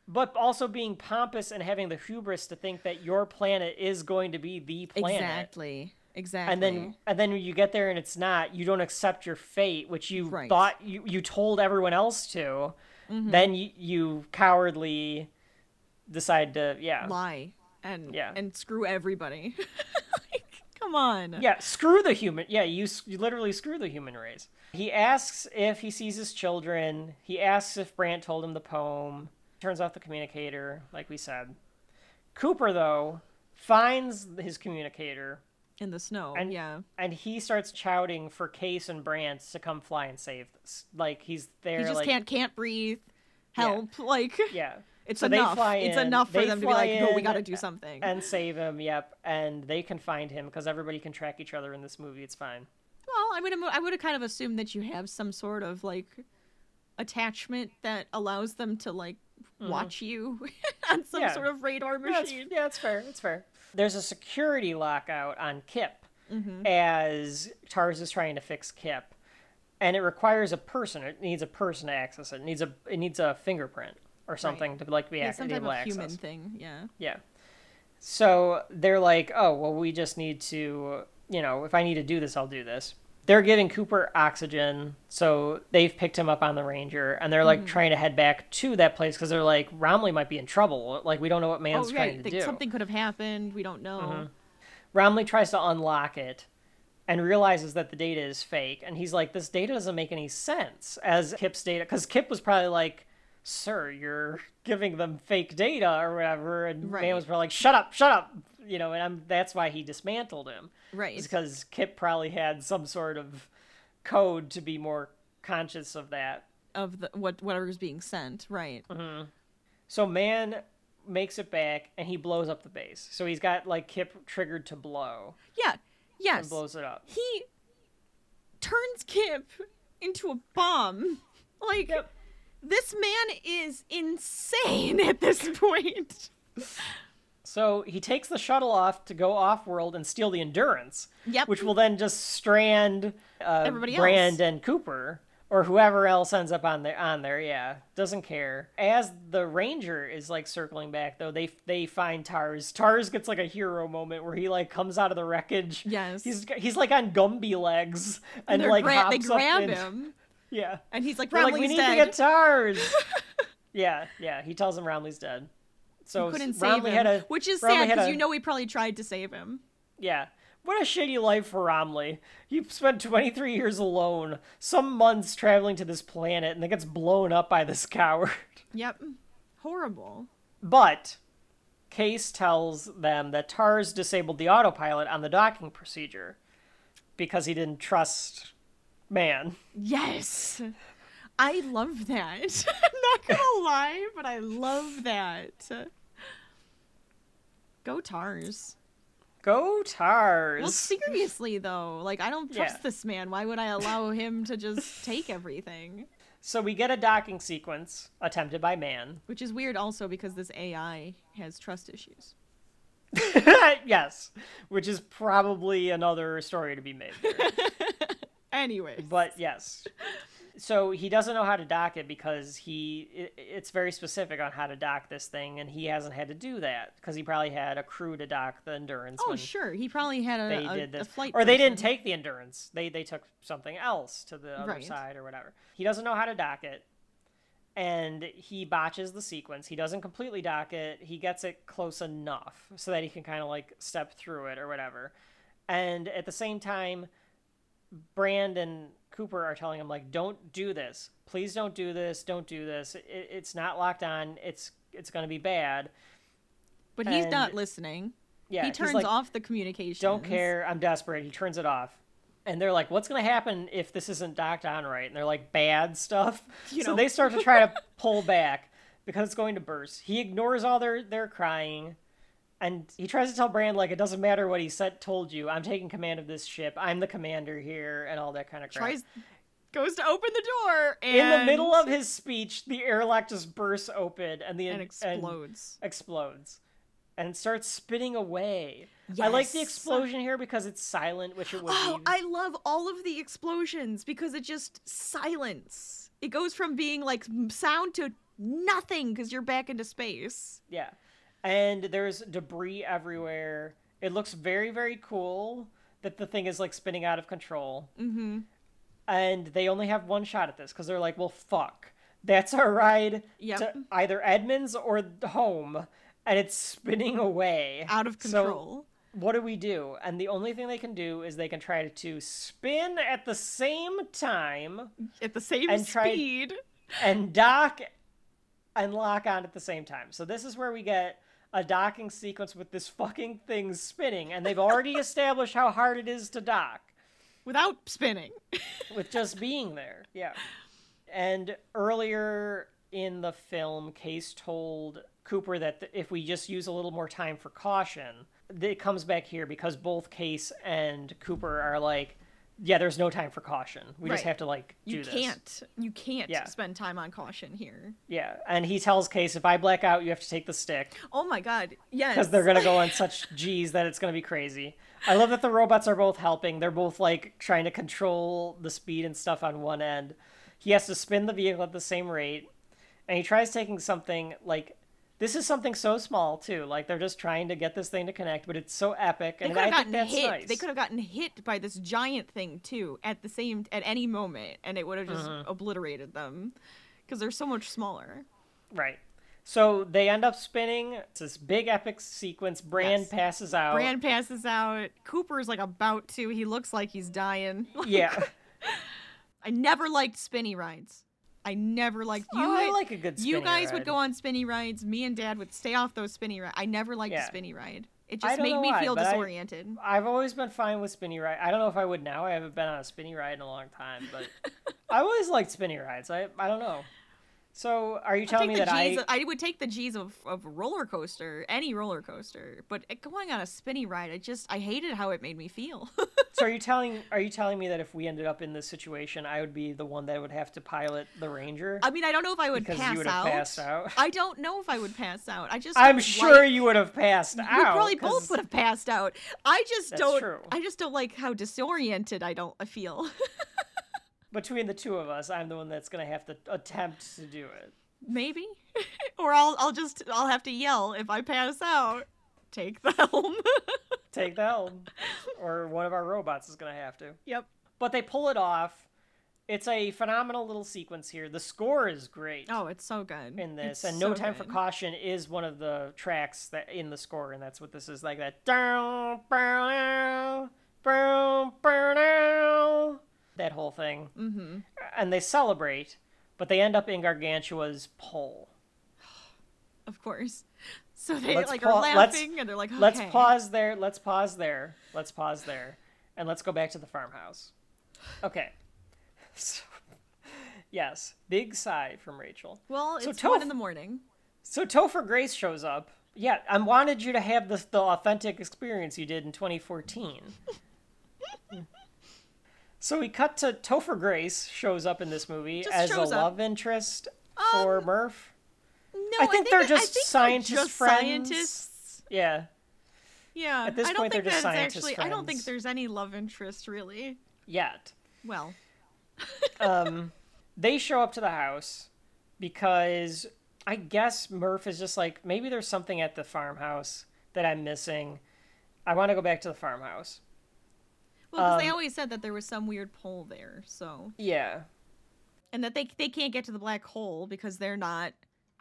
But also being pompous and having the hubris to think that your planet is going to be the planet. Exactly. Exactly. And then and then you get there and it's not, you don't accept your fate, which you Right. thought you, you told everyone else to. Mhm. Then you, you cowardly decide to yeah. lie and Yeah. and screw everybody. like, come on. Yeah, screw the human. Yeah, you, you literally screw the human race. He asks if he sees his children. He asks if Brand told him the poem. Turns off the communicator, like we said. Cooper, though, finds his communicator. In the snow. And, yeah. And he starts shouting for Case and Brand to come fly and save this. Like, he's there. He just like, can't can't breathe. Help. Like Yeah. It's So enough. It's enough for them to be like, no, we got to do something. and save him. Yep, and they can find him because everybody can track each other in this movie. It's fine. Well, I would I would have kind of assumed that you have some sort of like attachment that allows them to like watch you on some Mm-hmm. Yeah. sort of radar Yeah, it's, machine. yeah, it's fair. It's fair. There's a security lockout on Kip Mm-hmm. as TARS is trying to fix Kip, and it requires a person. It needs a person to access it. It needs a it needs a fingerprint or something to like be Yeah, some be type able of to human thing. Yeah. Yeah. So they're like, oh, well, we just need to, you know, if I need to do this, I'll do this. They're giving Cooper oxygen, so they've picked him up on the Ranger, and they're like Mm-hmm. trying to head back to that place because they're like, Romilly might be in trouble. Like, we don't know what man's oh, trying right. to like, do. Something could have happened. We don't know. Romilly tries to unlock it and realizes that the data is fake, and he's like, this data doesn't make any sense as Kip's data, because Kip was probably like, sir, you're giving them fake data or whatever, and man was probably like, shut up, shut up, you know, and I'm, that's why he dismantled him. Right. Because Kip probably had some sort of code to be more conscious of that. Of the what whatever whatever's being sent. Right. Mm-hmm. So man makes it back and he blows up the base. So he's got like Kip triggered to blow Yeah. and Yes. blows it up. He turns Kip into a bomb. Like Yep. this man is insane at this point. So he takes the shuttle off to go off world and steal the endurance. Yep. Which will then just strand uh, Everybody Brand else. and Cooper or whoever else ends up on there. On there, yeah, doesn't care. As the Ranger is like circling back, though, they they find TARS. TARS gets like a hero moment where he like comes out of the wreckage. Yes. He's he's like on Gumby legs and They're like gra- hops they grab up in- him, Yeah. and he's like, like, we need dead." to get TARS. yeah, yeah. He tells him Romilly's dead. So You couldn't Romilly save him, a which is Romilly sad because a- you know we probably tried to save him. Yeah. What a shitty life for Romilly. He spent 23 years alone, some months traveling to this planet, and then gets blown up by this coward. Yep, horrible. But Case tells them that TARS disabled the autopilot on the docking procedure because he didn't trust man. Yes, I love that. I'm not gonna lie, but I love that. Go TARS. Go TARS! Well, seriously though, like I don't trust Yeah. this man. Why would I allow him to just take everything? So we get a docking sequence attempted by man. Which is weird also because this AI has trust issues. yes, which is probably another story to be made. Anyway, but yes so he doesn't know how to dock it because he it, it's very specific on how to dock this thing and he hasn't had to do that because he probably had a crew to dock the endurance oh sure, he probably had a, they a, did this. flight or they didn't take the endurance. They they took something else to the other Right. side or whatever. He doesn't know how to dock it and he botches the sequence. He doesn't completely dock it. He gets it close enough so that he can kind of like step through it or whatever. And at the same time brand and cooper are telling him like don't do this. Please don't do this. Don't do this. It, it's not locked on. It's it's going to be bad. But he's not listening. yeah he turns like, off the communication. don't care. I'm desperate. He turns it off. And they're like what's going to happen if this isn't docked on right? And they're like bad stuff. You so know. they start to try to pull back because it's going to burst. He ignores all their their crying and he tries to tell brand like it doesn't matter what he said told you i'm taking command of this ship i'm the commander here and all that kind of crap Tries goes to open the door and in the middle of his speech the airlock just bursts open and the and explodes. explodes and starts spinning away i like the explosion here because it's silent which it would Oh, be I love all of the explosions because it just silence. It goes from being like sound to nothing because you're back into space. Yeah. And there's debris everywhere. It looks very, very cool that the thing is like spinning out of control. Mm-hmm. And they only have one shot at this because they're like, well, fuck. That's our ride Yep. to either Edmunds or home. And it's spinning away. Out of So control. what do we do? And the only thing they can do is they can try to spin at the same time At the same and try- speed. and dock and lock on at the same time. So this is where we get a docking sequence with this fucking thing spinning, and they've already established how hard it is to dock Without spinning. with just being there. Yeah. And earlier in the film, Case told Cooper that th- if we just use a little more time for caution, it comes back here because both Case and Cooper are like, yeah, there's no time for caution. We just have to like do You this. can't. You can't Yeah. spend time on caution here. Yeah, and he tells Case if I black out, you have to take the stick Oh my god. Yes. because they're gonna go on such G's that it's gonna be crazy. I love that the robots are both helping. They're both like trying to control the speed and stuff on one end. He has to spin the vehicle at the same rate, and he tries taking something like this is something so small too. Like they're just trying to get this thing to connect, but it's so epic, They and could I have think gotten that's hit. nice. They could have gotten hit by this giant thing too at the same at any moment, and it would have just Mhm. obliterated them because they're so much smaller. Right. So they end up spinning. It's this big epic sequence. Brand Yes. passes out. Brand passes out. Cooper's like about to. He looks like he's dying. Yeah. I never liked spinny rides. I never liked you. Oh, I like a good You guys ride. would go on spinny rides. Me and Dad would stay off those spinny rides. I never liked Yeah. a spinny ride. It just made me why, feel but I- disoriented. I've always been fine with spinny ride. I don't know if I would now. I haven't been on a spinny ride in a long time, but I always liked spinny rides. I I don't know. So are you telling me that G's, I? I would take the G's of, of roller coaster, any roller coaster, but eh, going on a spinny ride, I just I hated how it made me feel. So are you telling are you telling me that if we ended up in this situation, I would be the one that would have to pilot the Ranger? I mean, I don't know if I would pass out. passed out. I don't know if I would pass out. I just I'm sure like- you would have passed out. We probably 'cause both would have passed out. I just don't. true. I just don't like how disoriented I don't I feel. Between the two of us, I'm the one that's gonna have to attempt to do it. Maybe, or I'll I'll just I'll have to yell if I pass out. Take the helm. Take the helm, or one of our robots is gonna have to. Yep. But they pull it off. It's a phenomenal little sequence here. The score is great. Oh, it's so good in this, It's and No so Time for. Caution is one of the tracks that in the score, and that's what this is like. That down, down, down, down, that whole thing. Mm-hmm. And they celebrate, but they end up in Gargantua's pole. Of course. So they Let's like pa- are laughing and they're like, Let's pause there. Let's pause there. Let's pause there, and let's go back to the farmhouse. Okay. So, yes, big sigh from Rachel. Well, So it's one in the morning. So Topher Grace shows up. Yeah, I wanted you to have the, the authentic experience you did in 2014. so we cut to Topher Grace shows up in this movie Just as a shows up. love interest for Murph. No, I think they're just they're scientist just friends. Scientists. Yeah, Yeah. At this I don't point, they're think just that's scientist actually. I don't think friends. there's any love interest really. yet. Well, um, they show up to the house because I guess Murph is just like maybe there's something at the farmhouse that I'm missing. I want to go back to the farmhouse. Well, because they Um, always said that there was some weird pole there, so Yeah. and that they they can't get to the black hole because they're not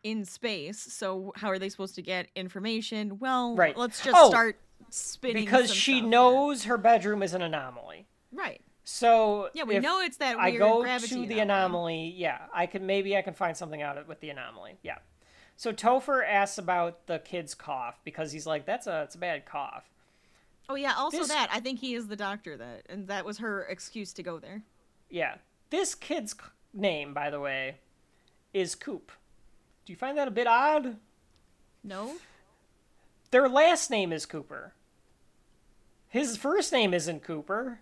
in space. So how are they supposed to get information? Well, Right. let's just Oh, start spinning because she knows her bedroom is an anomaly. Right. So Yeah, we know it's that I go to the anomaly. anomaly. Yeah, I can maybe I can find something out with the anomaly. Yeah. So Topher asks about the kid's cough because he's like, "That's a it's a bad cough." Oh yeah. Also This- that I think he is the doctor that, and that was her excuse to go there. Yeah. This kid's name, by the way, is Coop. Do you find that a bit odd? No. Their last name is Cooper. His first name isn't Cooper.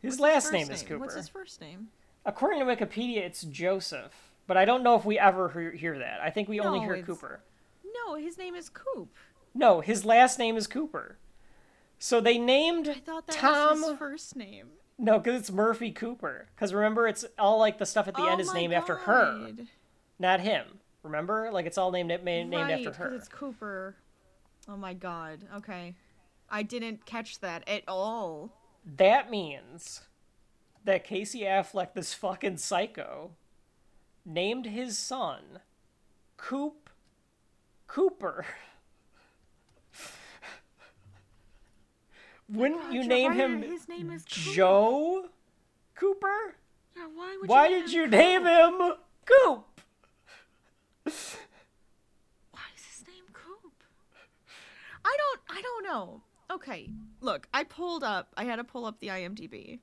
His last First name is Cooper. What's his first name? According to Wikipedia, it's Joseph, but I don't know if we ever hear, hear that. I think we only hear it's- Cooper. No, his name is Coop. No, his last name is Cooper. So they named I thought that Tom. was his first name. No, because it's Murphy Cooper. Because remember, it's all like the stuff at the end Oh is my named after her, not him. Remember, like it's all named named, named right, after her. it's Cooper. Oh my god. Okay. I didn't catch that at all. That means that Casey Affleck, this fucking psycho, named his son Coop Cooper. Wouldn't God, you name right, him His name is Coop. Joe Cooper? Yeah, why would Why you did you him name him Coop? Why is his name Coop? I don't. I don't know. Okay, look. I pulled up. I had to pull up the IMDb.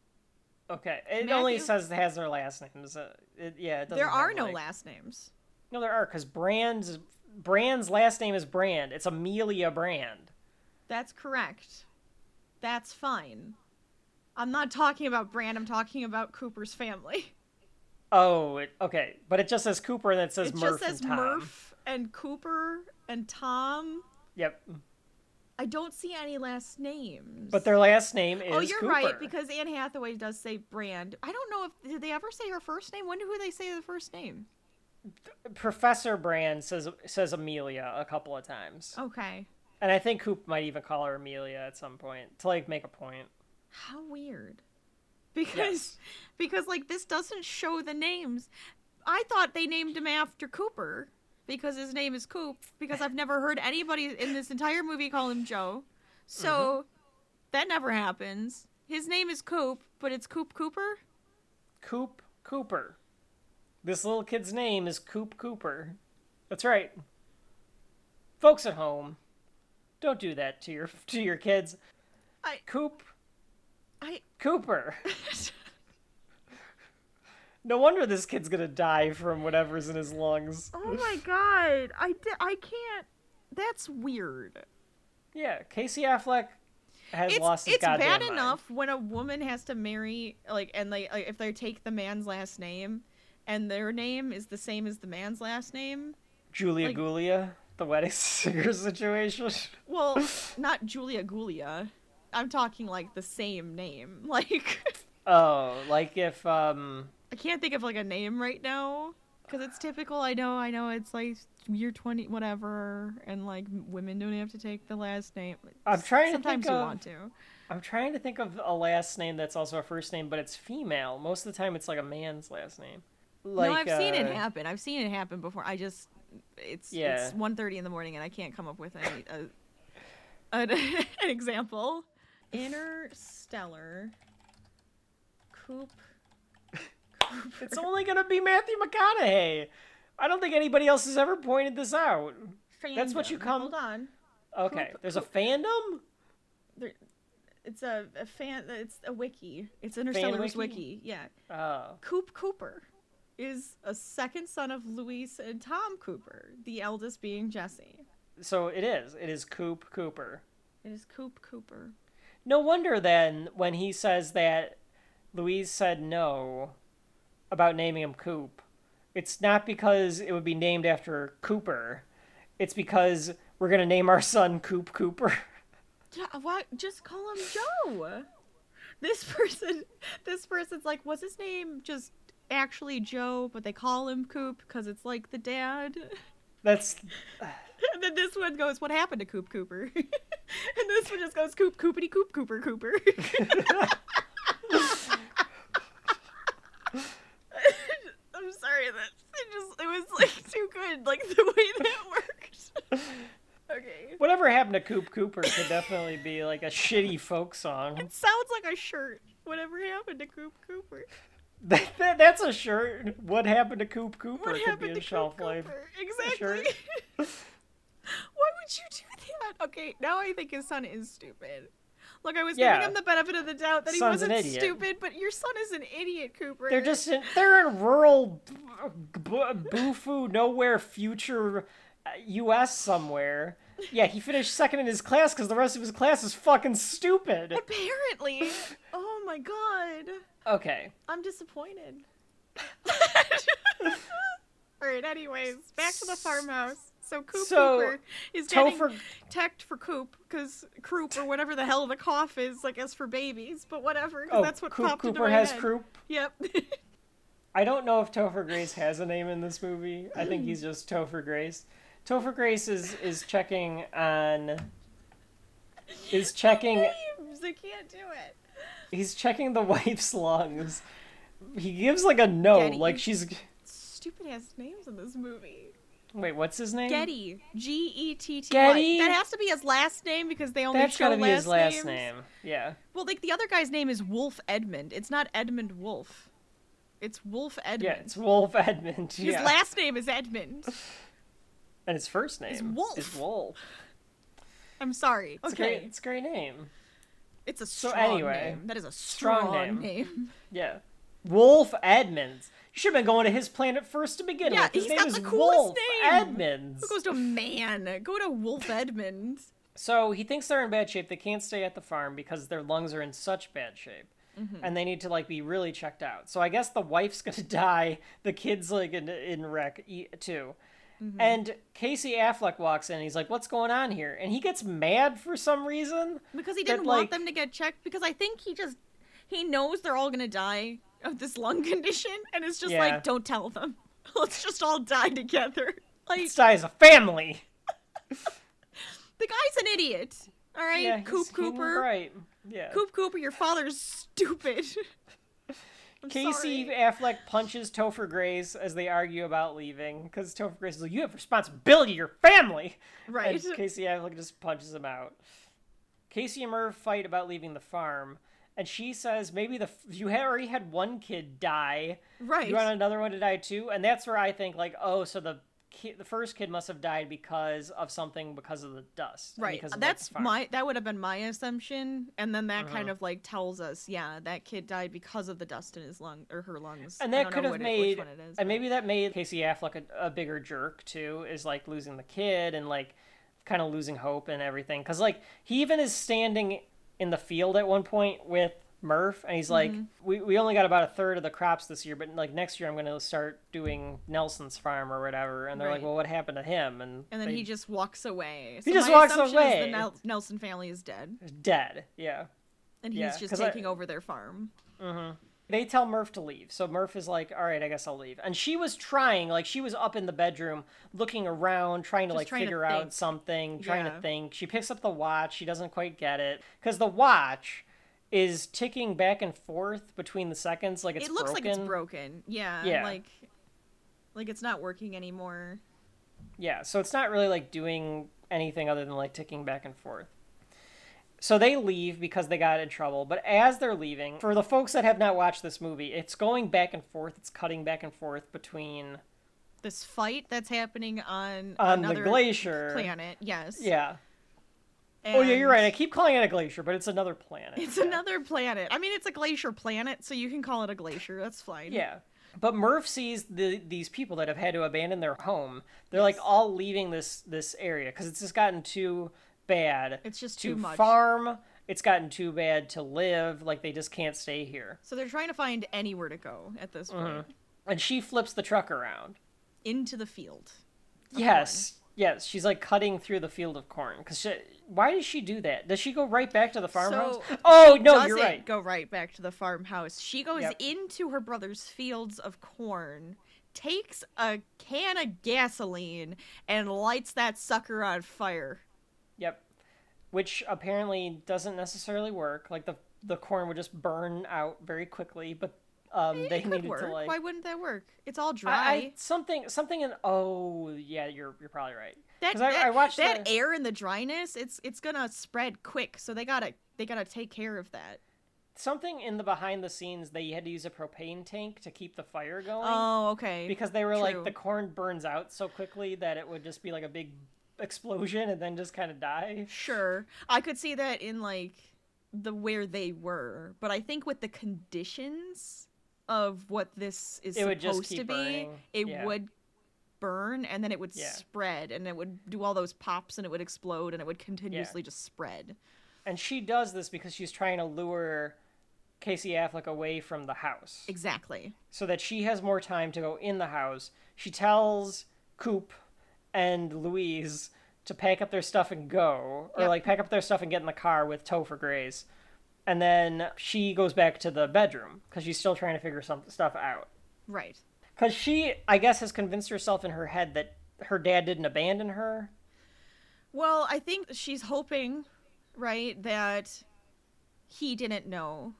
Okay, it only says it has their last names. Uh, it, yeah, it doesn't There are have, no like- last names. No, there are because Brand's Brand's last name is Brand. It's Amelia Brand. That's correct. That's fine. I'm not talking about Brand. I'm talking about Cooper's family. Oh, it, okay, but it just says Cooper and it says It Murph just says and Tom. Murph and Cooper and Tom. Yep, I don't see any last names. but their last name oh, is. oh, you're Cooper. right because Anne Hathaway does say Brand. I don't know if did they ever say her first name. When do they say the first name? Professor Brand says says Amelia a couple of times, Okay, and I think Coop might even call her Amelia at some point to like make a point. how weird. Because Yes. because like this doesn't show the names. I thought they named him after Cooper because his name is Coop. Because I've never heard anybody in this entire movie call him Joe. So Mm-hmm. that never happens. His name is Coop, but it's Coop Cooper. Coop Cooper. This little kid's name is Coop Cooper. That's right. Folks at home, don't do that to your to your kids. I Coop I Cooper. no wonder this kid's gonna die from whatever's in his lungs. Oh my god. I di- I can't. That's weird. Yeah, Casey Affleck has It's lost his it's goddamn bad mind. enough when a woman has to marry like and they like, if they take the man's last name and their name is the same as the man's last name. Julia like- Gulia, the wedding singer situation. Well, not Julia Gulia. I'm talking like the same name. Like Oh, like if um I can't think of like a name right now because it's typical. I know, I know. It's like year twenty, whatever, and like women don't have to take the last name. I'm trying to Sometimes think you of- want to. I'm trying to think of a last name that's also a first name, but it's female. Most of the time, it's like a man's last name. Like, no, I've seen it uh, happen. I've seen it happen before. I just it's Yeah. it's 1.30 in the morning and I can't come up with any a, an, an example. Interstellar. Coop. It's only gonna be Matthew McConaughey. I don't think anybody else has ever pointed this out. That's what you fandom. come- Hold on. Okay, Coop- there's a fandom. There, it's a, a fan. It's a wiki. It's Interstellar's wiki? wiki. Yeah. Oh, Coop Cooper is a second son of Luis and Tom Cooper, the eldest being Jesse. so it is. It is Coop Cooper. It is Coop Cooper. No wonder then when he says that Louise said no about naming him Coop, it's not because it would be named after Cooper. It's because we're gonna name our son Coop Cooper. Yeah, why? Just call him Joe. This person, this person's like, was his name just actually Joe, but they call him Coop because it's like the dad. That's And then this one goes, "What happened to Coop Cooper?" and this one just goes, "Coop Coopity Coop Cooper Cooper." I'm sorry that it just it was like too good, like the way that worked. okay. whatever happened to Coop Cooper could definitely be like a shitty folk song. It sounds like a shirt. Whatever happened to Coop Cooper? That, that- that's a shirt. What happened to Coop Cooper What could happened be to Coop life. Cooper? Exactly. Why would you do that? Okay, now I think his son is stupid. Look, I was Yeah. giving him the benefit of the doubt that he Son's wasn't stupid, but your son is an idiot, Cooper. They're just in, they're in rural b- b- boofoo nowhere future uh, U.S. somewhere. Yeah, he finished second in his class because the rest of his class is fucking stupid. apparently. oh my god, Okay, I'm disappointed. All right. Anyways, back to the farmhouse. So Coop So, Cooper is getting Topher teched for Coop because Croup or whatever the hell the cough is, I guess for babies, but whatever. oh, that's what Coop popped into Cooper my has head. croup. Yep. I don't know if Topher Grace has a name in this movie. I think he's just Topher Grace. Topher Grace is is checking on is checking Names, I can't do it. He's checking the wife's lungs. He gives like a no, Getty. like she's Stupid ass names in this movie. wait, what's his name? Getty. G E T T Getty? That has to be his last name because they only That's show gotta be last his last names. name. Yeah. Well, like the other guy's name is Wolf Edmund. It's not Edmund Wolf. It's Wolf Edmund. Yeah, it's Wolf Edmund. His yeah. last name is Edmund. and his first name Wolf. is Wolf. I'm sorry. It's a okay. great it's a great name. It's a So strong anyway, name. That is a strong strong, name. name. Yeah. Wolf Edmunds. You should have been going to his planet first to begin Yeah, with. His he's name got is the coolest Wolf name. Edmunds. Who goes to a man? Go to Wolf Edmunds. So he thinks they're in bad shape. They can't stay at the farm because their lungs are in such bad shape. Mm-hmm. And they need to like be really checked out. So I guess the wife's gonna die. The kid's like in, in wreck e- too. Mm-hmm. And Casey Affleck walks in. He's like, "What's going on here?" And he gets mad for some reason. Because he didn't like- want them to get checked. Because I think he just he knows they're all gonna die of this lung condition, and it's just Yeah. like, don't tell them. Let's just all die together. Like Let's die as a family. the guy's an idiot. All right, Yeah, Coop Cooper. Right. Yeah. Coop Cooper, your father's stupid. I'm Casey sorry. Affleck punches Topher Grace as they argue about leaving because Topher Grace is like, "You have responsibility your family." Right. And Casey Affleck just punches him out. Casey and Murph fight about leaving the farm, and she says maybe the f- you already had one kid die. Right. You want another one to die too, and that's where I think like, oh, so the ki- the first kid must have died because of something because of the dust. Right. because like, That's farm. my that would have been my assumption, and then that Uh-huh. kind of like tells us, yeah, that kid died because of the dust in his lung or her lungs. and that could have made it is, and maybe that made casey affleck a, a bigger jerk too is like losing the kid and like kind of losing hope and everything because like he even is standing in the field at one point with murph and he's like Mm-hmm. we, we only got about a third of the crops this year but like next year i'm going to start doing nelson's farm or whatever and they're like well what happened to him and and then they- he just walks away. He So just my walks away. Is the Nel- Nelson family is dead, dead yeah and he's Yeah, just 'cause I- taking over their farm. they tell Murph to leave. So Murph is like, "All right, I guess I'll leave." And she was trying, like she was up in the bedroom looking around, trying to Just like trying figure think. out something, trying Yeah. to think. She picks up the watch. She doesn't quite get it cuz the watch is ticking back and forth between the seconds like it's it looks broken. like it's broken. Yeah. Yeah. Like, like it's not working anymore. Yeah, so it's not really like doing anything other than like ticking back and forth. So they leave because they got in trouble. But as they're leaving, for the folks that have not watched this movie, it's going back and forth. It's cutting back and forth between This fight that's happening on on the another glacier. planet. Yes. Yeah. Oh yeah, you're right. I keep calling it a glacier, but it's another planet. It's yeah. another planet. I mean, it's a glacier planet, so you can call it a glacier. That's fine. Yeah. But Murph sees the these people that have had to abandon their home. They're like all leaving this this area because it's just gotten too bad. It's just to too much. farm. It's gotten too bad to live. Like they just can't stay here. So they're trying to find anywhere to go at this Mm-hmm. point. And she flips the truck around. Into the field. Yes. Yes, she's like cutting through the field of corn. Cause she, why does she do that? Does she go right back to the farmhouse? So oh no, you're right. Go right back to the farmhouse. She goes Yep. into her brother's fields of corn, takes a can of gasoline, and lights that sucker on fire. Yep. Which apparently doesn't necessarily work. Like the the corn would just burn out very quickly, but um, they it needed work. to like Why wouldn't that work? It's all I, dry. I something something in oh yeah you're you're probably right. That I, that, I watched that the, air and the dryness. It's it's gonna spread quick. So they gotta they gotta take care of that. something in the behind the scenes they had to use a propane tank to keep the fire going Oh, okay. because they were like the corn burns out so quickly that it would just be like a big explosion and then just kind of die. Sure. I could see that in like the where they were, but I think with the conditions of what this is It supposed to be, burning. it Yeah. would burn and then it would Yeah. spread and it would do all those pops and it would explode and it would continuously just spread. And she does this because she's trying to lure Casey Affleck away from the house. Exactly. so that she has more time to go in the house. She tells Coop and Louise to pack up their stuff and go, or Yep. like pack up their stuff and get in the car with Topher Grace. And then she goes back to the bedroom because she's still trying to figure some stuff out. Right. Because she, I guess, has convinced herself in her head that her dad didn't abandon her. Well, I think she's hoping, right, that he didn't know,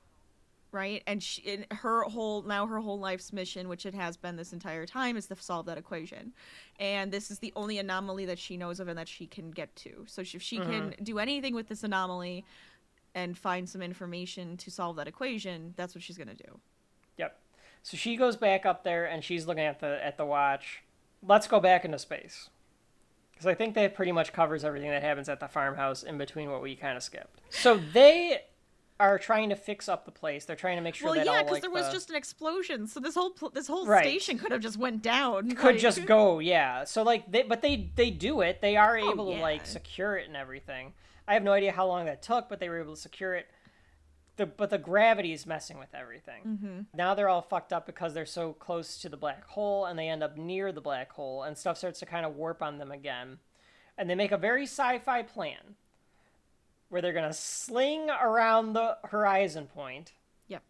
right? And she, and her whole now her whole life's mission, which it has been this entire time, is to solve that equation. And this is the only anomaly that she knows of and that she can get to. So if she can mm-hmm. do anything with this anomaly and find some information to solve that equation, that's what she's gonna do. Yep. So she goes back up there and she's looking at the at the watch. Let's go back into space. Because I think that pretty much covers everything that happens at the farmhouse in between what we kind of skipped. So they are trying to fix up the place. They're trying to make sure well, yeah, because like there was the- just an explosion, so this whole pl- this whole Right. station could have just went down. could like- just go yeah so like they but they they do it they are Oh, able to like secure it and everything i have no idea how long that took but they were able to secure it the, but the gravity is messing with everything Mm-hmm. now they're all fucked up because they're so close to the black hole and they end up near the black hole and stuff starts to kind of warp on them again and they make a very sci-fi plan where they're going to sling around the horizon point Yep.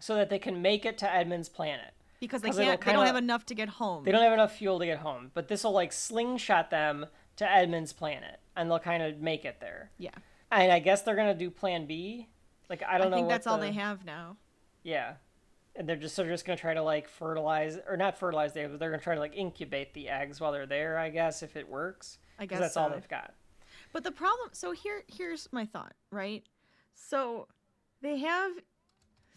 so that they can make it to Edmunds' planet Because they can't. They don't have enough to get home. they don't have enough fuel to get home, but this will like slingshot them to Edmunds' planet, and they'll kind of make it there. Yeah. And I guess they're gonna do Plan B. Like I don't I know. I think that's all they have now. Yeah, and they're just they're just gonna try to like fertilize or not fertilize the eggs, but they're gonna try to like incubate the eggs while they're there. I guess if it works. I guess that's all they've got. But the problem, so here, here's my thought, right? So they have.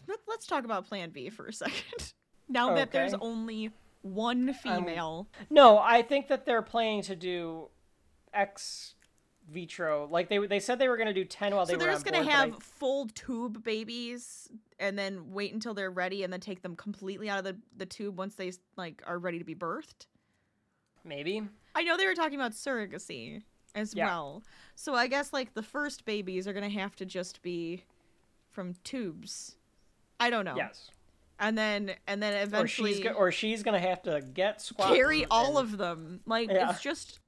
Let, let's talk about Plan B for a second. now that there's only one um, female, No, I think that they're planning to do ex vitro. Like they they said they were gonna do ten while they so they're just gonna board, but I- have full tube babies, and then wait until they're ready, and then take them completely out of the the tube once they like are ready to be birthed. maybe. I know they were talking about surrogacy as Yeah. well. So I guess like the first babies are gonna have to just be from tubes. I don't know. Yes. And then and then Or eventually she's go- or she's gonna have to get squat carry and- all of them. Like Yeah. it's just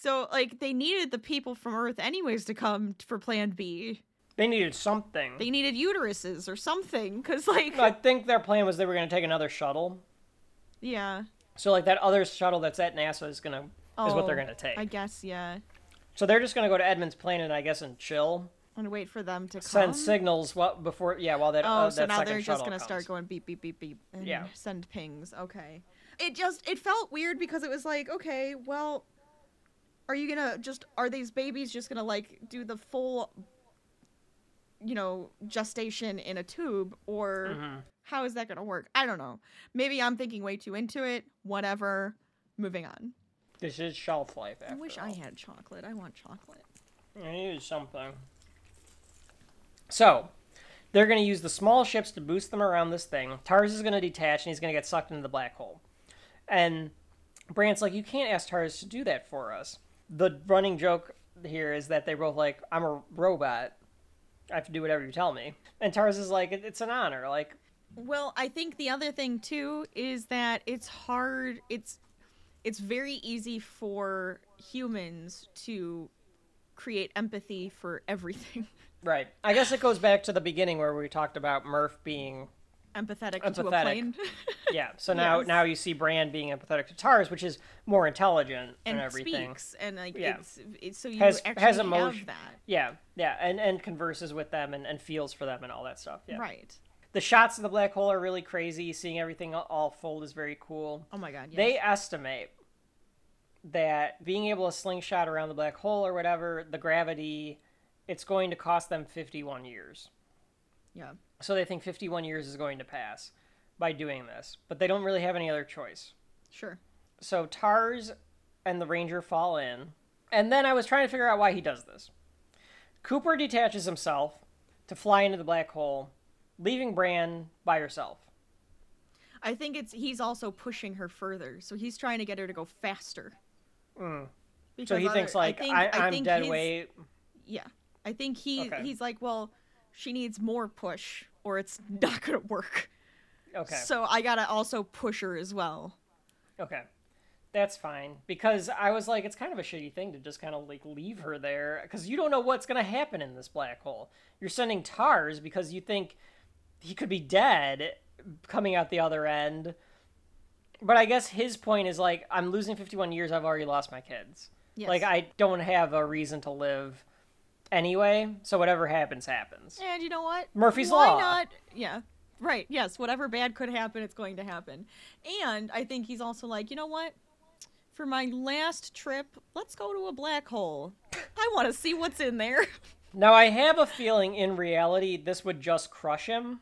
so like they needed the people from Earth anyways to come for Plan B. They needed something. They needed uteruses or something cuz like I think their plan was they were going to take another shuttle. yeah. So like that other shuttle that's at NASA is going to is what they're Oh, going to take. I guess yeah. So they're just going to go to Edmunds' planet, I guess, and chill, And wait for them to send come. signals what before yeah while that Oh, uh, so that now they're just gonna comes. start going beep beep beep beep and Yeah. send pings. Okay. It just it felt weird because it was like, okay, well, are you gonna just are these babies just gonna like do the full, you know, gestation in a tube or Mm-hmm. how is that gonna work? I don't know. Maybe I'm thinking way too into it. Whatever. Moving on. This is shelf life. I wish I had chocolate. I want chocolate. I need something. So, they're going to use the small ships to boost them around this thing. TARS is going to detach and he's going to get sucked into the black hole. And Brand's like, you can't ask TARS to do that for us. The running joke here is that they both like, I'm a robot. I have to do whatever you tell me. And TARS is like, it's an honor. Like, Well, I think the other thing too is that it's hard. It's it's very easy for humans to create empathy for everything. right. I guess it goes back to the beginning where we talked about Murph being empathetic, to a plane. yeah. So now Yes. now you see Brand being empathetic to TARS, which is more intelligent and, and everything. speaks and like Yeah. it's, it's so you Has- actually has have that Yeah, yeah, and and converses with them and, and feels for them and all that stuff. Yeah. right. The shots of the black hole are really crazy. Seeing everything all- all fold is very cool. Oh my god, yes. They estimate that being able to slingshot around the black hole or whatever, the gravity, it's going to cost them 51 years. yeah. So they think 51 years is going to pass by doing this, but they don't really have any other choice. Sure. So TARS and the Ranger fall in. And then I was trying to figure out why he does this. Cooper detaches himself to fly into the black hole, leaving Brand by herself. I think it's he's also pushing her further, so he's trying to get her to go faster. Mm. So he other- thinks I like think- I, I I'm think dead his- weight. Yeah. I think he Okay. he's like, well, she needs more push or it's not gonna work. Okay. So I gotta also push her as well. Okay. That's fine because I was like, it's kind of a shitty thing to just kind of like leave her there because you don't know what's gonna happen in this black hole. You're sending TARS because you think he could be dead coming out the other end. But I guess his point is like, I'm losing 51 years. I've already lost my kids. Yes. Like I don't have a reason to live anyway. So whatever happens, happens. And you know what? Murphy's Why Law. not? Yeah. Right. Yes. Whatever bad could happen, it's going to happen. And I think he's also like, you know what? For my last trip, let's go to a black hole. I want to see what's in there. Now I have a feeling in reality this would just crush him.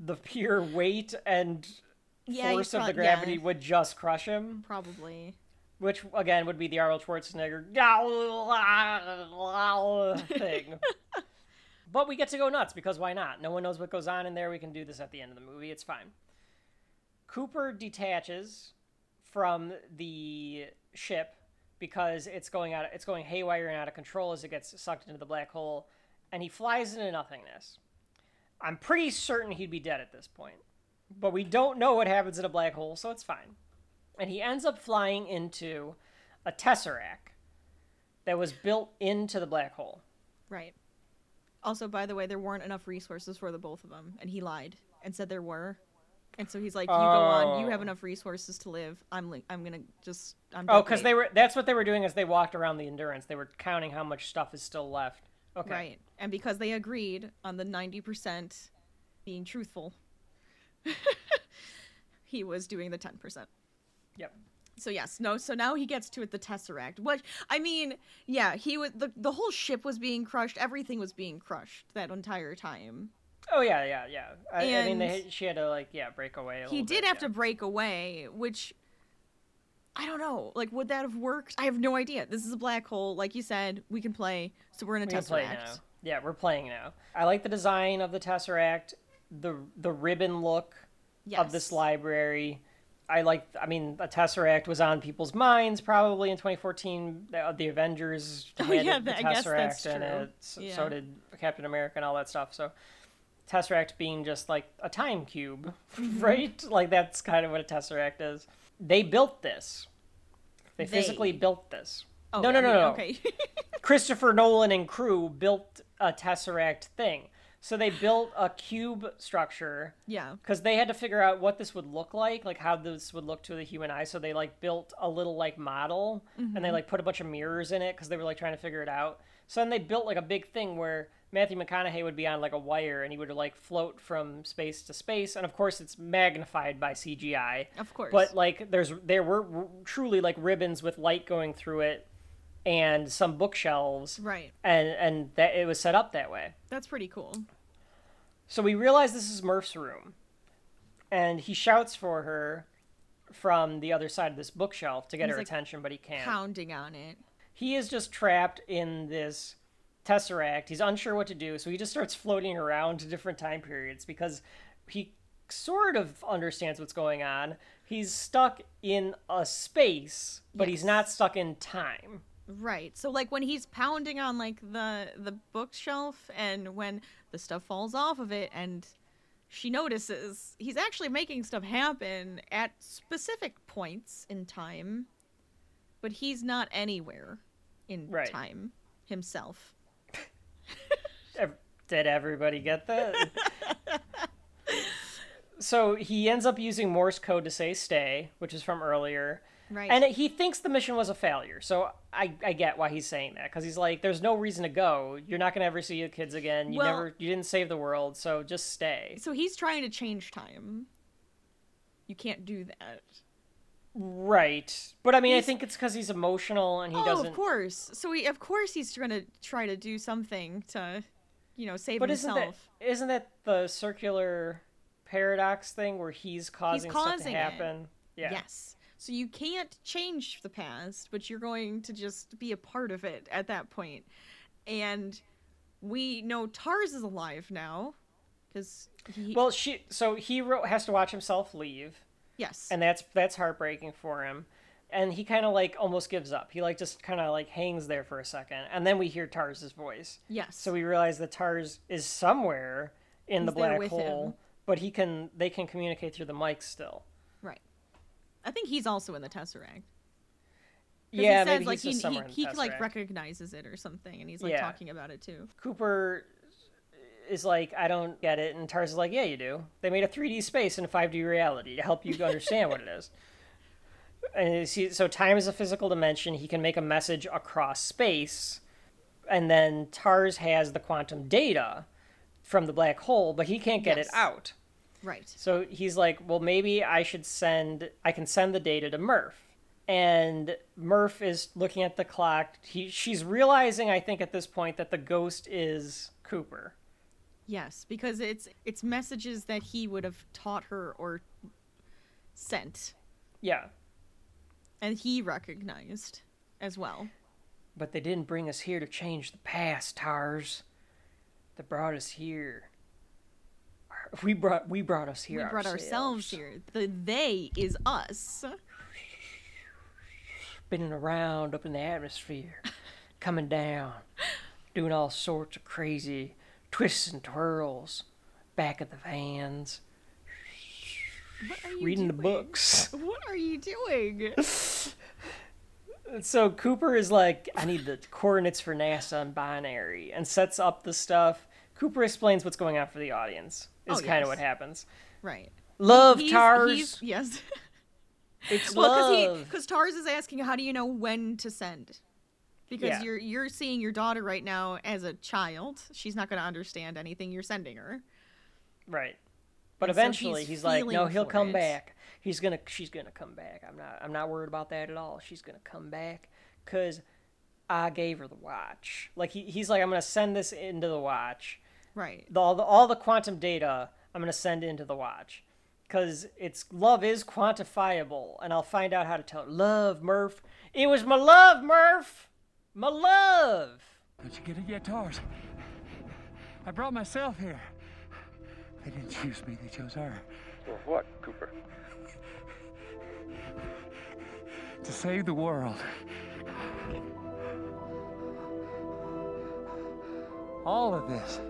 The pure weight and Yeah, force of the prob- yeah. gravity would just crush him, Probably. which again would be the Arnold Schwarzenegger thing. But we get to go nuts because why not? No one knows what goes on in there. We can do this at the end of the movie. It's fine. Cooper detaches from the ship because it's going out it's going haywire and out of control as it gets sucked into the black hole and he flies into nothingness. I'm pretty certain he'd be dead at this point. But we don't know what happens in a black hole, so it's fine. And he ends up flying into a tesseract that was built into the black hole. Right. Also, by the way, there weren't enough resources for the both of them, and he lied and said there were. And so he's like, "You go on. You have Oh. enough resources to live. I'm. Li- I'm gonna just. I'm. Oh, because they were that's what they were doing as they walked around the endurance. They were counting how much stuff is still left. Okay. Right. And because they agreed on the 90% being truthful, he was doing the 10%. Yep. So yes, no. So now he gets to it, the Tesseract. What I mean, yeah, he was the the whole ship was being crushed. Everything was being crushed that entire time. Oh yeah, yeah, yeah. I, I mean, they, she had to like yeah break away. A He did bit, have yeah. to break away, which I don't know. Like, would that have worked? I have no idea. This is a black hole, like you said. We can play, so we're in a We Tesseract. now. Yeah, we're playing now. I like the design of the Tesseract, the the ribbon look of this library. I like. I mean, the Tesseract was on people's minds probably in 2014. The, the Avengers Oh, had yeah, the that- I guess that's Tesseract, and it, so, Yeah. so did Captain America and all that stuff. So, Tesseract being just like a time cube, Mm-hmm. right? Like that's kind of what a Tesseract is. They built this. They, They. physically built this. Oh, no, no, no, no. Okay. Christopher Nolan and crew built a Tesseract thing. So they built a cube structure yeah. because they had to figure out what this would look like, like how this would look to the human eye. So they like built a little like model and they mm-hmm. like put a bunch of mirrors in it because they were like trying to figure it out. So then they built like a big thing where Matthew McConaughey would be on like a wire and he would like float from space to space. And of course, it's magnified by CGI. Of course. But like, there's there were r- truly like ribbons with light going through it, and some bookshelves, Right. and and that it was set up that way. That's pretty cool. So we realize this is Murph's room, and he shouts for her from the other side of this bookshelf to get He's, her like, attention, but he can't. Pounding on it. He is just trapped in this tesseract. He's unsure what to do, so he just starts floating around to different time periods because he sort of understands what's going on. He's stuck in a space, but he's not stuck in time. Right. So like when he's pounding on like the the bookshelf and when the stuff falls off of it and she notices he's actually making stuff happen at specific points in time but he's not anywhere in Right. time himself. Did everybody get that? so he ends up using Morse code to say stay, which is from earlier. Right. And he thinks the mission was a failure. So I, I get why he's saying that because he's like, there's no reason to go. You're not going to ever see your kids again. You Well- never, you didn't save the world. So just stay. so he's trying to change time. You can't do that. Right. But I mean, I think it's because he's emotional and he oh, doesn't. of course. So he, of course he's going to try to do something to you know save But isn't that isn't that the circular paradox thing where he's causing, stuff to causing it. happen? Yeah. Yes. So you can't change the past, but you're going to just be a part of it at that point. And we know TARS is alive now because he. Well, she so he wrote, has to watch himself leave, yes. and that's that's heartbreaking for him. And he kind of like almost gives up. He like just kind of like hangs there for a second, and then we hear TARS's voice. yes. So we realize that TARS is somewhere in the He's there black hole, him. but he can they can communicate through the mic still. I think he's also in the Tesseract. Yeah, he says, maybe like he he, somewhere he like recognizes it or something, and he's like Yeah. talking about it too. Cooper is like, I don't get it, and TARS is like, Yeah, you do. They made a 3D space and a 5D reality to help you understand what it is. And you see, so time is a physical dimension. He can make a message across space, and then TARS has the quantum data from the black hole, but he can't get Yes. it out. Right. So he's like, well, maybe I should send, I can send the data to Murph. And Murph is looking at the clock. He, she's realizing, I think, at this point that the ghost is Cooper. Yes, because it's it's messages that he would have taught her or sent, Yeah. and he recognized as well. But they didn't bring us here to change the past, TARS. They brought us here. We brought we brought us here. we brought ourselves here. The they is us. Spinning around up in the atmosphere, coming down, doing all sorts of crazy twists and twirls, back of the vans, What are you reading the books. What are you doing? So Cooper is like, I need the coordinates for NASA and binary, and sets up the stuff. Cooper explains what's going on for the audience. Is Oh, kind of yes. what happens. right. Love He's- TARS. he's- yes. It's well, love. because TARS is asking, how do you know when to send? Because Yeah. you're you're seeing your daughter right now as a child. She's not going to understand anything you're sending her. Right. But And so eventually he's he's, like, no, he'll come it. back. He's gonna, she's gonna come back. I'm not, I'm not worried about that at all. She's gonna come back, cause I gave her the watch. Like he, he's like, I'm gonna send this into the watch. Right. The, all the all the quantum data I'm gonna send into the watch, cause it's love is quantifiable, and I'll find out how to tell it. Love, Murph. It was my love, Murph. My love. Did you get it yet, TARS? I brought myself here. They didn't choose me, they chose her. For what, Cooper? To save the world. All of this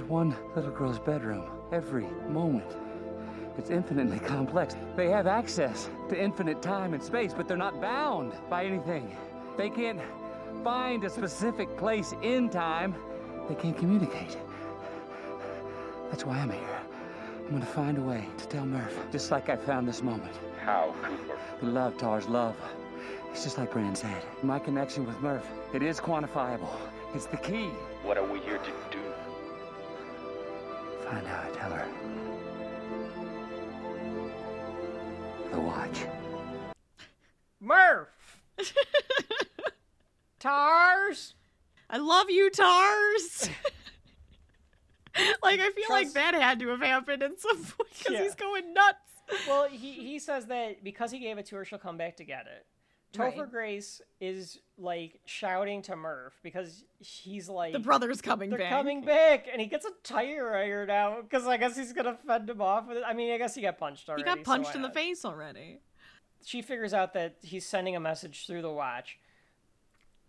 is one little girl's bedroom. Every moment. It's infinitely complex. They have access to infinite time and space, but they're not bound by anything. They can't find a specific place in time. They can't communicate. That's why I'm here. I'm gonna find a way to tell Murph, just like I found this moment. How, Cooper? The love, TARS, love. It's just like Brand said. My connection with Murph, it is quantifiable. It's the key. What are we here to do? Find out, I tell her. The watch. Murph. TARS. I love you, TARS. like I feel like that had to have happened at some point because Yeah. he's going nuts. Well, he he says that because he gave it to her, she'll come back to get it. Topher Right. Grace is like shouting to Murph because he's like The brother's coming they're back. coming back, and he gets a tire iron out because I guess he's gonna fend him off with it. I mean, I guess he got punched already. He got punched why in the face already. She figures out that he's sending a message through the watch,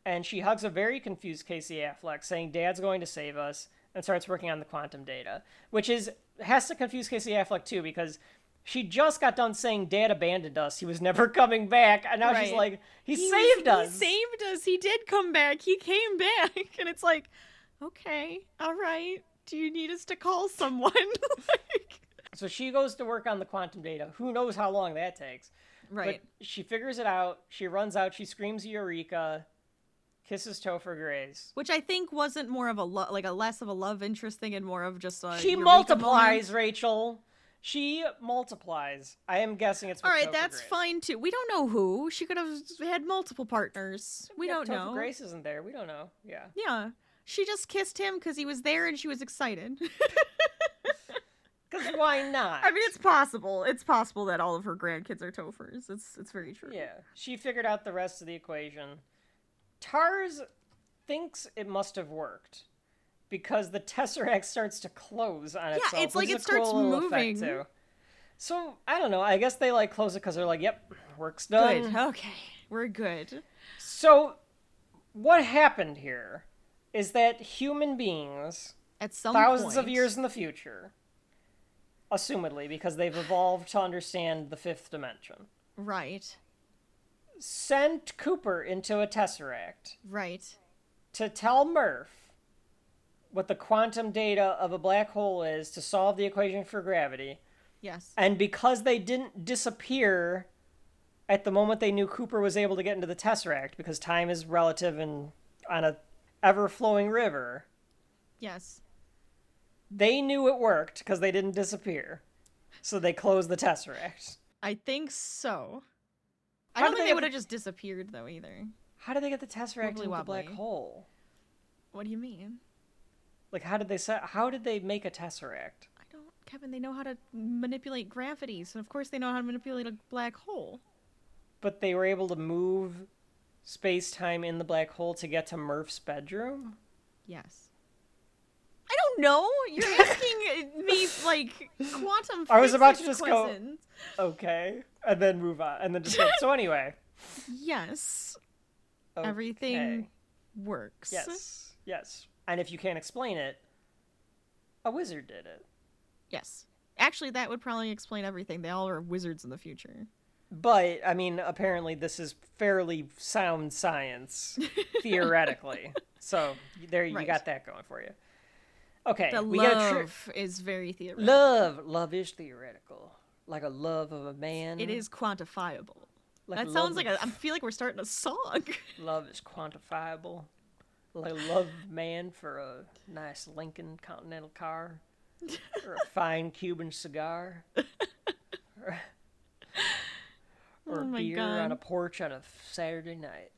and she hugs a very confused Casey Affleck, saying, "Dad's going to save us," and starts working on the quantum data, which is has to confuse Casey Affleck too because. She just got done saying Dad abandoned us. He was never coming back. And now she's Right. like, he, was- saved us. He saved us. He did come back. He came back. And it's like, okay, all right. Do you need us to call someone? like, So she goes to work on the quantum data. Who knows how long that takes? right. But she figures it out. She runs out. She screams Eureka, kisses Topher Grace. Which I think wasn't more of a lo- like a less of a love interest thing and more of just a she eureka multiplies, moment. Rachel. She multiplies. I am guessing it's. all right. Topher that's Grace. fine too. We don't know who. She could have had multiple partners. We Yeah, don't Topher know. Grace isn't there. We don't know. Yeah. Yeah. She just kissed him because he was there and she was excited. Because why not? I mean, it's possible. It's possible that all of her grandkids are Tophers. It's it's very true. Yeah. She figured out the rest of the equation. TARS thinks it must have worked because the tesseract starts to close on Yeah, itself. Yeah, it's like it a cool starts moving. too. So I don't know. I guess they like close it because they're like, "Yep, work's done." Good. Okay. We're good. So what happened here is that human beings, At some thousands of years in the future, assumedly because they've evolved to understand the fifth dimension, Right. sent Cooper into a tesseract Right. to tell Murph what the quantum data of a black hole is to solve the equation for gravity. Yes. And because they didn't disappear at the moment they knew Cooper was able to get into the Tesseract, because time is relative and on a ever flowing river, Yes. they knew it worked because they didn't disappear. So they closed the Tesseract. I think so. I don't think they they have would the- have just disappeared though either. How did they get the Tesseract Wibbly into the black hole? What do you mean? Like how did they set how did they make a Tesseract? I don't, Kevin. They know how to manipulate gravity, so of course they know how to manipulate a black hole. But they were able to move space time in the black hole to get to Murph's bedroom? Oh, yes. I don't know. You're asking me like quantum. Physics. I was about to just go- Okay, and then move on, and then just go. so anyway, Yes, okay. everything works. Yes, yes. And if you can't explain it, a wizard did it. Yes. Actually, that would probably explain everything. They all are wizards in the future. But I mean, apparently this is fairly sound science, theoretically. so there you Right. got that going for you. Okay, The we a tri- love is very theoretical. love. Love is theoretical, like a love of a man. It is quantifiable. Like that sounds like a. I feel like we're starting a song. Love is quantifiable. Like a love man for a nice Lincoln Continental car, or a fine Cuban cigar, or, or Oh beer on a porch on a Saturday night.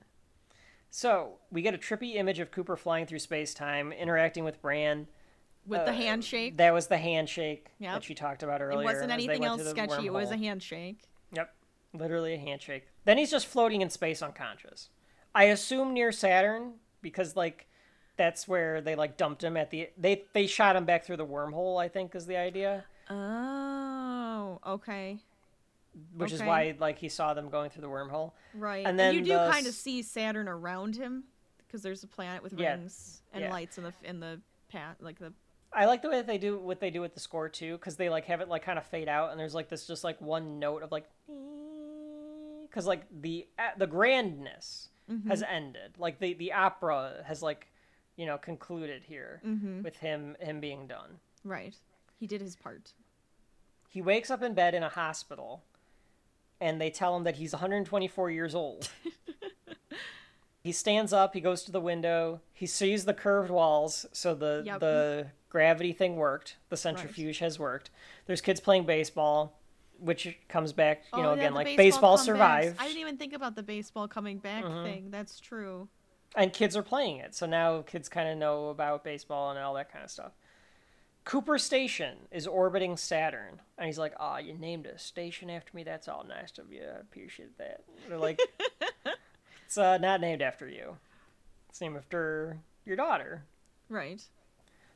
So we get a trippy image of Cooper flying through space time, interacting with Brand. With the Uh, handshake. That was the handshake Yep. that she talked about earlier. it wasn't anything else the sketchy. It was a handshake. Yep, literally a handshake. Then he's just floating in space unconscious. I assume near Saturn because like that's where they like dumped him at the they they shot him back through the wormhole. I think is the idea, Oh, okay. which is why like he saw them going through the wormhole. Right. And then you do the kind of see Saturn around him because there's a planet with Yeah, rings and yeah. lights in the in the path, like the I like the way that they do what they do with the score too, because they like have it like kind of fade out, and there's like this just like one note of like, because like the the grandness has Mm-hmm. ended, like the the opera has like, you know, concluded here Mm-hmm. with him him being done. right. He did his part. He wakes up in bed in a hospital, and they tell him that he's 124 years old. he stands up. He goes to the window. He sees the curved walls, so the Yep. the gravity thing worked. The centrifuge has worked. There's kids playing baseball, which comes back. You know, Oh, yeah, again, like baseball comebacks. survived, I didn't even think about the baseball coming back Mm-hmm. thing. That's true. and kids are playing it. So now kids kind of know about baseball and all that kind of stuff. Cooper Station is orbiting Saturn, and he's like, "Ah, you named a station after me. That's all nice of you. I appreciate that." They're like, "It's uh, not named after you. It's named after your daughter." Right.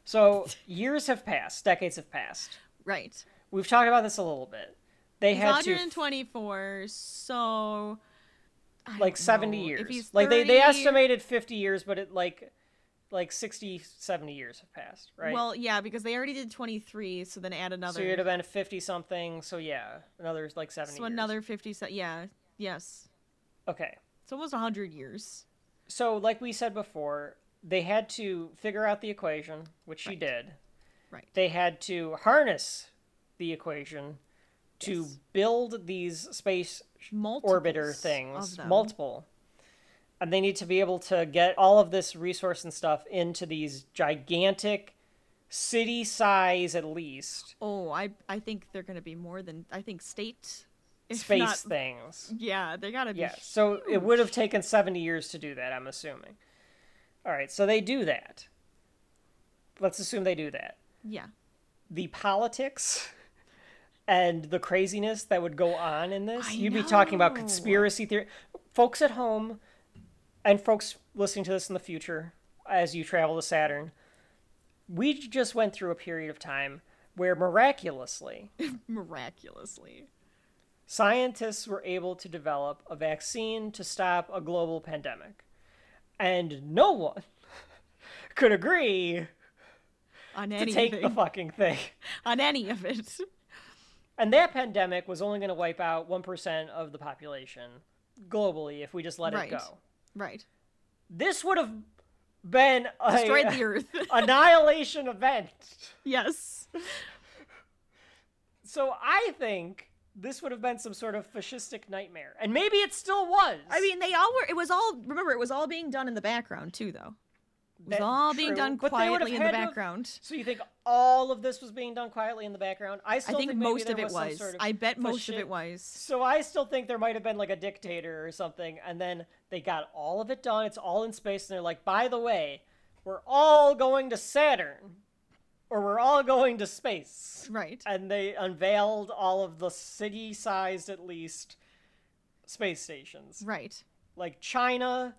So years have passed, decades have passed. Right. We've talked about this a little bit. They He's had to 124, so I like 70 know. years. If he's like they, they estimated 50 years, but it like like 60, 70 years have passed, right? Well, yeah, because they already did 23, so then add another. So you'd have been 50 something. So yeah, another like 70 so years. another 50. se- Yeah. Yes. Okay. It's almost 100 years. So like we said before, they had to figure out the equation, which she did. Right. They had to harness the equation to Yes. build these space Multiples orbiter things, multiple. And they need to be able to get all of this resource and stuff into these gigantic city size at least Oh, I I think they're going to be more than I think state space not- things. Yeah, they got to be. Yeah. So it would have taken 70 years to do that, I'm assuming. All right, so they do that. Let's assume they do that. Yeah. The politics and the craziness that would go on in this, I you'd be talking about conspiracy theory. Folks at home and folks listening to this in the future as you travel to Saturn, we just went through a period of time where miraculously Miraculously. scientists were able to develop a vaccine to stop a global pandemic. And no one could agree On anything. to take the fucking thing. on any of it. And that pandemic was only going to wipe out 1% of the population globally if we just let Right. it go. Right. This would have been a Destroyed the earth. annihilation event. yes. So I think this would have been some sort of fascistic nightmare. And maybe it still was. I mean, they all were. It was all. Remember, it was all being done in the background too, though. It was all being true, done would have quietly in the to have- background. So you think all of this was being done quietly in the background? I I still think most of it some was. sort of I bet most of it was. So I still think there might have been like a dictator or something, and then they got all of it done. It's all in space, and they're like, by the way, we're all going to Saturn, or we're all going to space. Right. And they unveiled all of the city-sized, at least, space stations. Right. Like China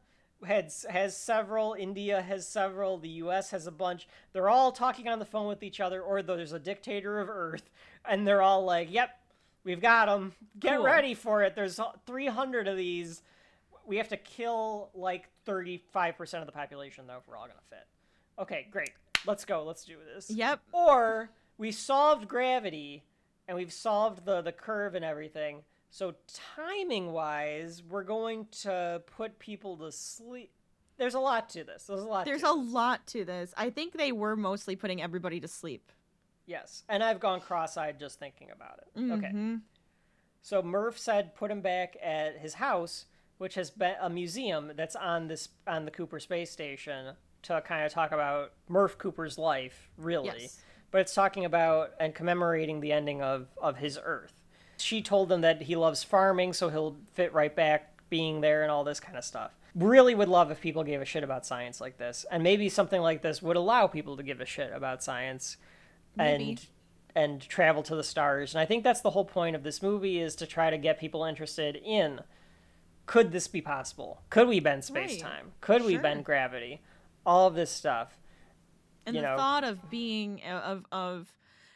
has has several. India has several. The U.S. has a bunch. They're all talking on the phone with each other, or there's a dictator of Earth, and they're all like, "Yep, we've got them. Get Cool. ready for it. There's 300 of these. We have to kill like 35% of the population, though, if we're all gonna fit. Okay, great. Let's go. Let's do this. Yep. Or we solved gravity, and we've solved the the curve and everything. So timing wise, we're going to put people to sleep. There's a lot to this. There's a lot. There's to a this. lot to this. I think they were mostly putting everybody to sleep. Yes, and I've gone cross-eyed just thinking about it. Okay. Mhm. So Murph said put him back at his house, which has been a museum that's on this on the Cooper space station to kind of talk about Murph Cooper's life, really. Yes. But it's talking about and commemorating the ending of of his Earth. She told them that he loves farming, so he'll fit right back being there and all this kind of stuff. Really would love if people gave a shit about science like this, and maybe something like this would allow people to give a shit about science Maybe. and and travel to the stars. And I think that's the whole point of this movie is to try to get people interested in could this be possible? Could we bend space Right. time? Could we bend gravity? All of this stuff. And you the know. thought of being of of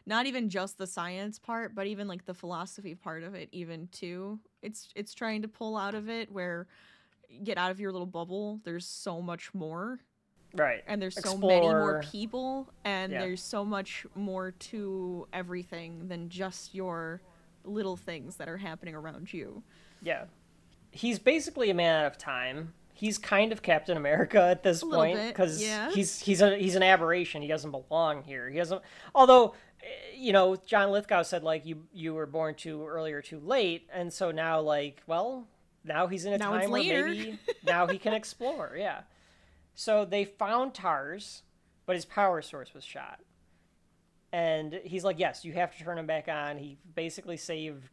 not even just the science part, but even like the philosophy part of it, even too. It's it's trying to pull out of it where get out of your little bubble. There's so much more, Right. and there's so many more people, and Yeah. there's so much more to everything than just your little things that are happening around you. Yeah. He's basically a man out of time. He's kind of Captain America at this point because yeah. he's he's a he's an aberration. He doesn't belong here. He doesn't. Although, you know, John Lithgow said like you you were born too early or too late, and so now like well now he's in a Now time where maybe now he can explore. Yeah. So they found TARS, but his power source was shot. And he's like, yes, you have to turn him back on. He basically saved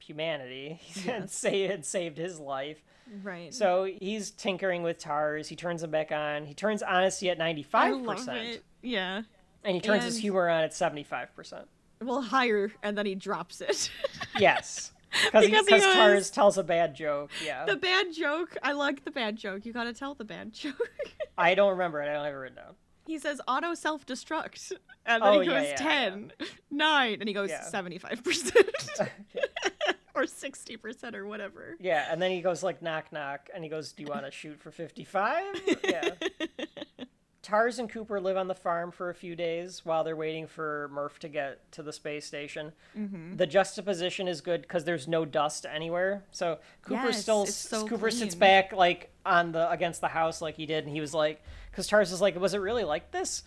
humanity and, Yes. saved, and saved his life. Right. So he's tinkering with TARS. He turns him back on. He turns honesty at 95%. Yeah. And he turns his humor on at 75%. Well, higher, and then he drops it. Yes. Because Because he TARS tells a bad joke. Yeah. the bad joke. I like the bad joke. You gotta tell the bad joke. I don't remember it. I don't have it written down. he says auto self destruct, and then Oh, he goes yeah, 10, 9, and he goes Yeah. 75%. or 60% or whatever. Yeah, and then he goes like knock knock, and he goes, "Do you want to shoot for 55?" Yeah. TARS and Cooper live on the farm for a few days while they're waiting for Murph to get to the space station. Mm-hmm. The juxtaposition is good because there's no dust anywhere. So Cooper Yes, still so Cooper sits back like on the against the house like he did, and he was like, because TARS is like, "Was it really like this?"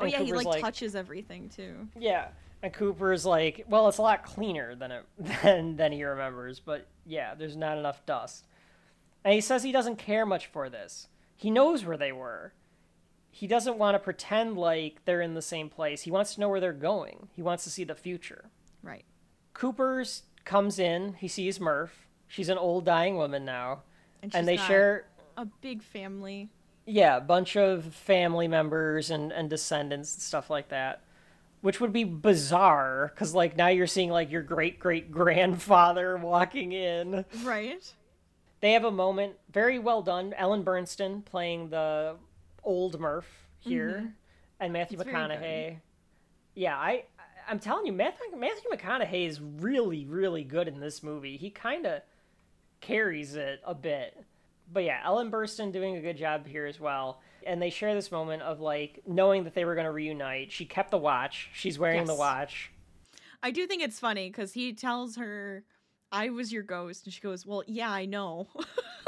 Oh, And yeah, he Cooper's like, touches everything too. Yeah. And Cooper's like, well, it's a lot cleaner than it than than he remembers, but yeah, there's not enough dust. And he says he doesn't care much for this. He knows where they were. He doesn't want to pretend like they're in the same place. He wants to know where they're going. He wants to see the future. Right. Cooper's comes in, he sees Murph. She's an old dying woman now. And, And they share a big family. yeah, a bunch of family members and, and descendants and stuff like that. Which would be bizarre because, like, now you're seeing, like, your great great grandfather walking in. Right. They have a moment, very well done. Ellen Burstyn playing the old Murph here, and Matthew Mm-hmm. It's. McConaughey. Yeah, I, I'm telling you, Matthew, Matthew McConaughey is really, really good in this movie. He kind of carries it a bit. But yeah, Ellen Burstyn doing a good job here as well. And they share this moment of like knowing that they were going to reunite. She kept the watch. She's wearing the watch. I do think it's funny because he tells her, I was your ghost. And she goes, Well, yeah, I know.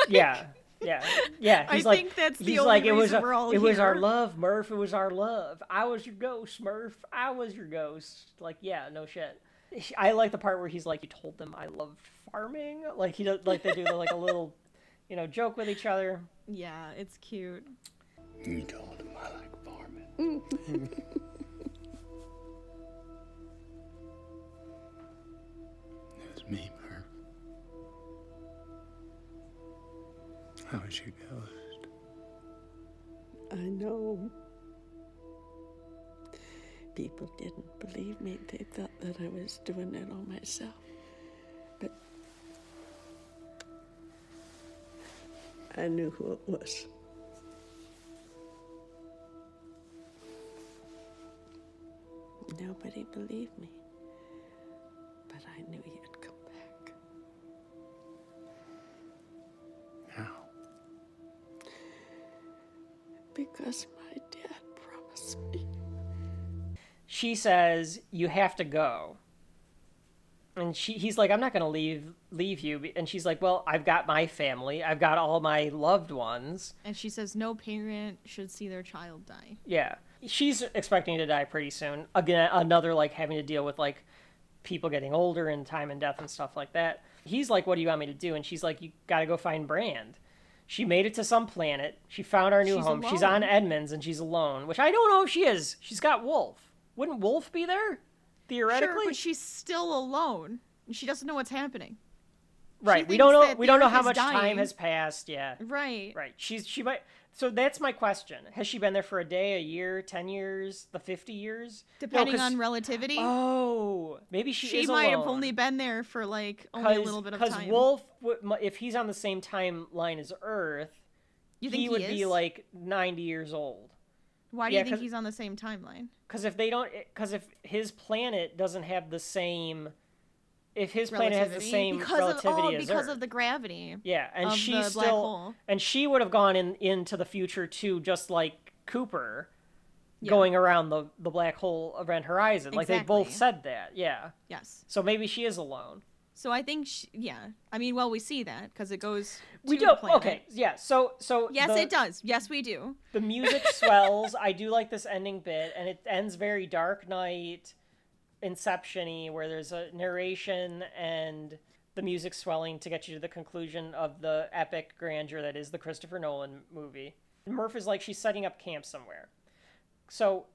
Yeah. Yeah. Yeah. I like, think that's the he's only like, it was, reason a- we're all it was our love, Murph. It was our love. I was your ghost, Murph. I was your ghost. Like, yeah, no shit. I like the part where he's like, you told them I loved farming. Like he does, like they do like a little, you know, joke with each other. yeah, it's cute. You told him I like farming. How is your ghost? I know. People didn't believe me. They thought that I was doing it all myself. But I knew who it was. Nobody believed me, but I knew you'd Because my dad promised me. She says, "You have to go." And she, he's like, "I'm not going to leave leave you." And she's like, "Well, I've got my family. I've got all my loved ones." And she says no parent should see their child die. Yeah. She's expecting to die pretty soon. Again, another like having to deal with like people getting older and time and death and stuff like that. He's like, "What do you want me to do?" And she's like, "You got to go find Brand." She made it to some planet. She found our new She's home. She's on alone. Edmunds and she's alone, which I don't know if she is. She's got Wolf. Wouldn't Wolf be there? Theoretically? Sure, but she's still alone. and She doesn't know what's happening. right. We don't know we don't know how much time has passed, yeah. Right. Right. She's she might so that's my question. Has she been there for a day, a year, 10 years, the 50 years? No, on relativity. Oh, maybe she, she is might have only been there for like only a little bit of time. Because. Wolf, if he's on the same timeline as Earth, You think he he would be like 90 years old. Why do yeah, you think he's on the same timeline? Because if they don't, eh, because if his planet doesn't have the same, if his planet has the same because relativity of, oh, as because Earth. of the gravity. yeah, and of she's the black still, and she would have gone in into the future too, just like Cooper, Yeah. going around the the black hole event horizon. Like they both said that. Yeah. Yes. So maybe she is alone. So I think, she, yeah. I mean, well, we see that because it goes. We do. the planet. Okay. Yeah. So so Yes, the- it does. Yes, we do. The music swells. I do like this ending bit, and it ends very Dark Knight, Inception-y, where there's a narration and the music swelling to get you to the conclusion of the epic grandeur that is the Christopher Nolan movie. Murph is like she's setting up camp somewhere. So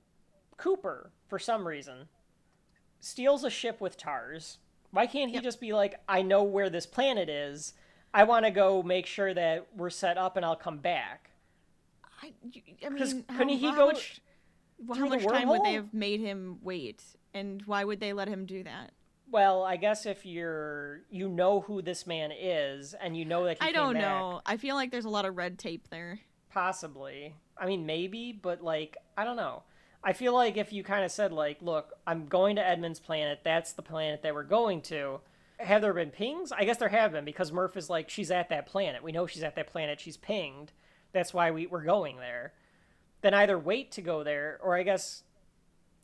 Cooper, for some reason, steals a ship with TARS. Why can't he just be like, I know where this planet is. I want to go make sure that we're set up and I'll come back. I, I mean, couldn't how, he how go much, how the much time would they have made him wait? And why would they let him do that? Well, I guess if you're you know who this man is and you know that he I don't back, know. I feel like there's a lot of red tape there. possibly. I mean, maybe, but like I don't know. I feel like if you kind of said like, "Look, I'm going to Edmunds' planet. That's the planet that we're going to." Have there been pings? I guess there have been because Murph is like, she's at that planet. We know she's at that planet. She's pinged. That's why we, we're going there. Then either wait to go there, or I guess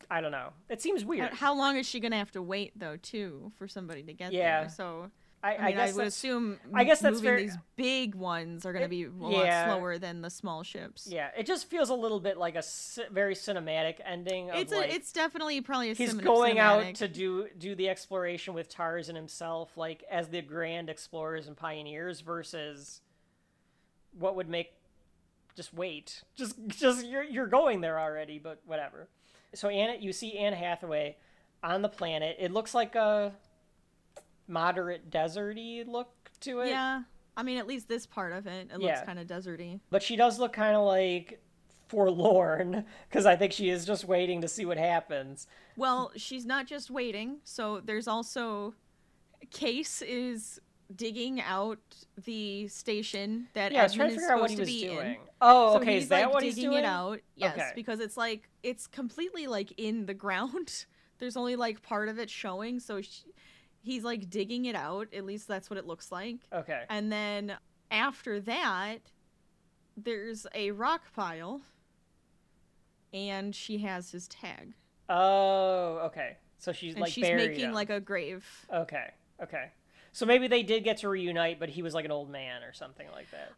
I don't know. It seems weird. How- long is she gonna have to wait though, too, for somebody to get Yeah. there? So I, I, I mean, I, guess would assume. I guess that's very- these big ones are gonna be a lot yeah. slower than the small ships. Yeah, it just feels a little bit like a very cinematic ending. Of It's like, a, it's definitely probably a he's going out to do do the exploration with Tarzan himself, like as the grand explorers and pioneers, versus what would make just wait, just just you're you're going there already, but whatever. So Anna, you see Anne Hathaway on the planet. It looks like a moderate deserty look to it. Yeah, I mean, at least this part of it, it Yeah. looks kind of deserty. But she does look kind of like forlorn because I think she is just waiting to see what happens. Well, she's not just waiting. So there's also Case is digging out the station that Yeah, Edmunds is figure out what supposed to be in. Oh, So okay, he's, is that like, what he's digging doing? it out. Yes, Okay. because it's like it's completely like in the ground. There's only like part of it showing, so sh he's like digging it out. At least that's what it looks like. Okay. And then after that, there's a rock pile, and she has his tag. Oh, okay. So she's and like she's making him. like a grave. Okay, okay. So maybe they did get to reunite, but he was like an old man or something like that.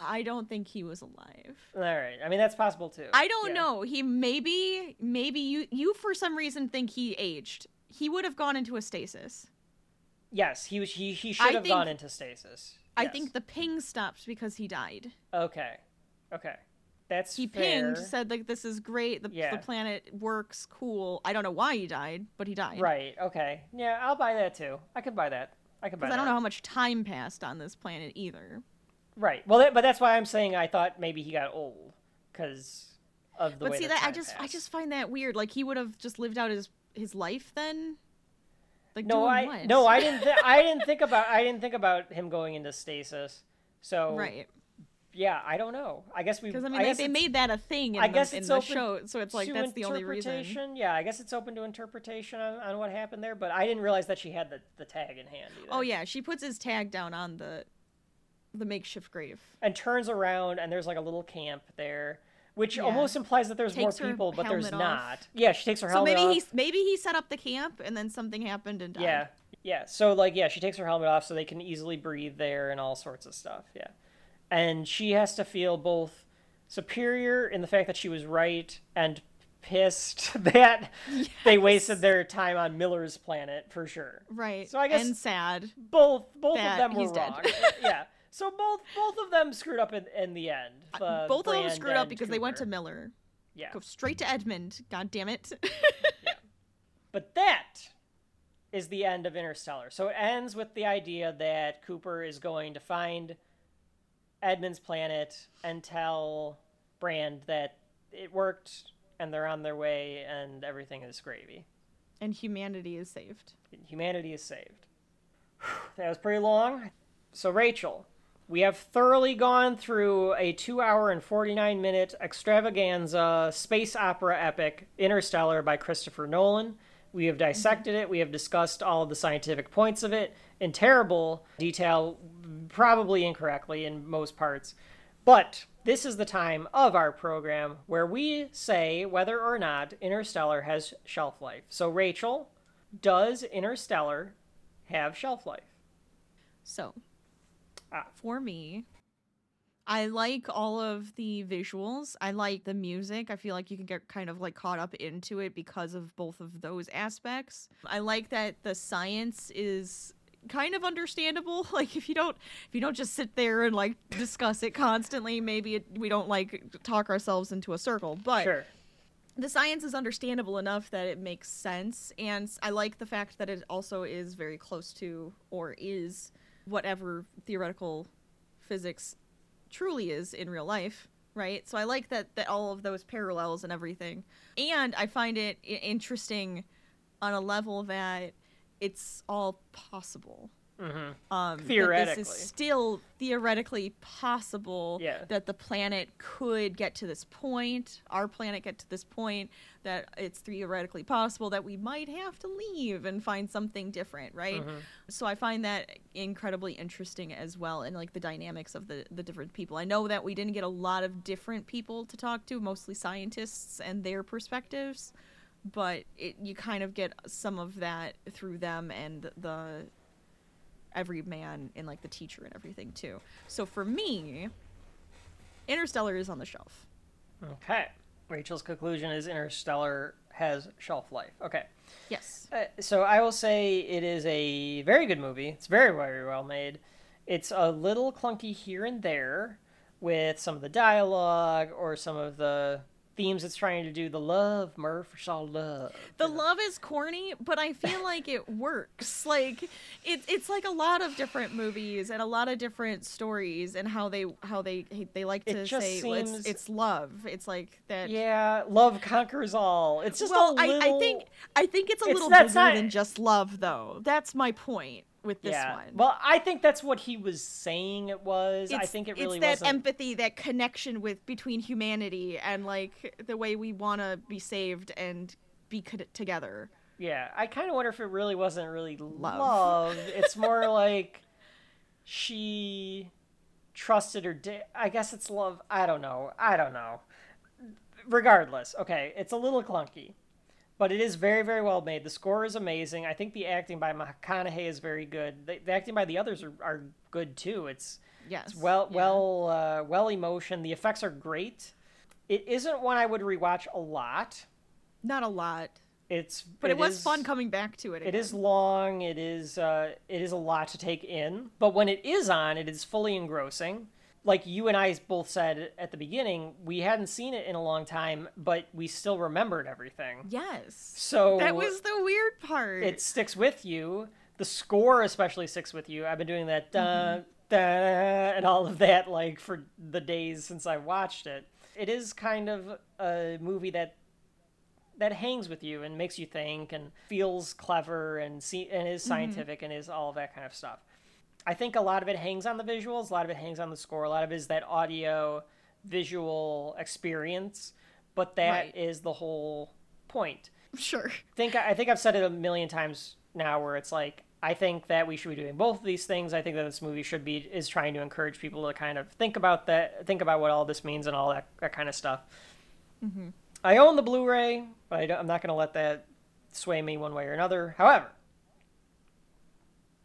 I don't think he was alive. All right. I mean, that's possible too. I don't Yeah. know. He maybe maybe you you for some reason think he aged. He would have gone into a stasis. Yes, he was. He he I should have think- gone into stasis. I think the ping stopped because he died. Okay. Okay. That's He fair. pinged, said like this is great. The, Yeah. the planet works, cool. I don't know why he died, but he died. Right. Okay. Yeah, I'll buy that too. I could buy that. I could buy Because. I don't know how much time passed on this planet either. Right. Well, that, but that's why I'm saying I thought maybe he got old because of the but way see the that I just I just find that weird. Like he would have just lived out his his life then. Like no, I what? no, I didn't. Th- I didn't think about. I didn't think about him going into stasis. So right. Yeah, I don't know. I guess we Because I mean, I they, they made that a thing in I the, guess in it's the open show, so it's like that's the only reason. interpretation. Yeah, I guess it's open to interpretation on, on what happened there, but I didn't realize that she had the, the tag in hand either. Oh yeah, she puts his tag down on the the makeshift grave. And turns around and there's like a little camp there, which Yeah. almost implies that there's Takes more people, but there's off. not. Yeah, she takes her So helmet maybe off. he maybe he set up the camp and then something happened and died. Yeah, yeah. So like, yeah, she takes her helmet off so they can easily breathe there and all sorts of stuff. Yeah, and she has to feel both superior in the fact that she was right and pissed that they wasted their time on Miller's planet for sure. Right. So I guess and sad. both both of them were dead. wrong. yeah. So both both of them screwed up in, in the end. uh, Both of them screwed up because they went to Miller. Yeah. Go straight to Edmunds. God damn it. yeah. But that is the end of Interstellar. So it ends with the idea that Cooper is going to find Edmunds' planet and tell Brand that it worked and they're on their way and everything is gravy. and humanity is saved. Humanity is saved. That was pretty long. So, Rachel, we have thoroughly gone through a two hour and 49 minute extravaganza space opera epic, Interstellar, by Christopher Nolan. We have dissected it. We have discussed all of the scientific points of it in terrible detail, probably incorrectly in most parts. But this is the time of our program where we say whether or not Interstellar has shelf life. So, Rachel, does Interstellar have shelf life? So, Ah. for me, I like all of the visuals. I like the music. I feel like you can get kind of like caught up into it because of both of those aspects. I like that the science is kind of understandable. Like if you don't if you don't just sit there and like discuss it constantly, maybe it, we don't like talk ourselves into a circle. But Sure. the science is understandable enough that it makes sense and i like the fact that it also is very close to or is whatever theoretical physics truly is in real life right? So i like that that all of those parallels and everything. And i find it interesting on a level that it's all possible Mm-hmm. um, Theoretically. this is still theoretically possible Yeah. that the planet could get to this point, our planet get to this point, that it's theoretically possible that we might have to leave and find something different, right? Mhm. So I find that incredibly interesting as well, and like the dynamics of the the different people. I know that we didn't get a lot of different people to talk to, mostly scientists and their perspectives, but it you kind of get some of that through them and the every man and like the teacher and everything too. So for me, Interstellar is on the shelf. Okay. Rachel's conclusion is Interstellar has shelf life. Okay. Yes. Uh, so I will say it is a very good movie. It's very, very well made. It's a little clunky here and there with some of the dialogue or some of the themes it's trying to do. The love, Murph, it's all love. The love is corny, but I feel like it works. Like it's it's like a lot of different movies and a lot of different stories and how they how they they like to say well, it's it's love. It's like that. Yeah, love conquers all. It's just well, little... I, I think I think it's a It's- little bigger not- than just love, though. That's my point with this yeah. one. Well, I think that's what he was saying it was. I think it really it's that wasn't. empathy, that connection with between humanity and like the way we want to be saved and be together. Yeah, I kind of wonder if it really wasn't really love. Love. It's more like she trusted her. Di- I guess it's love. I don't know. I don't know. Regardless, okay, it's a little clunky, but it is very, very well made. The score is amazing. I think the acting by McConaughey is very good. The, the acting by the others are, are good too. It's Yes. it's well, yeah. well, uh, well emotion. The effects are great. It isn't one I would rewatch a lot. Not a lot, It's but it, was is- fun coming back to it. it Again. is long. It is uh, it is a lot to take in. But when it is on, it is fully engrossing. Like you and I both said at the beginning, we hadn't seen it in a long time, but we still remembered everything. Yes. So that was the weird part. it sticks with you. The score especially sticks with you. I've been doing that da, Mm-hmm. da, and all of that like for the days since I watched it. It is kind of a movie that that hangs with you and makes you think and feels clever and see and Mm-hmm. is scientific and is all that kind of stuff. I think a lot of it hangs on the visuals, a lot of it hangs on the score, a lot of it is that audio visual experience, but that is Right. the whole point. Sure. think I think I've said it a million times now where it's like I think that we should be doing both of these things. I think that this movie should be is trying to encourage people to kind of think about that, think about what all this means and all that, that kind of stuff. Mhm. I own the Blu-ray, but I don't, I'm not going to let that sway me one way or another. However,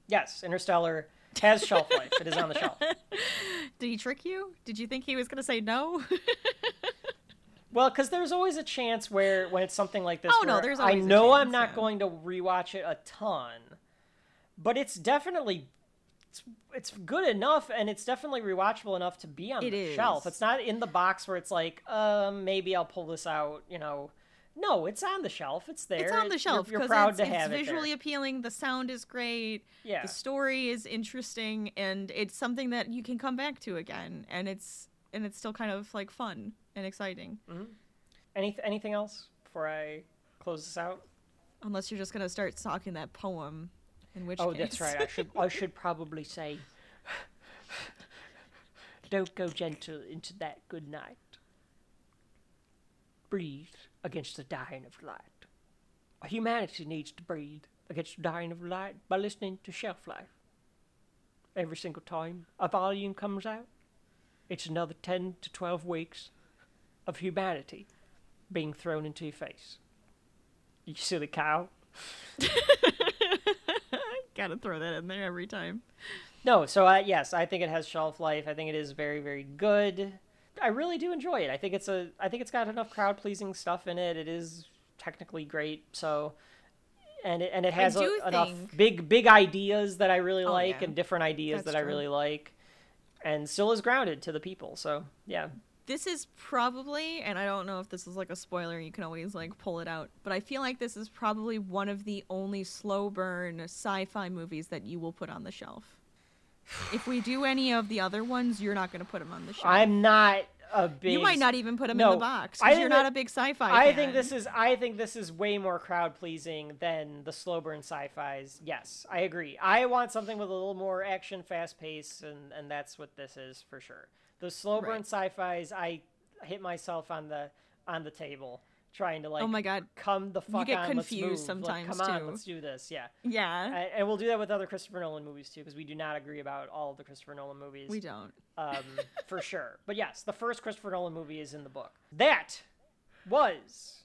yes, Interstellar has shelf life. it is on the shelf. Did he trick you? Did you think he was gonna say no? Well, because there's always a chance where when it's something like this, Oh, no, there's I know I'm not yeah. going to rewatch it a ton, but it's definitely it's, it's good enough and it's definitely rewatchable enough to be on It the shelf. It's not in the box where it's like, um, maybe I'll pull this out. You know, no, it's on the shelf. It's there. It's on the You're- shelf You're, because proud it's, to it's have visually it appealing. The sound is great. Yeah. The story is interesting, and it's something that you can come back to again, and it's and it's still kind of like fun and exciting. there. hmm Any anything else before I close this out? Unless you're just gonna start talking that poem, in which oh, case... that's right. I should I should probably say, don't go gentle into that good night. Breathe against the dying of light. Humanity needs to breathe against the dying of light by listening to Shelf Life. Every single time a volume comes out, it's another ten to twelve weeks of humanity being thrown into your face. You silly cow. Gotta throw that in there every time. No, so uh, yes, I think it has shelf life. I think it is very, very good. I really do enjoy it. I think it's a. I think it's got enough crowd pleasing stuff in it. It is technically great. So, and it and it has a- enough think- big, big ideas that I really Oh, like, yeah. and different ideas That's that I really like, and still is grounded to the people. So yeah, This is probably, and I don't know if this is like a spoiler, you can always like pull it out, but I feel like this is probably one of the only slow burn sci fi movies that you will put on the shelf. If we do any of the other ones, you're not going to put them on the shelf. I'm not a big. You might not even put 'em in No, the box, 'cause I you're not that- a big sci-fi I fan. think this is. I think this is way more crowd pleasing than the slow burn sci-fi's. Yes, I agree. I want something with a little more action, fast pace, and and that's what this is for sure. The slow burn Right. sci-fi's, I hit myself on the on the table trying to like. Oh my God. Come the fuck You get on, confused move. Like, sometimes, come on, let's do this. Yeah. Yeah. And, and we'll do that with other Christopher Nolan movies too, because we do not agree about all of the Christopher Nolan movies We don't. um, for sure. But yes, the first Christopher Nolan movie is in the book. That was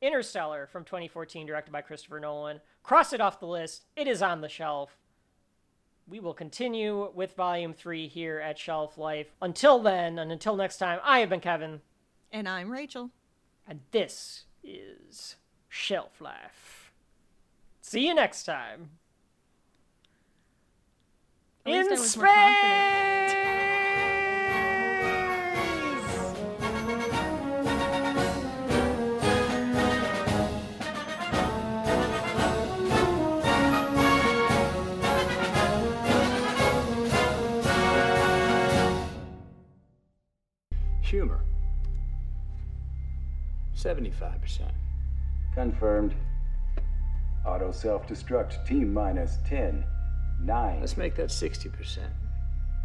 Interstellar from 2014, directed by Christopher Nolan. Cross it off the list. It is on the shelf. We will continue with Volume 3 here at Shelf Life. Until then, and until next time, I have been Kevin, And I'm Rachel. And this is Shelf Life. See you next time. At In space! 75%. Confirmed. Auto self destruct T minus 10, 9. Let's make that 60%.